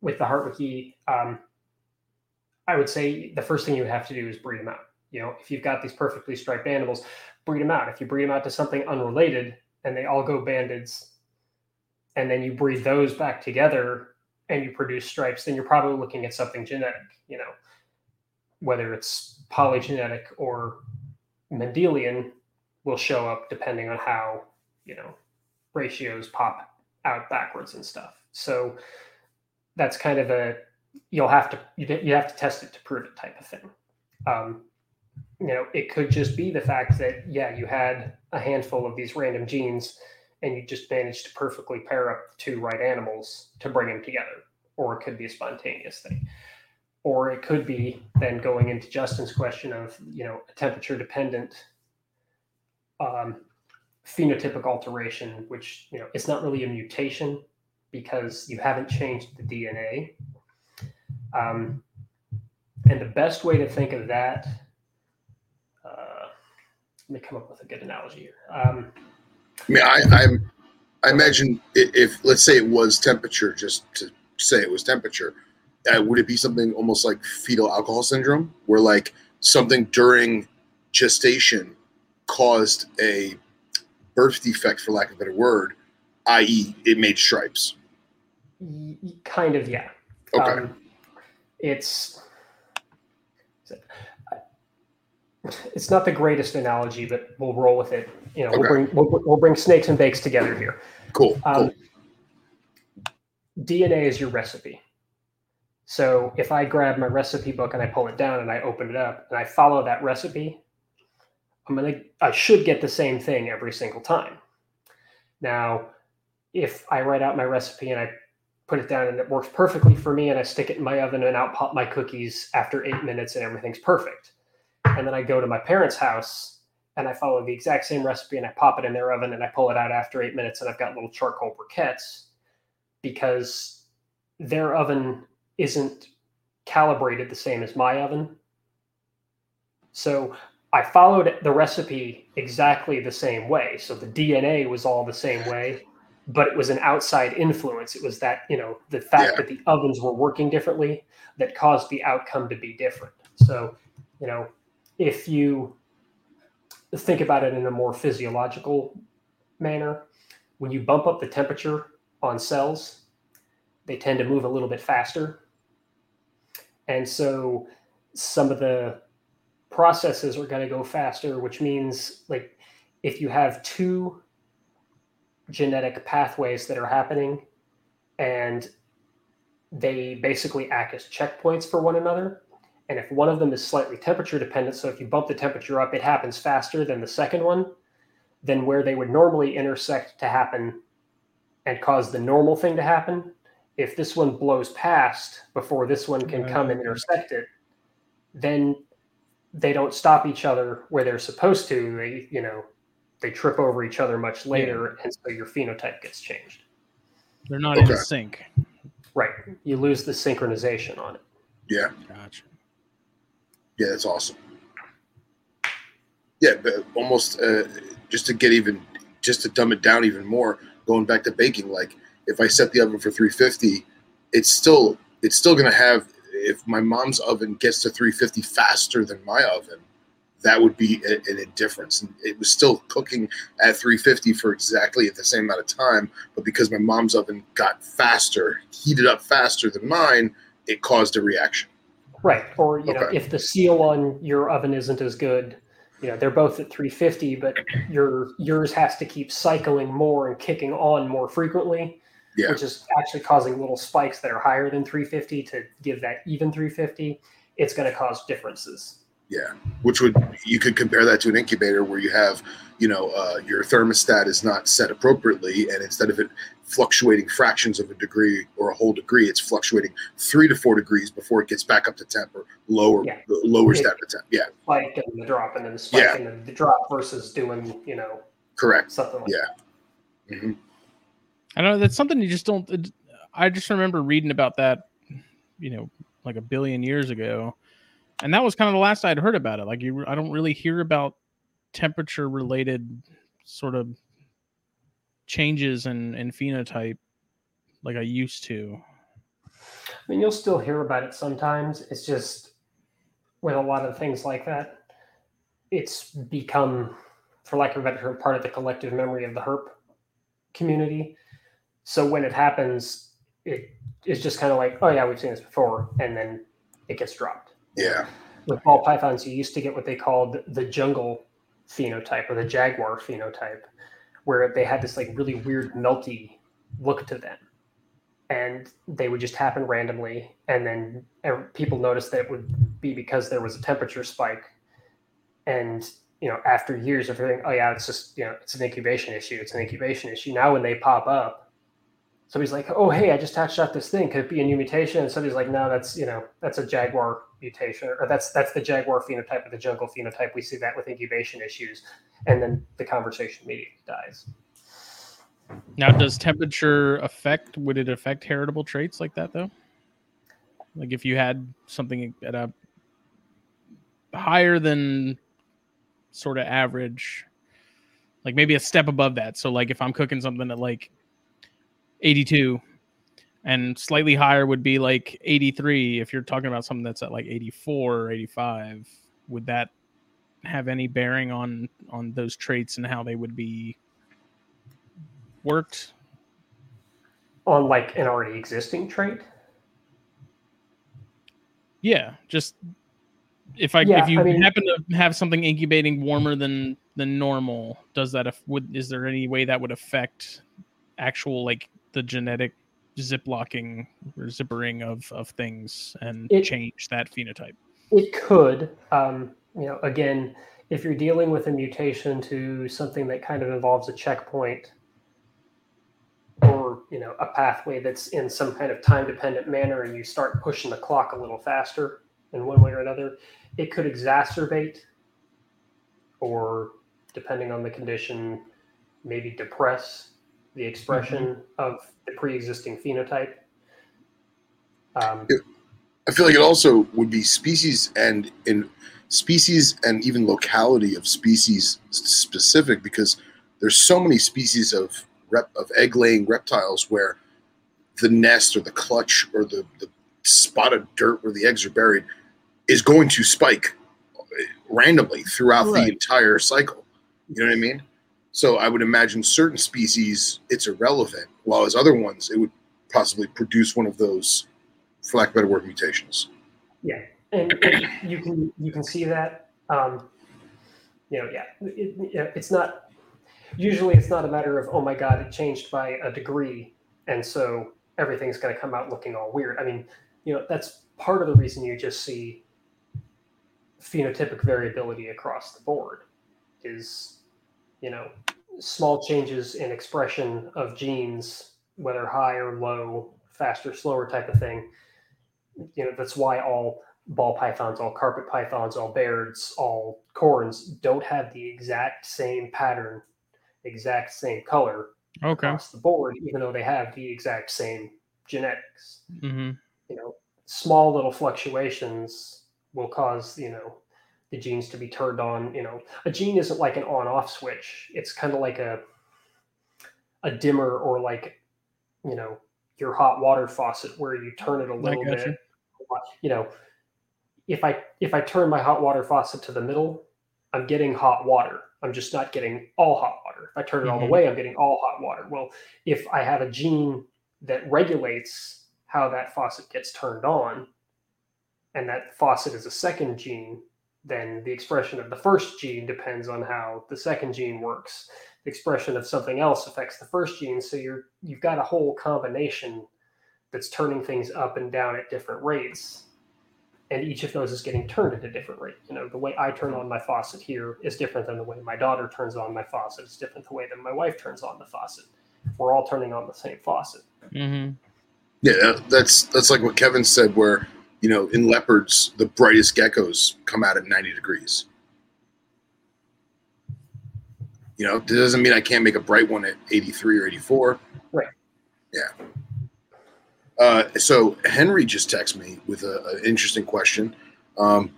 with the hardwickii, um, I would say the first thing you have to do is breed them out. You know, if you've got these perfectly striped animals, breed them out. If you breed them out to something unrelated and they all go bandids, and then you breed those back together and you produce stripes, then you're probably looking at something genetic, you know, whether it's polygenetic or Mendelian will show up depending on how, you know, ratios pop out backwards and stuff. So that's kind of a you'll have to you have to test it to prove it type of thing. Um, you know, it could just be the fact that yeah, you had a handful of these random genes and you just managed to perfectly pair up the two right animals to bring them together, or it could be a spontaneous thing. Or it could be then going into Justin's question of you know a temperature dependent um, phenotypic alteration, which you know it's not really a mutation because you haven't changed the DNA. Um, and the best way to think of that, uh, let me come up with a good analogy here. Um, I mean, I, I'm, I imagine if, if, let's say it was temperature, just to say it was temperature, uh, would it be something almost like fetal alcohol syndrome, where like something during gestation caused a birth defect, for lack of a better word, i.e., it made stripes? Kind of, yeah. Okay. Um, it's it's not the greatest analogy, but we'll roll with it. You know, Okay. we'll bring we'll, we'll bring snakes and bakes together here. Cool. Um, cool. DNA is your recipe. So if I grab my recipe book and I pull it down and I open it up and I follow that recipe, I'm gonna I should get the same thing every single time. Now, if I write out my recipe and I put it down and it works perfectly for me and I stick it in my oven and out pop my cookies after eight minutes and everything's perfect. And then I go to my parents' house and I follow the exact same recipe and I pop it in their oven and I pull it out after eight minutes and I've got little charcoal briquettes because their oven isn't calibrated the same as my oven. So I followed the recipe exactly the same way. So the DNA was all the same way, but it was an outside influence. It was that, you know, the fact Yeah. that the ovens were working differently that caused the outcome to be different. So, you know, if you think about it in a more physiological manner, when you bump up the temperature on cells, they tend to move a little bit faster. And so some of the processes are going to go faster, which means like if you have two genetic pathways that are happening and they basically act as checkpoints for one another. And if one of them is slightly temperature dependent, so if you bump the temperature up, it happens faster than the second one, then where they would normally intersect to happen and cause the normal thing to happen, if this one blows past before this one can mm-hmm. come and intersect it, then they don't stop each other where they're supposed to. They, you know, they trip over each other much later, and so your phenotype gets changed. They're not in sync. Right. You lose the synchronization on it. Yeah. Gotcha. Yeah, that's awesome. Yeah, but almost uh, just to get even, just to dumb it down even more, going back to baking, like if I set the oven for 350, it's still it's still gonna have. If my mom's oven gets to 350 faster than my oven, that would be a, an indifference. And it was still cooking at 350 for exactly at the same amount of time, but because my mom's oven got faster, heated up faster than mine, it caused a reaction. Right. Or, you know, if the seal on your oven isn't as good, you know, they're both at 350, but your yours has to keep cycling more and kicking on more frequently, Yeah. which is actually causing little spikes that are higher than 350 to give that even 350. It's going to cause differences. Yeah, which would you could compare that to an incubator where you have, you know, uh, your thermostat is not set appropriately, and instead of it fluctuating fractions of a degree or a whole degree, it's fluctuating three to four degrees before it gets back up to temp or lower Yeah. lowers It- down to temp. Yeah, Spike and the drop, and then the spike Yeah. and then the drop versus doing, you know, correct. something like Yeah. hmm I know that's something you just don't. it- I just remember reading about that, you know, like a billion years ago, and that was kind of the last I'd heard about it. Like you, I don't really hear about temperature related sort of changes in, in phenotype like I used to. I mean, you'll still hear about it sometimes. It's just with a lot of things like that, it's become, for lack of a better term, part of the collective memory of the herp community. So when it happens, it is just kind of like, oh yeah, we've seen this before, and then it gets dropped. Yeah. With ball pythons, you used to get what they called the jungle phenotype or the jaguar phenotype, where they had this like really weird melty look to them and they would just happen randomly and then people noticed that it would be because there was a temperature spike and you know after years of hearing oh yeah it's just you know it's an incubation issue it's an incubation issue now when they pop up somebody's like oh hey i just hatched out this thing could it be a new mutation and somebody's like no that's you know that's a jaguar mutation or that's that's the jaguar phenotype or the jungle phenotype we see that with incubation issues and then the conversation immediately dies now, does temperature affect? Would it affect heritable traits like that though? Like if you had something at a higher than sort of average, like maybe a step above that. So like if I'm cooking something at like 82 and slightly higher would be like 83 if you're talking about something that's at like 84 or 85 would that have any bearing on on those traits and how they would be worked on like an already existing trait. Yeah, just if I yeah, if you I mean, happen to have something incubating warmer than than normal, does that if would is there any way that would affect actual like the genetic ziplocking or zippering of of things and it, change that phenotype? It could. Um, you know, again, if you're dealing with a mutation to something that kind of involves a checkpoint, or you know a pathway that's in some kind of time dependent manner and you start pushing the clock a little faster in one way or another it could exacerbate or depending on the condition maybe depress the expression mm-hmm. of the pre-existing phenotype um, i feel like it also would be species and in species and even locality of species specific because there's so many species of rep, of egg laying reptiles where the nest or the clutch or the, the spot of dirt where the eggs are buried is going to spike randomly throughout right. the entire cycle. You know what I mean? So I would imagine certain species it's irrelevant, while as other ones it would possibly produce one of those, for lack of better word, mutations. Yeah, and, and you can you can see that. Um, you know, yeah, it, it's not usually it's not a matter of oh my god it changed by a degree and so everything's going to come out looking all weird i mean you know that's part of the reason you just see phenotypic variability across the board is you know small changes in expression of genes whether high or low faster slower type of thing you know that's why all ball pythons all carpet pythons all bairds all corns don't have the exact same pattern exact same color okay. across the board, even though they have the exact same genetics. Mm-hmm. You know, small little fluctuations will cause you know the genes to be turned on. You know, a gene isn't like an on-off switch. It's kind of like a a dimmer or like you know your hot water faucet where you turn it a little bit. You. you know, if I if I turn my hot water faucet to the middle, I'm getting hot water. I'm just not getting all hot water. If I turn it mm-hmm. all the mm-hmm. way, I'm getting all hot water. Well, if I have a gene that regulates how that faucet gets turned on, and that faucet is a second gene, then the expression of the first gene depends on how the second gene works. The expression of something else affects the first gene. So you're you've got a whole combination that's turning things up and down at different rates and each of those is getting turned at a different rate. You know, the way I turn on my faucet here is different than the way my daughter turns on my faucet. It's different the way that my wife turns on the faucet. We're all turning on the same faucet. Mm-hmm. Yeah, that's that's like what Kevin said, where you know, in leopards, the brightest geckos come out at ninety degrees. You know, it doesn't mean I can't make a bright one at eighty three or eighty four. Right. Yeah. Uh, so Henry just texted me with an interesting question. Um,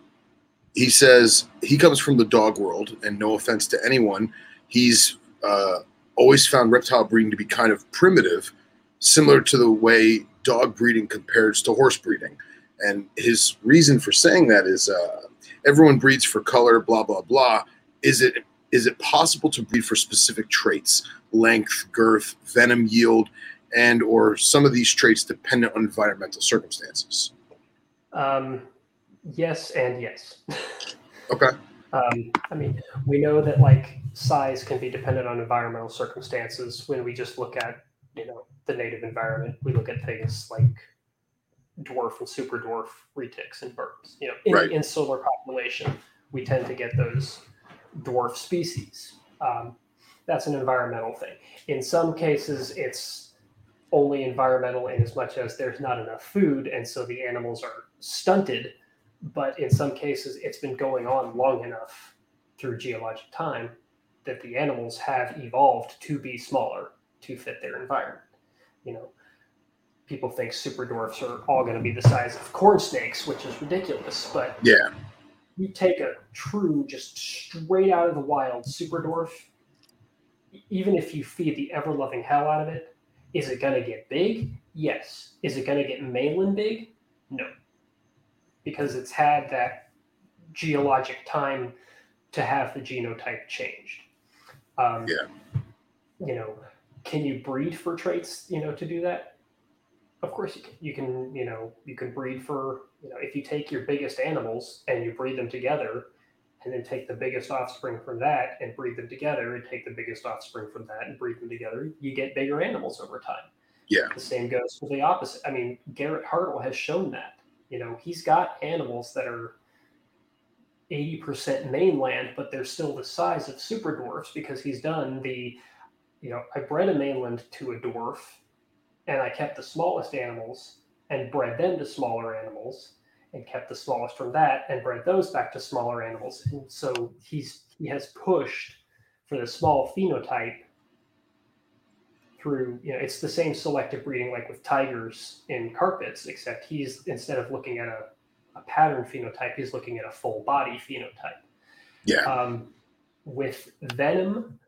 he says he comes from the dog world, and no offense to anyone, he's uh, always found reptile breeding to be kind of primitive, similar to the way dog breeding compares to horse breeding. And his reason for saying that is uh, everyone breeds for color, blah blah blah. Is it is it possible to breed for specific traits, length, girth, venom yield, and or some of these traits dependent on environmental circumstances? Um, yes and yes. <laughs> Okay. Um, I mean, we know that like size can be dependent on environmental circumstances. When we just look at you know the native environment, we look at things like dwarf and super dwarf retics and berms. You know, in Right. the insular population, we tend to get those dwarf species. Um, that's an environmental thing. In some cases, it's only environmental in as much as there's not enough food, and so the animals are stunted. But in some cases, it's been going on long enough through geologic time that the animals have evolved to be smaller to fit their environment. You know, people think super dwarfs are all going to be the size of corn snakes, which is ridiculous. But Yeah. you take a true, just straight out of the wild super dwarf, even if you feed the ever loving hell out of it, is it going to get big? Yes. Is it going to get mainland big? No. Because it's had that geologic time to have the genotype changed. Um, Yeah. You know, can you breed for traits, you know, to do that? Of course you can. You can, you know, you can breed for, you know, if you take your biggest animals and you breed them together, and then take the biggest offspring from that and breed them together, and take the biggest offspring from that and breed them together, you get bigger animals over time. Yeah. The same goes for the opposite. I mean, Garrett Hartle has shown that. You know, he's got animals that are 80% mainland, but they're still the size of super dwarfs because he's done the, you know, I bred a mainland to a dwarf and I kept the smallest animals and bred them to smaller animals and kept the smallest from that and bred those back to smaller animals. And so he's he has pushed for the small phenotype through, you know, it's the same selective breeding like with tigers in carpets, except he's instead of looking at a, a pattern phenotype, he's looking at a full body phenotype. Yeah. Um, with venom,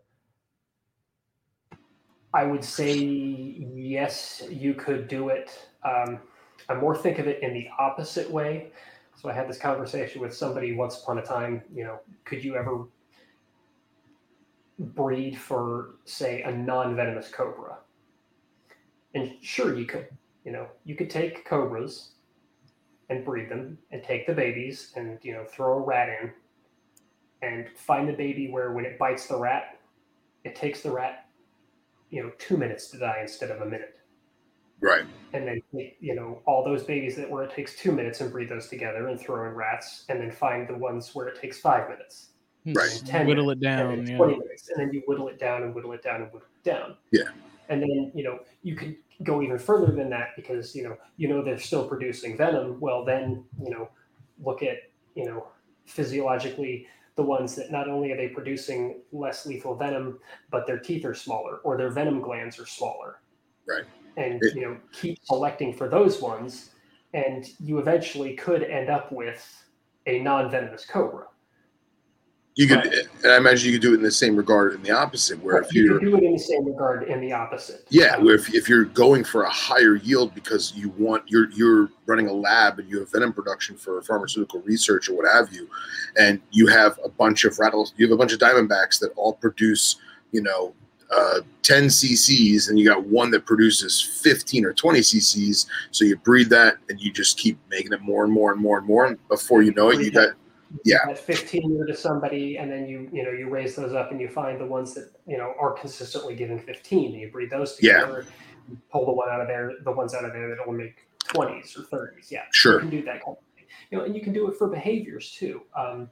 I would say yes, you could do it. Um, I more think of it in the opposite way. So I had this conversation with somebody once upon a time. You know, could you ever breed for, say, a non-venomous cobra? And sure, you could. You know, you could take cobras and breed them, and take the babies, and you know, throw a rat in, and find the baby where when it bites the rat, it takes the rat, you know, two minutes to die instead of a minute Right. and then you know all those babies that where it takes two minutes and breed those together and throw in rats and then find the ones where it takes five minutes hmm. Right. and 10 Whittle it minutes, and down. then Yeah. 20 minutes and then you whittle it down and whittle it down and whittle it down Yeah. and then you know you could go even further than that because you know you know they're still producing venom well then you know look at you know physiologically the ones that not only are they producing less lethal venom but their teeth are smaller or their venom glands are smaller Right. and It- you know keep selecting for those ones and you eventually could end up with a non-venomous cobra You could, Right. and I imagine you could do it in the same regard in the opposite, where if you do it in the same regard in the opposite yeah, where if, if you're going for a higher yield because you want you're you're running a lab and you have venom production for pharmaceutical research or what have you, and you have a bunch of rattles, you have a bunch of diamondbacks that all produce, you know. Uh, 10 cc's and you got one that produces 15 or 20 cc's so you breed that and you just keep making it more and more and more and more and before you know it you got yeah. at 15 year to somebody and then you you know you raise those up and you find the ones that you know are consistently giving 15 and you breed those together you pull the one out of there the ones out of there that will make 20s or 30s yeah Sure. you can do that kind of thing. You know, and you can do it for behaviors too. Um,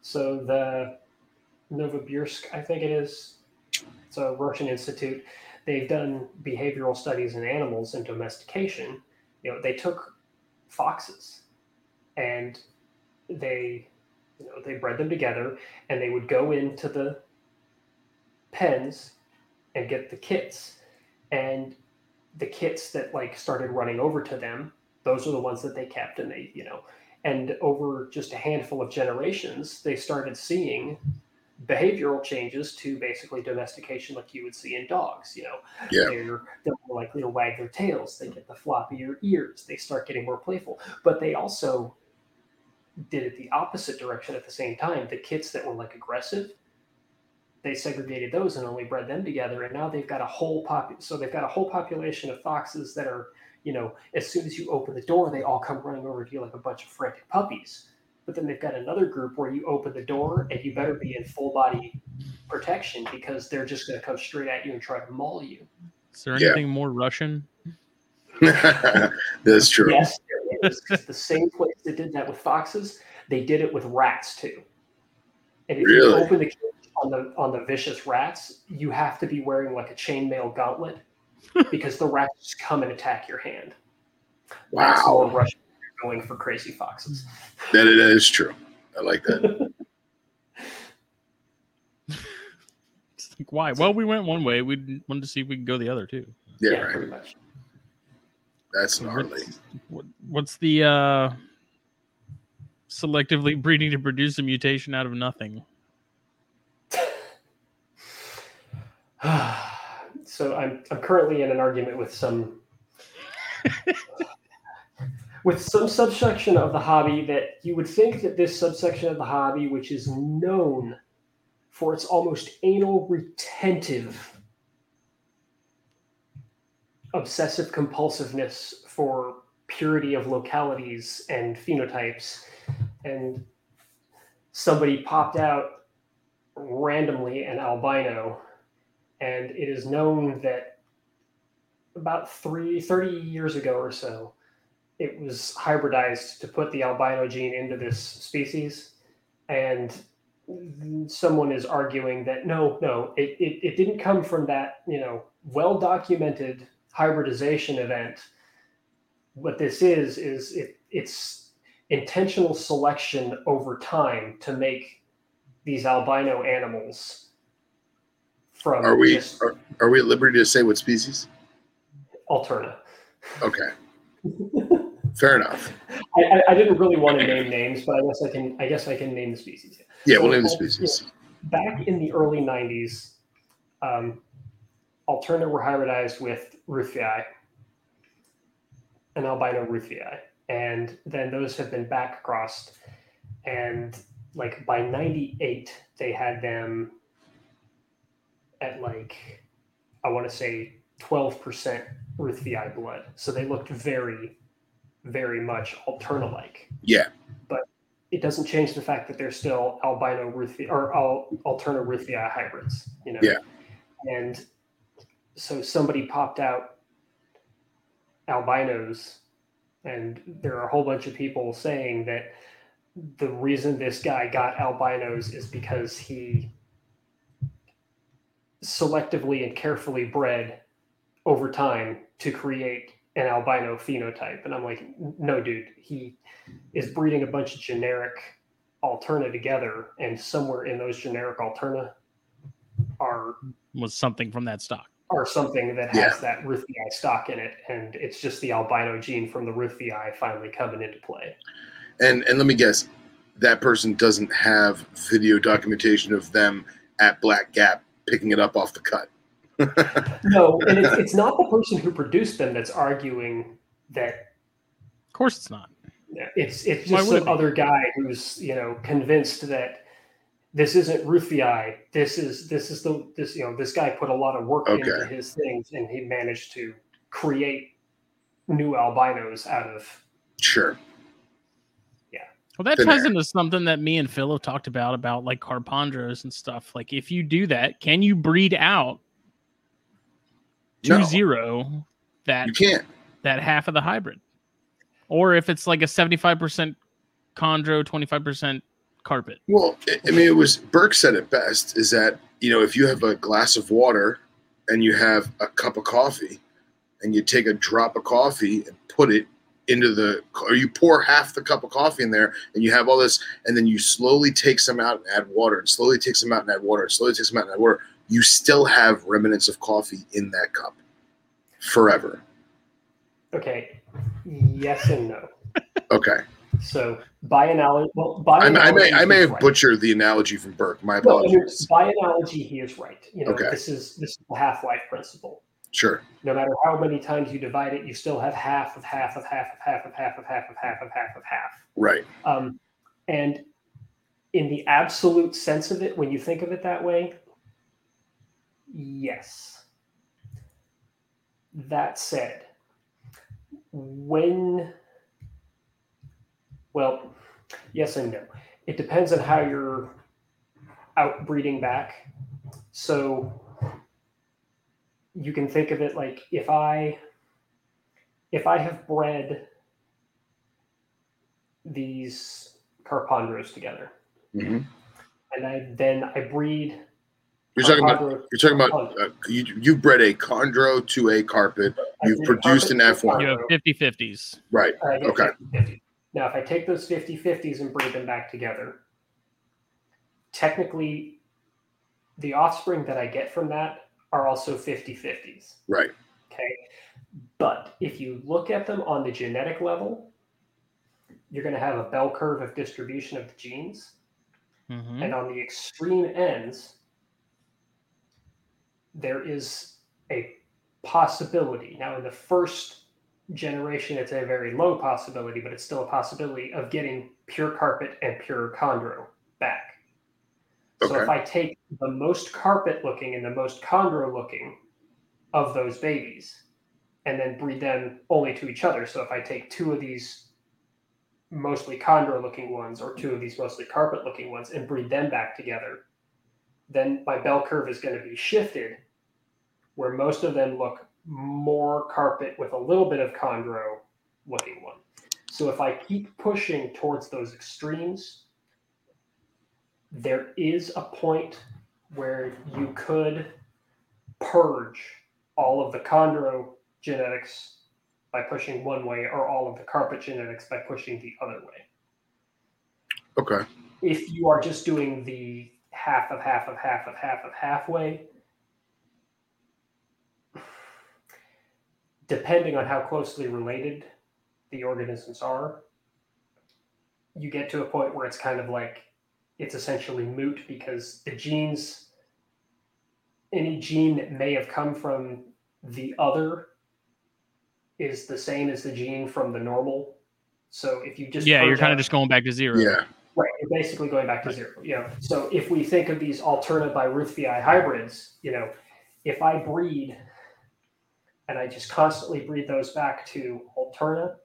so the Novosibirsk, I think it is, it's a Russian institute. They've done behavioral studies in animals and domestication. You know, they took foxes and they, you know, they bred them together, and they would go into the pens and get the kits, and the kits that like started running over to them those are the ones that they kept and they you know And over just a handful of generations, they started seeing behavioral changes to basically domestication like you would see in dogs. You know, Yeah. they're, they're more likely to wag their tails, they get the floppier ears, they start getting more playful. But they also did it the opposite direction at the same time. The kits that were like aggressive, they segregated those and only bred them together. And now they've got a whole pop. So they've got a whole population of foxes that are, you know, as soon as you open the door, they all come running over to you like a bunch of frantic puppies. But then they've got another group where you open the door and you better be in full body protection because they're just going to come straight at you and try to maul you. Is there Yeah. anything more Russian? <laughs> That's true. Yes, there is. It's the same place that did that with foxes. They did it with rats too. And if Really? you open the cage on the on the vicious rats, you have to be wearing like a chainmail gauntlet <laughs> because the rats just come and attack your hand. That's more Wow. Russian going for crazy foxes. That, that is true. I like that. It's <laughs> like, why? Well, we went one way. We wanted to see if we could go the other too. Yeah, Yeah, right. pretty much. That's gnarly. What's, what, what's the uh, selectively breeding to produce a mutation out of nothing? <sighs> so I'm I'm currently in an argument with some <laughs> with some subsection of the hobby that you would think that this subsection of the hobby, which is known for its almost anal retentive obsessive compulsiveness for purity of localities and phenotypes and somebody popped out randomly an albino and it is known that about three, 30 years ago or so, it was hybridized to put the albino gene into this species. And someone is arguing that no, no, it, it, it didn't come from that, you know, well documented hybridization event. What this is, is it, it's intentional selection over time to make these albino animals from Are we just are, are we at liberty to say what species? Alterna. Okay. <laughs> Fair enough. I, I, didn't really want to name names, but I guess I can. I guess I can name the species. Yeah, So, we'll name the species. Back in the early '90s, um, Alterna were hybridized with Ruthii, an albino Ruthii, and then those have been back crossed, and like by '98 they had them at like I want to say 12% Ruthii blood, so they looked very, very much Alterna-like. Yeah. But it doesn't change the fact that they're still albino Ruthia or al, alterna Ruthia hybrids, you know. Yeah. And so somebody popped out albinos, and there are a whole bunch of people saying that the reason this guy got albinos is because he selectively and carefully bred over time to create an albino phenotype. And I'm like, no, dude, he is breeding a bunch of generic alterna together, and somewhere in those generic alterna are Was something from that stock? Are something that Yeah. has that Ruthii stock in it, and it's just the albino gene from the Ruthii finally coming into play. And and let me guess, that person doesn't have video documentation of them at Black Gap picking it up off the cut. <laughs> No, and it's, it's not the person who produced them that's arguing that Of course, it's not. it's it's just would it some other guy who's you know convinced that this isn't Ruthii. This is this is the this you know this guy put a lot of work into his things, and he managed to create new albinos out of Sure. Yeah. Well, that Thin ties air. into something that me and Phil have talked about about like carpondros and stuff. Like, if you do that, can you breed out two No. zero that You can't. that half of the hybrid? Or if it's like a seventy five percent chondro, twenty five percent carpet. Well, I- I mean, it was Burke said it best is that, you know, if you have a glass of water and you have a cup of coffee and you take a drop of coffee and put it into the, or you pour half the cup of coffee in there and you have all this, and then you slowly take some out and add water and slowly take some out and add water and slowly take some out and add water, you still have remnants of coffee in that cup forever. okay, yes and no. Okay. So by analogy, well, by I, I may I may have right. butchered the analogy from Burke. My No, apologies. by analogy, he is right. You know, Okay. this is this is the half life principle. Sure. No matter how many times you divide it, you still have half of half of half of half of half of half of half of half of half. Right. Um, and in the absolute sense of it, when you think of it that way, yes. That said, when, well, yes and no. It depends on how you're outbreeding back. So you can think of it like if I if I have bred these carpondros together hmm and I then I breed You're talking about you're talking about uh, you you bred a chondro to a carpet. I You've produced an carpet to F1. You have chondro, 50 50s. Right. and I get Okay. 50-50. Now, if I take those 50 50s and breed them back together, technically, the offspring that I get from that are also 50 50s. Right. Okay. But if you look at them on the genetic level, you're going to have a bell curve of distribution of the genes. hmm And on the extreme ends, there is a possibility. Now, in the first generation, it's a very low possibility, but it's still a possibility of getting pure carpet and pure chondro back. So if I take the most carpet looking and the most chondro looking of those babies and then breed them only to each other. So if I take two of these mostly chondro looking ones or two of these mostly carpet looking ones and breed them back together, then my bell curve is going to be shifted where most of them look more carpet with a little bit of chondro looking one. So if I keep pushing towards those extremes, there is a point where you could purge all of the chondro genetics by pushing one way or all of the carpet genetics by pushing the other way. Okay. If you are just doing the half of half of half of half of halfway, depending on how closely related the organisms are, you get to a point where it's kind of like it's essentially moot because the genes, any gene that may have come from the other is the same as the gene from the normal. So if you just Yeah, you're kind of just going back to zero. Yeah. Right, you're basically going back to zero. You know, so if we think of these alterna by Ruthvi hybrids, you know, if I breed and I just constantly breed those back to alterna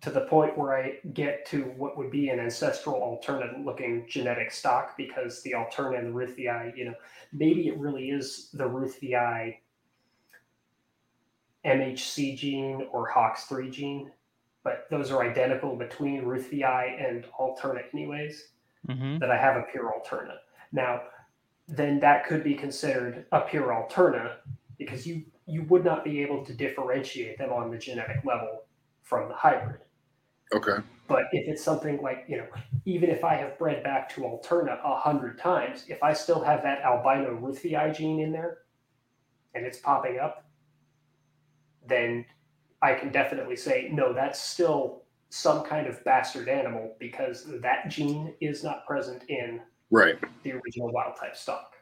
to the point where I get to what would be an ancestral alterna looking genetic stock because the alterna and the Ruthvi, you know, maybe it really is the Ruthvi MHC gene or HOX3 gene but those are identical between Ruthvi and Alterna anyways, hmm that I have a pure Alterna. Now, then that could be considered a pure Alterna because you you would not be able to differentiate them on the genetic level from the hybrid. Okay. But if it's something like, you know, even if I have bred back to Alterna a hundred times, if I still have that albino Ruthvi gene in there and it's popping up, then I can definitely say, no, that's still some kind of bastard animal because that gene is not present in Right. the original wild type stock.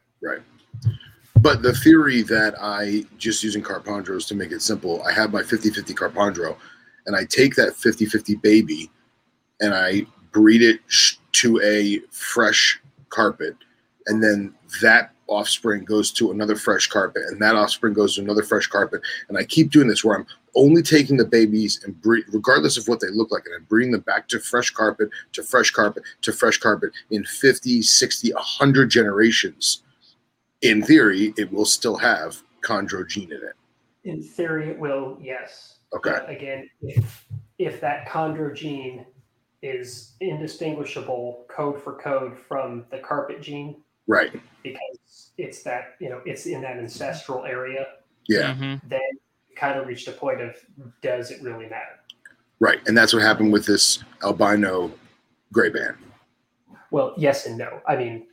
But the theory that I just using carpondros to make it simple, I have my 50-50 carpondro and I take that 50-50 baby and I breed it to a fresh carpet and then that offspring goes to another fresh carpet and that offspring goes to another fresh carpet and I keep doing this where I'm only taking the babies and breed regardless of what they look like and I'm breeding them back to fresh carpet to fresh carpet to fresh carpet in 50 60 100 generations in theory, it will still have chondro gene in it. In theory, it will, yes. Okay. But again, if if that chondro gene is indistinguishable code for code from the carpet gene, Right. because it's that you know it's in that ancestral area, Yeah. hmm then kind of reached a point of does it really matter? Right. And that's what happened with this albino gray band. Well, yes and no. I mean,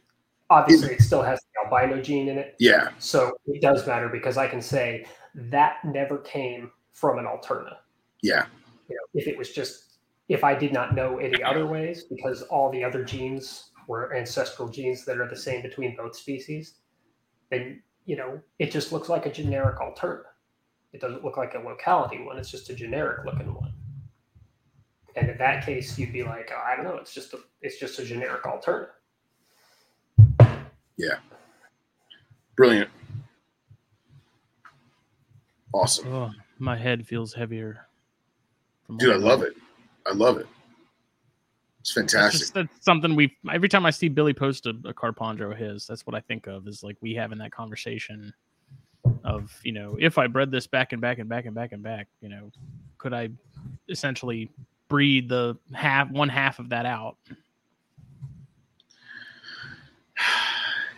obviously, it still has the albino gene in it, Yeah. so it does matter because I can say that never came from an alterna. Yeah. You know, if it was just if I did not know any other ways, because all the other genes were ancestral genes that are the same between both species, then you know it just looks like a generic alterna. It doesn't look like a locality one; it's just a generic looking one. And in that case, you'd be like, oh, I don't know, it's just a it's just a generic alterna. Brilliant. Awesome. Oh, my head feels heavier. Dude, I love it. I love it. It's fantastic. just that's something we every time I see Billy post a, a Carpondro of his, that's what I think of is like we having that conversation of, you know, if I bred this back and back and back and back and back, you know, could I essentially breed the half one half of that out?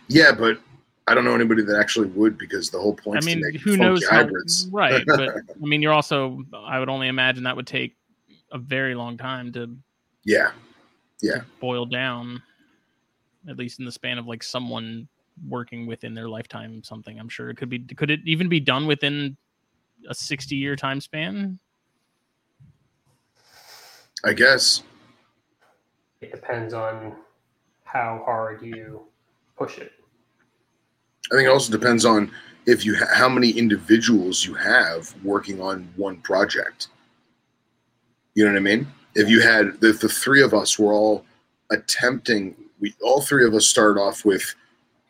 Yeah, but I don't know anybody that actually would because the whole point I is mean, to make who funky knows how, hybrids. <laughs> right? <laughs> But I mean, you're also I would only imagine that would take a very long time to Yeah. Yeah. boil down, at least in the span of like someone working within their lifetime. Something I'm sure it could be. Could it even be done within a 60 year time span? I guess. It depends on how hard you push it. I think it also depends on if you ha- how many individuals you have working on one project. You know what I mean? If you had the, the three of us were all attempting, we all three of us started off with,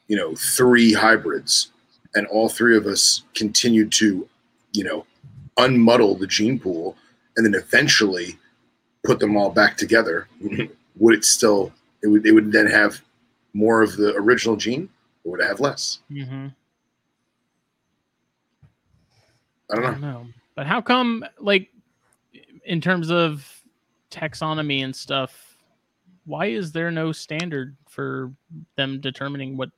you know, three hybrids, and all three of us continued to, you know, unmuddle the gene pool, and then eventually put them all back together. <laughs> would it still? It would. It would then have more of the original gene, or would it have less? Mm-hmm. I don't I know. don't know. But how come, like, in terms of taxonomy and stuff, why is there no standard for them determining what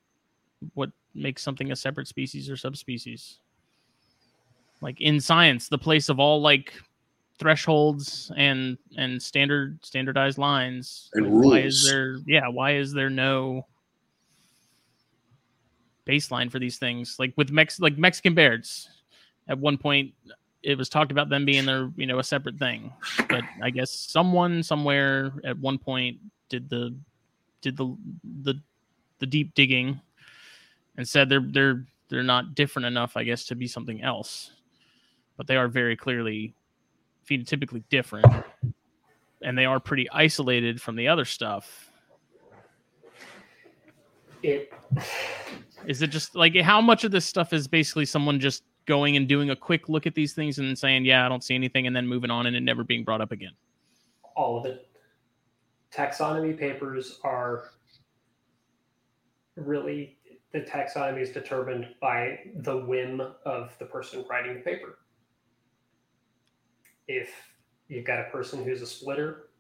what makes something a separate species or subspecies? Like in science, the place of all like thresholds and and standard standardized lines. And like, Why is there? Yeah, why is there no baseline for these things? Like with Mex, like Mexican bears, at one point it was talked about them being their you know a separate thing. But i guess someone somewhere at one point did the did the the the deep digging and said they're they're they're not different enough i guess to be something else. But they are very clearly phenotypically different. And they are pretty isolated from the other stuff. It is it just like how much of this stuff is basically someone just going and doing a quick look at these things and saying yeah i don't see anything and then moving on and it never being brought up again all of it. Taxonomy papers are really the taxonomy is determined by the whim of the person writing the paper. If you've got a person who's a splitter,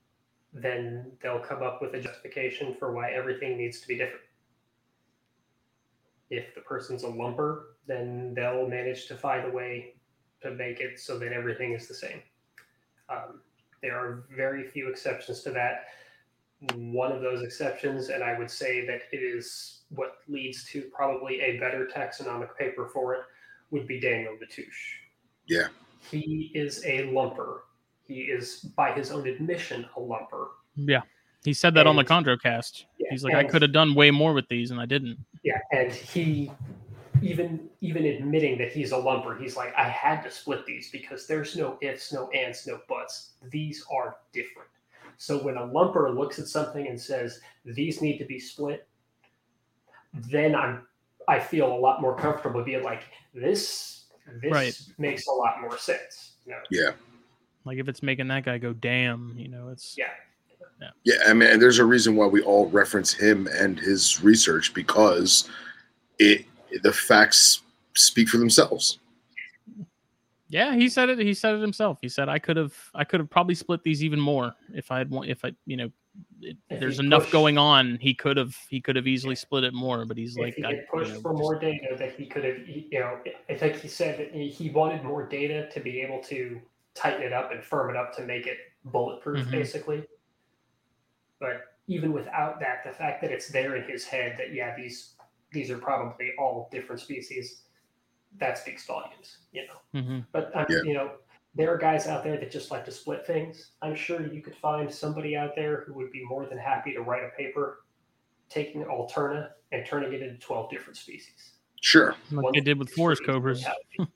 then they'll come up with a justification for why everything needs to be different. If the person's a lumper, then they'll manage to find a way to make it so that everything is the same. Um, there are very few exceptions to that. One of those exceptions, and I would say that it is what leads to probably a better taxonomic paper for it, would be Daniel Natusch. Yeah. He is a lumper. He is, by his own admission, a lumper. yeah he said that on the And- chondrocast Yeah, he's like i could have done way more with these and i didn't Yeah, and he even even admitting that he's a lumper, he's like, I had to split these because there's no ifs, no ands, no buts. These are different. So when a lumper looks at something and says these need to be split, then I'm I feel a lot more comfortable being like this this Right. makes a lot more sense. You know? Yeah. like if it's making that guy go damn you know it's Yeah. Yeah, I mean, there's a reason why we all reference him and his research because it the facts speak for themselves. Yeah, he said it. He said it himself. He said I could have, I could have probably split these even more if I had, wa- if I, you know, it, there's enough pushed- going on. He could have, he could have easily split it more. But he's if like, he I, pushed you know, for more data that he could have you know i think he said that he- he wanted more data to be able to tighten it up and firm it up to make it bulletproof Mhm. basically but even without that the fact that it's there in his head that yeah these these are probably all different species that speaks volumes you know mhm. but um, Yeah. you know there are guys out there that just like to split things. I'm sure you could find somebody out there who would be more than happy to write a paper taking Alterna and turning it into 12 different species. Sure. Like One they did with forest cobras. <laughs>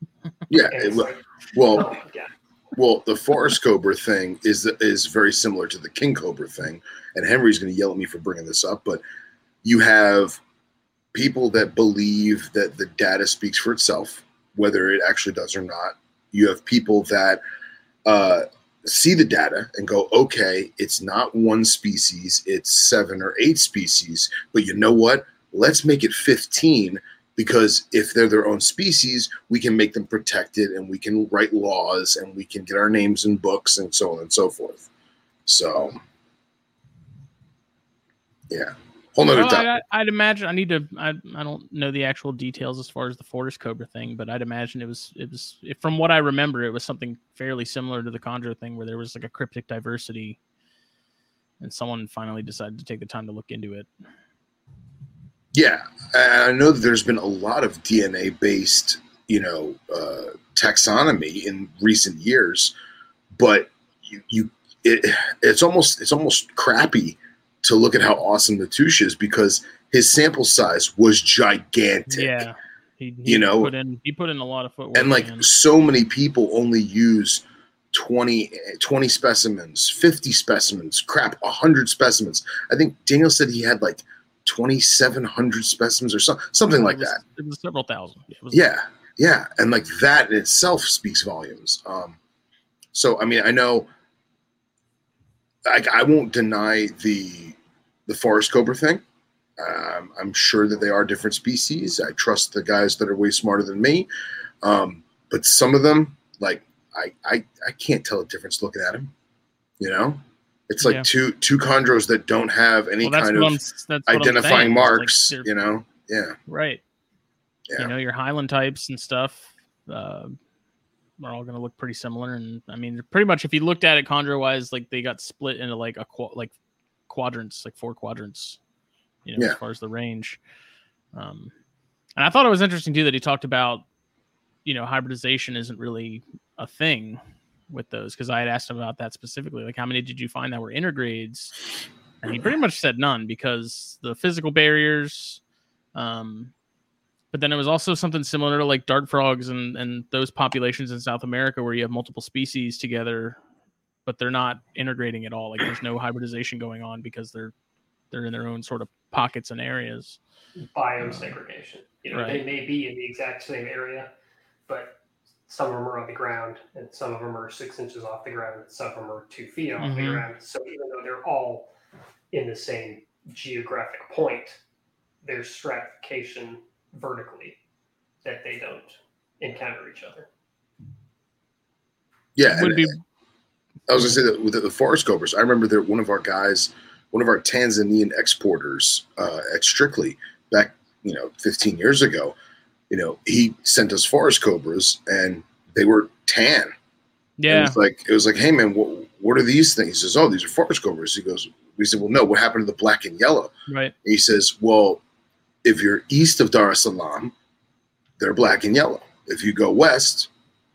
Yeah. It it's like, well, oh, yeah. Well, the forest cobra thing is is very similar to the king cobra thing, and Henry's going to yell at me for bringing this up, but you have people that believe that the data speaks for itself, whether it actually does or not. You have people that uh, see the data and go, "Okay, it's not one species; it's seven or eight species." But you know what? Let's make it fifteen because if they're their own species, we can make them protected and we can write laws and we can get our names in books and so on and so forth. So, yeah, whole nother Well, topic. I, I'd imagine I need to. I, I don't know the actual details as far as the forest cobra thing, but I'd imagine it was it was from what I remember, it was something fairly similar to the chondro thing, where there was like a cryptic diversity, and someone finally decided to take the time to look into it. Yeah, I know that there's been a lot of DNA based, you know, uh, taxonomy in recent years, but you, you it, it's almost it's almost crappy to look at how awesome Natusch is because his sample size was gigantic. Yeah, he, he You know, put in he put in a lot of footwork, and like man. so many people only use 20, 20 specimens 50 specimens crap 100 specimens i think daniel said he had like 2700 specimens or so, something like was, that It was several thousand. Was yeah yeah and like that in itself speaks volumes um so i mean i know i, I won't deny the the forest cobra thing um, i'm sure that they are different species i trust the guys that are way smarter than me um, but some of them like I, I i can't tell a difference looking at them you know it's like Yeah. two two chondros that don't have any Well, kind of I'm, that's what I'm identifying is, like, marks you know yeah right. Yeah. You know, your Highland types and stuff uh, are all going to look pretty similar. And I mean, pretty much if you looked at it chondro wise, like they got split into like a qu- like quadrants, like four quadrants. You know, Yeah. as far as the range. Um, and I thought it was interesting too that he talked about, you know, hybridization isn't really a thing with those because I had asked him about that specifically. Like, how many did you find that were intergrades? And he pretty much said none because the physical barriers. Um, but then it was also something similar to like dart frogs and and those populations in South America where you have multiple species together, but they're not integrating at all. Like there's no <clears throat> hybridization going on because they're they're in their own sort of pockets and areas. biome segregation. You know, they may be in the exact same area, but some of them are on the ground, and some of them are six inches off the ground, and some of them are two feet off the Mhm. ground. So even though they're all in the same geographic point, there's stratification vertically that they don't encounter each other. yeah Would and- be I was gonna say that with the forest cobras, I remember that one of our guys, one of our Tanzanian exporters uh, at Strictly back, you know, 15 years ago, you know, he sent us forest cobras and they were tan. And It yeah. was like it was like, hey man, what what are these things? He says, oh, these are forest cobras. He goes, we said, well, no, what happened to the black and yellow? Right. And he says, well, if you're east of Dar es Salaam, they're black and yellow. If you go west,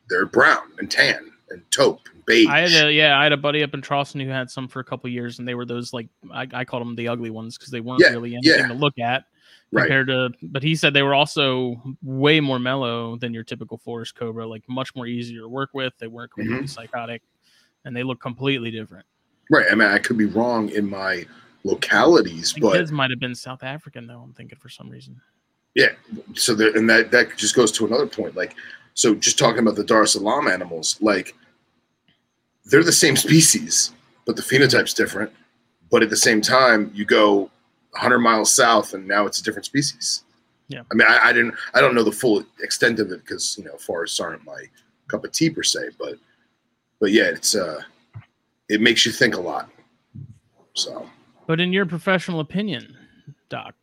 they're brown and tan and taupe and beige. I had a yeah, I had a buddy up in Charleston who had some for a couple years, and they were those like I, I called them the ugly ones because they weren't Yeah, really anything yeah. to look at Right. compared to. But he said they were also way more mellow than your typical forest cobra, like much more easier to work with. They weren't completely Mm-hmm. psychotic, and they look completely different. Right. I mean, I could be wrong in my localities, but his might have been South African though. I'm thinking for some reason. yeah. So there, and that that just goes to another point. Like, so just talking about the Dar es Salaam animals, like they're the same species, but the phenotype's different. But at the same time, you go 100 miles south, and now it's a different species. Yeah. I mean, I, I didn't, I don't know the full extent of it because you know forests aren't my cup of tea per se, but but yeah, it's uh, it makes you think a lot. So. But in your professional opinion, Doc,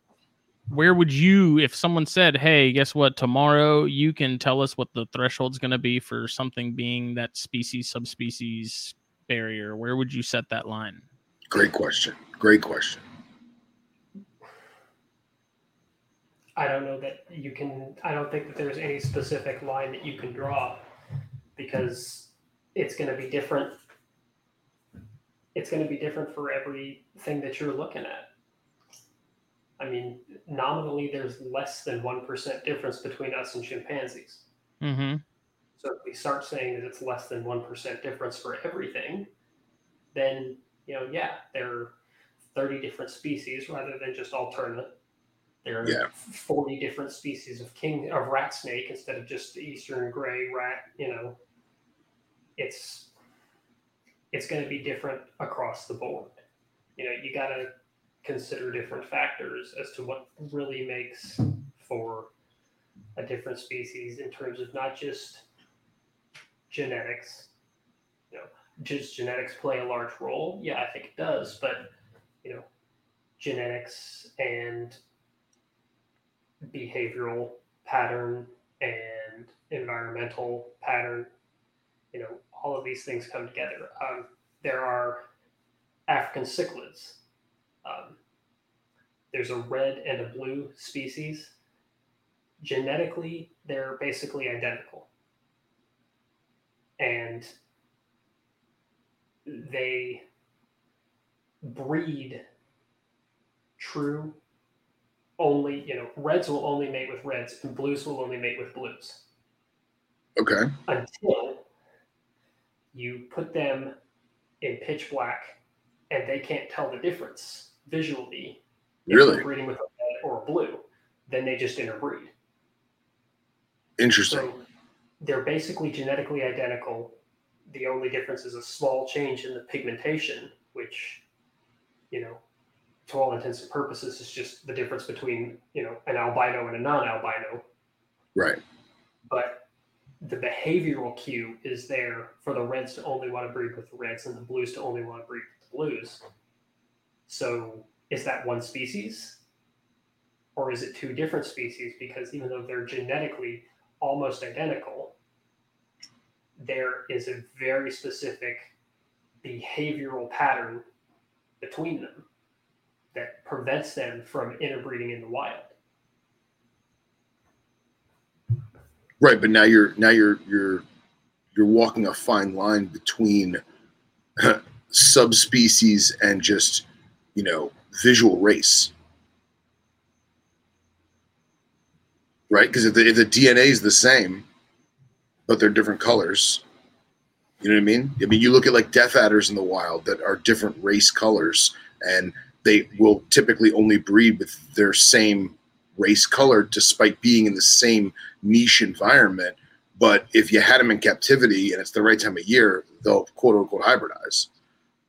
where would you, if someone said, "Hey, guess what? Tomorrow you can tell us what the threshold's going to be for something being that species subspecies barrier," where would you set that line? Great question. Great question. I don't know that you can. I don't think that there's any specific line that you can draw because it's going to be different. It's going to be different for everything that you're looking at. I mean, nominally, there's less than 1% difference between us and chimpanzees. Mm-hmm. So if we start saying that it's less than 1% difference for everything, then, you know, yeah, there are 30 different species rather than just alterna. There are Yeah. 40 different species of king of rat snake instead of just the eastern gray rat, you know. It's it's going to be different across the board. You know, you got to consider different factors as to what really makes for a different species in terms of not just genetics. You know, does genetics play a large role? Yeah, I think it does. But you know, genetics and behavioral pattern and environmental pattern, you know, all of these things come together. Um, there are African cichlids. Um, there's a red and a blue species. Genetically, they're basically identical. And they breed true only, you know, reds will only mate with reds and blues will only mate with blues Okay. until you put them in pitch black and they can't tell the difference visually Really? breeding with a red or a blue then they just interbreed Interesting. so they're basically genetically identical the only difference is a small change in the pigmentation which you know to all intents and purposes is just the difference between you know an albino and a non-albino Right. but the behavioral cue is there for the reds to only want to breed with the reds and the blues to only want to breed with the blues. So is that one species? Or is it two different species? Because even though they're genetically almost identical, there is a very specific behavioral pattern between them that prevents them from interbreeding in the wild. Right, but now you're now you're you're you're walking a fine line between <laughs> subspecies and just you know visual race, right? Because if the if the DNA is the same, but they're different colors, you know what I mean? I mean, you look at like death adders in the wild that are different race colors, and they will typically only breed with their same race color, despite being in the same niche environment. But if you had them in captivity and it's the right time of year, they'll quote unquote hybridize.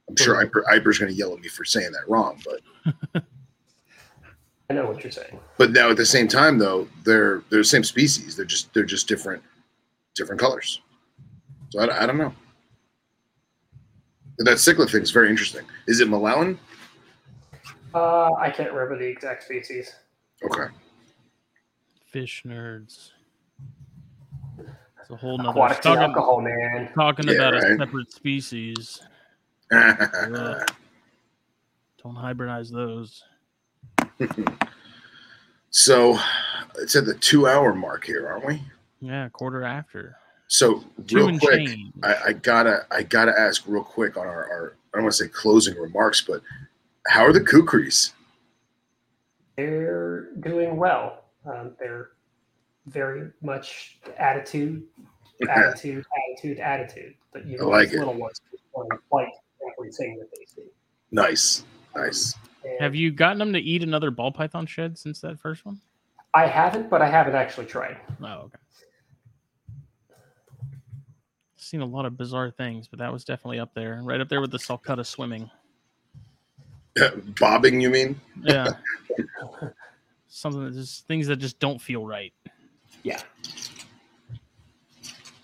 I'm sure Iper, Iper's going to yell at me for saying that wrong, but <laughs> I know what you're saying. but now at the same time though, they're they're the same species. They're just they're just different different colors. So I, I don't know. That cichlid thing is very interesting. Is it Malawian? Uh, I can't remember the exact species. Okay. Fish nerds. It's a whole nother Aquatic tea talking, alcohol, man. talking Yeah, about a separate species. <laughs> Don't hybridize those. <laughs> so it's at the two hour mark here, aren't we? Yeah, quarter after. So Two real quick. I, I gotta I gotta ask real quick on our, our I don't want to say closing remarks, but how are the kukris? They're doing well. Um, they're very much attitude, <laughs> attitude, attitude, attitude. But you I know, like it. little ones want fight everything that they see. Nice, nice. And Have you gotten them to eat another ball python shed since that first one? I haven't, but I haven't actually tried. Oh, okay. Seen a lot of bizarre things, but that was definitely up there, right up there with the sulcata swimming. <laughs> Bobbing, you mean? Yeah, <laughs> something that just things that just don't feel right. Yeah.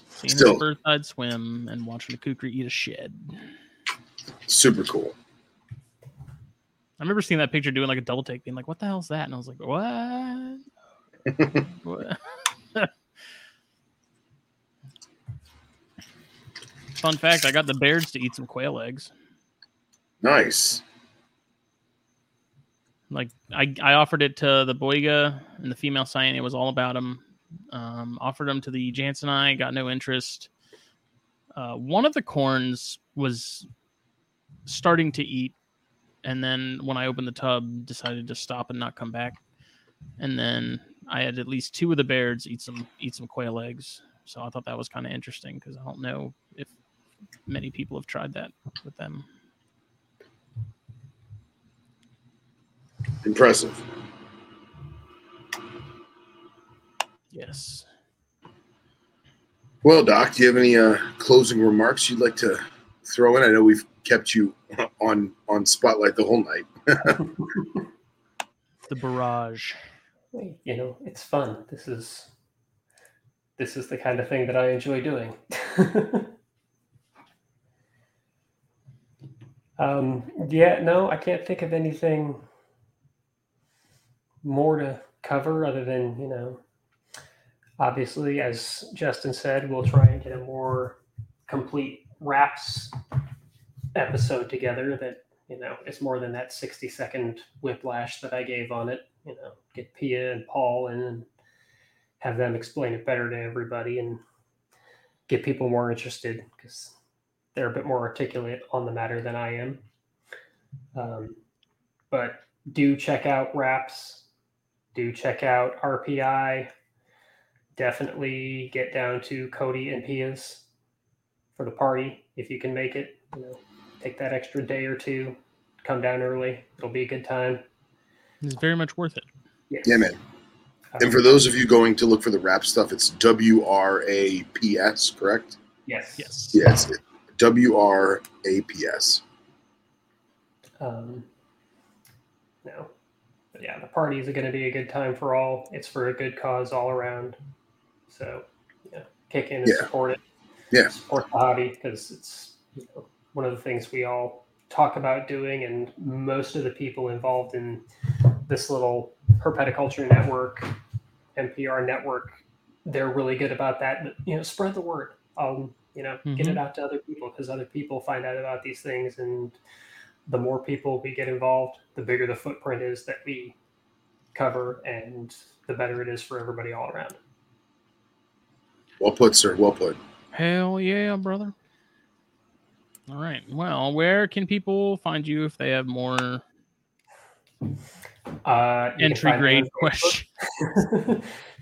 Seeing Still- a birdside swim and watching a kukri eat a shed. Super cool. I remember seeing that picture doing like a double take, being like, "What the hell's that?" And I was like, "What?" <laughs> What? Fun fact: I got the bears to eat some quail eggs. Nice. Like I, I offered it to the Boiga and the female cyan. It was all about them. Um, offered them to the Jansen I got no interest. uh, one of the corns was starting to eat, and then when I opened the tub, decided to stop and not come back. And then I had at least two of the bears eat some eat some quail eggs. So I thought that was kind of interesting because I don't know if many people have tried that with them. Impressive. Yes. Well, Doc, do you have any uh, closing remarks you'd like to throw in? I know we've kept you on on spotlight the whole night. <laughs> The barrage. You know, it's fun. This is this is the kind of thing that I enjoy doing. <laughs> um, yeah, no, I can't think of anything more to cover other than you know obviously as justin said we'll try and get a more complete wraps episode together that you know is more than that 60 second whiplash that i gave on it you know get pia and paul in and have them explain it better to everybody and get people more interested because they're a bit more articulate on the matter than i am. Um, but do check out wraps do check out RPI. Definitely get down to Cody and Pia's for the party if you can make it. You know, take that extra day or two, come down early. It'll be a good time. It's very much worth it. Yes. Yeah, man. And for those of you going to look for the rap stuff, it's W R A P S, correct? yes, Yes. Yes, W R A P S. Um, no, but yeah, the party is going to be a good time for all. It's for a good cause all around. So, yeah, kick in and Yeah. support it. Yeah. support the hobby because it's you know, one of the things we all talk about doing, and most of the people involved in this little herpetoculture network, NPR network, they're really good about that. But, you know, spread the word. Um, you know, get it out to other people because other people find out about these things, and the more people we get involved, the bigger the footprint is that we cover, and the better it is for everybody all around. Well put, sir. Well put. Hell yeah, brother. All right. Well, where can people find you if they have more Uh, entry grade on questions? <laughs> <laughs>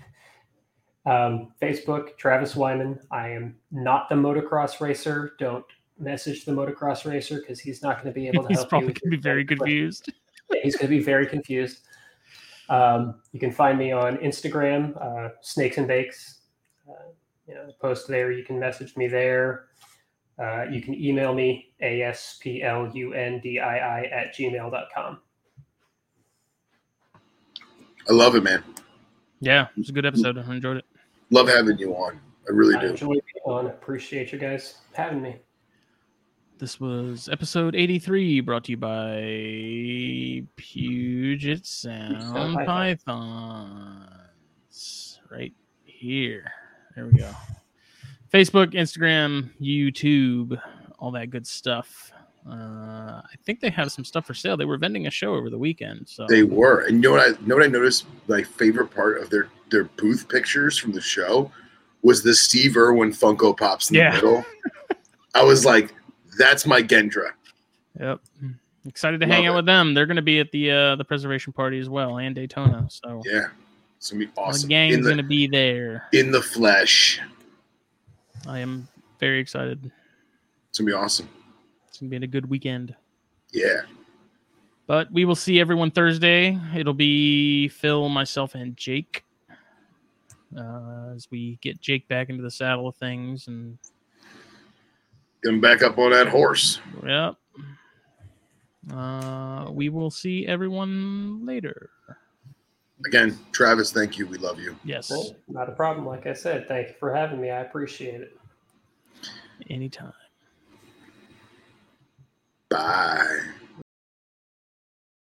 Um, Facebook, Travis Wyman. I am not the motocross racer. Don't message the motocross racer because he's not going to be <laughs> able to He's help probably you. going to be very confused. Yeah, he's going to be very confused. Um, you can find me on Instagram, uh, Snakes and Bakes. Uh, you know, post there. You can message me there. Uh, you can email me, asplundi at gmail.com. I love it, man. Yeah, it was a good episode. I enjoyed it. Love having you on. I really I do. enjoy being on. Appreciate you guys having me. This was episode 83 brought to you by Puget Sound Pythons. Right here. There we go. Facebook, Instagram, YouTube, all that good stuff. Uh, I think they have some stuff for sale. They were vending a show over the weekend. So They were. And you know what I know what I noticed my favorite part of their their booth pictures from the show was the Steve Irwin Funko Pops in Yeah. the middle. <laughs> I was like, that's my Gendra. Yep. Excited to Love hang out it. with them. They're going to be at the uh, the preservation party as well and Daytona. So Yeah. It's gonna be awesome. the gang's gonna be there. in the flesh. I am very excited. It's gonna be awesome. It's going to be a good weekend. Yeah. But we will see everyone Thursday. It'll be Phil, myself, and Jake uh, as we get Jake back into the saddle of things. And him back up on that horse. yep, uh, we will see everyone later. Again, Travis, thank you. We love you. Yes, Well, not a problem. Like I said, thank you for having me. I appreciate it. anytime. Bye.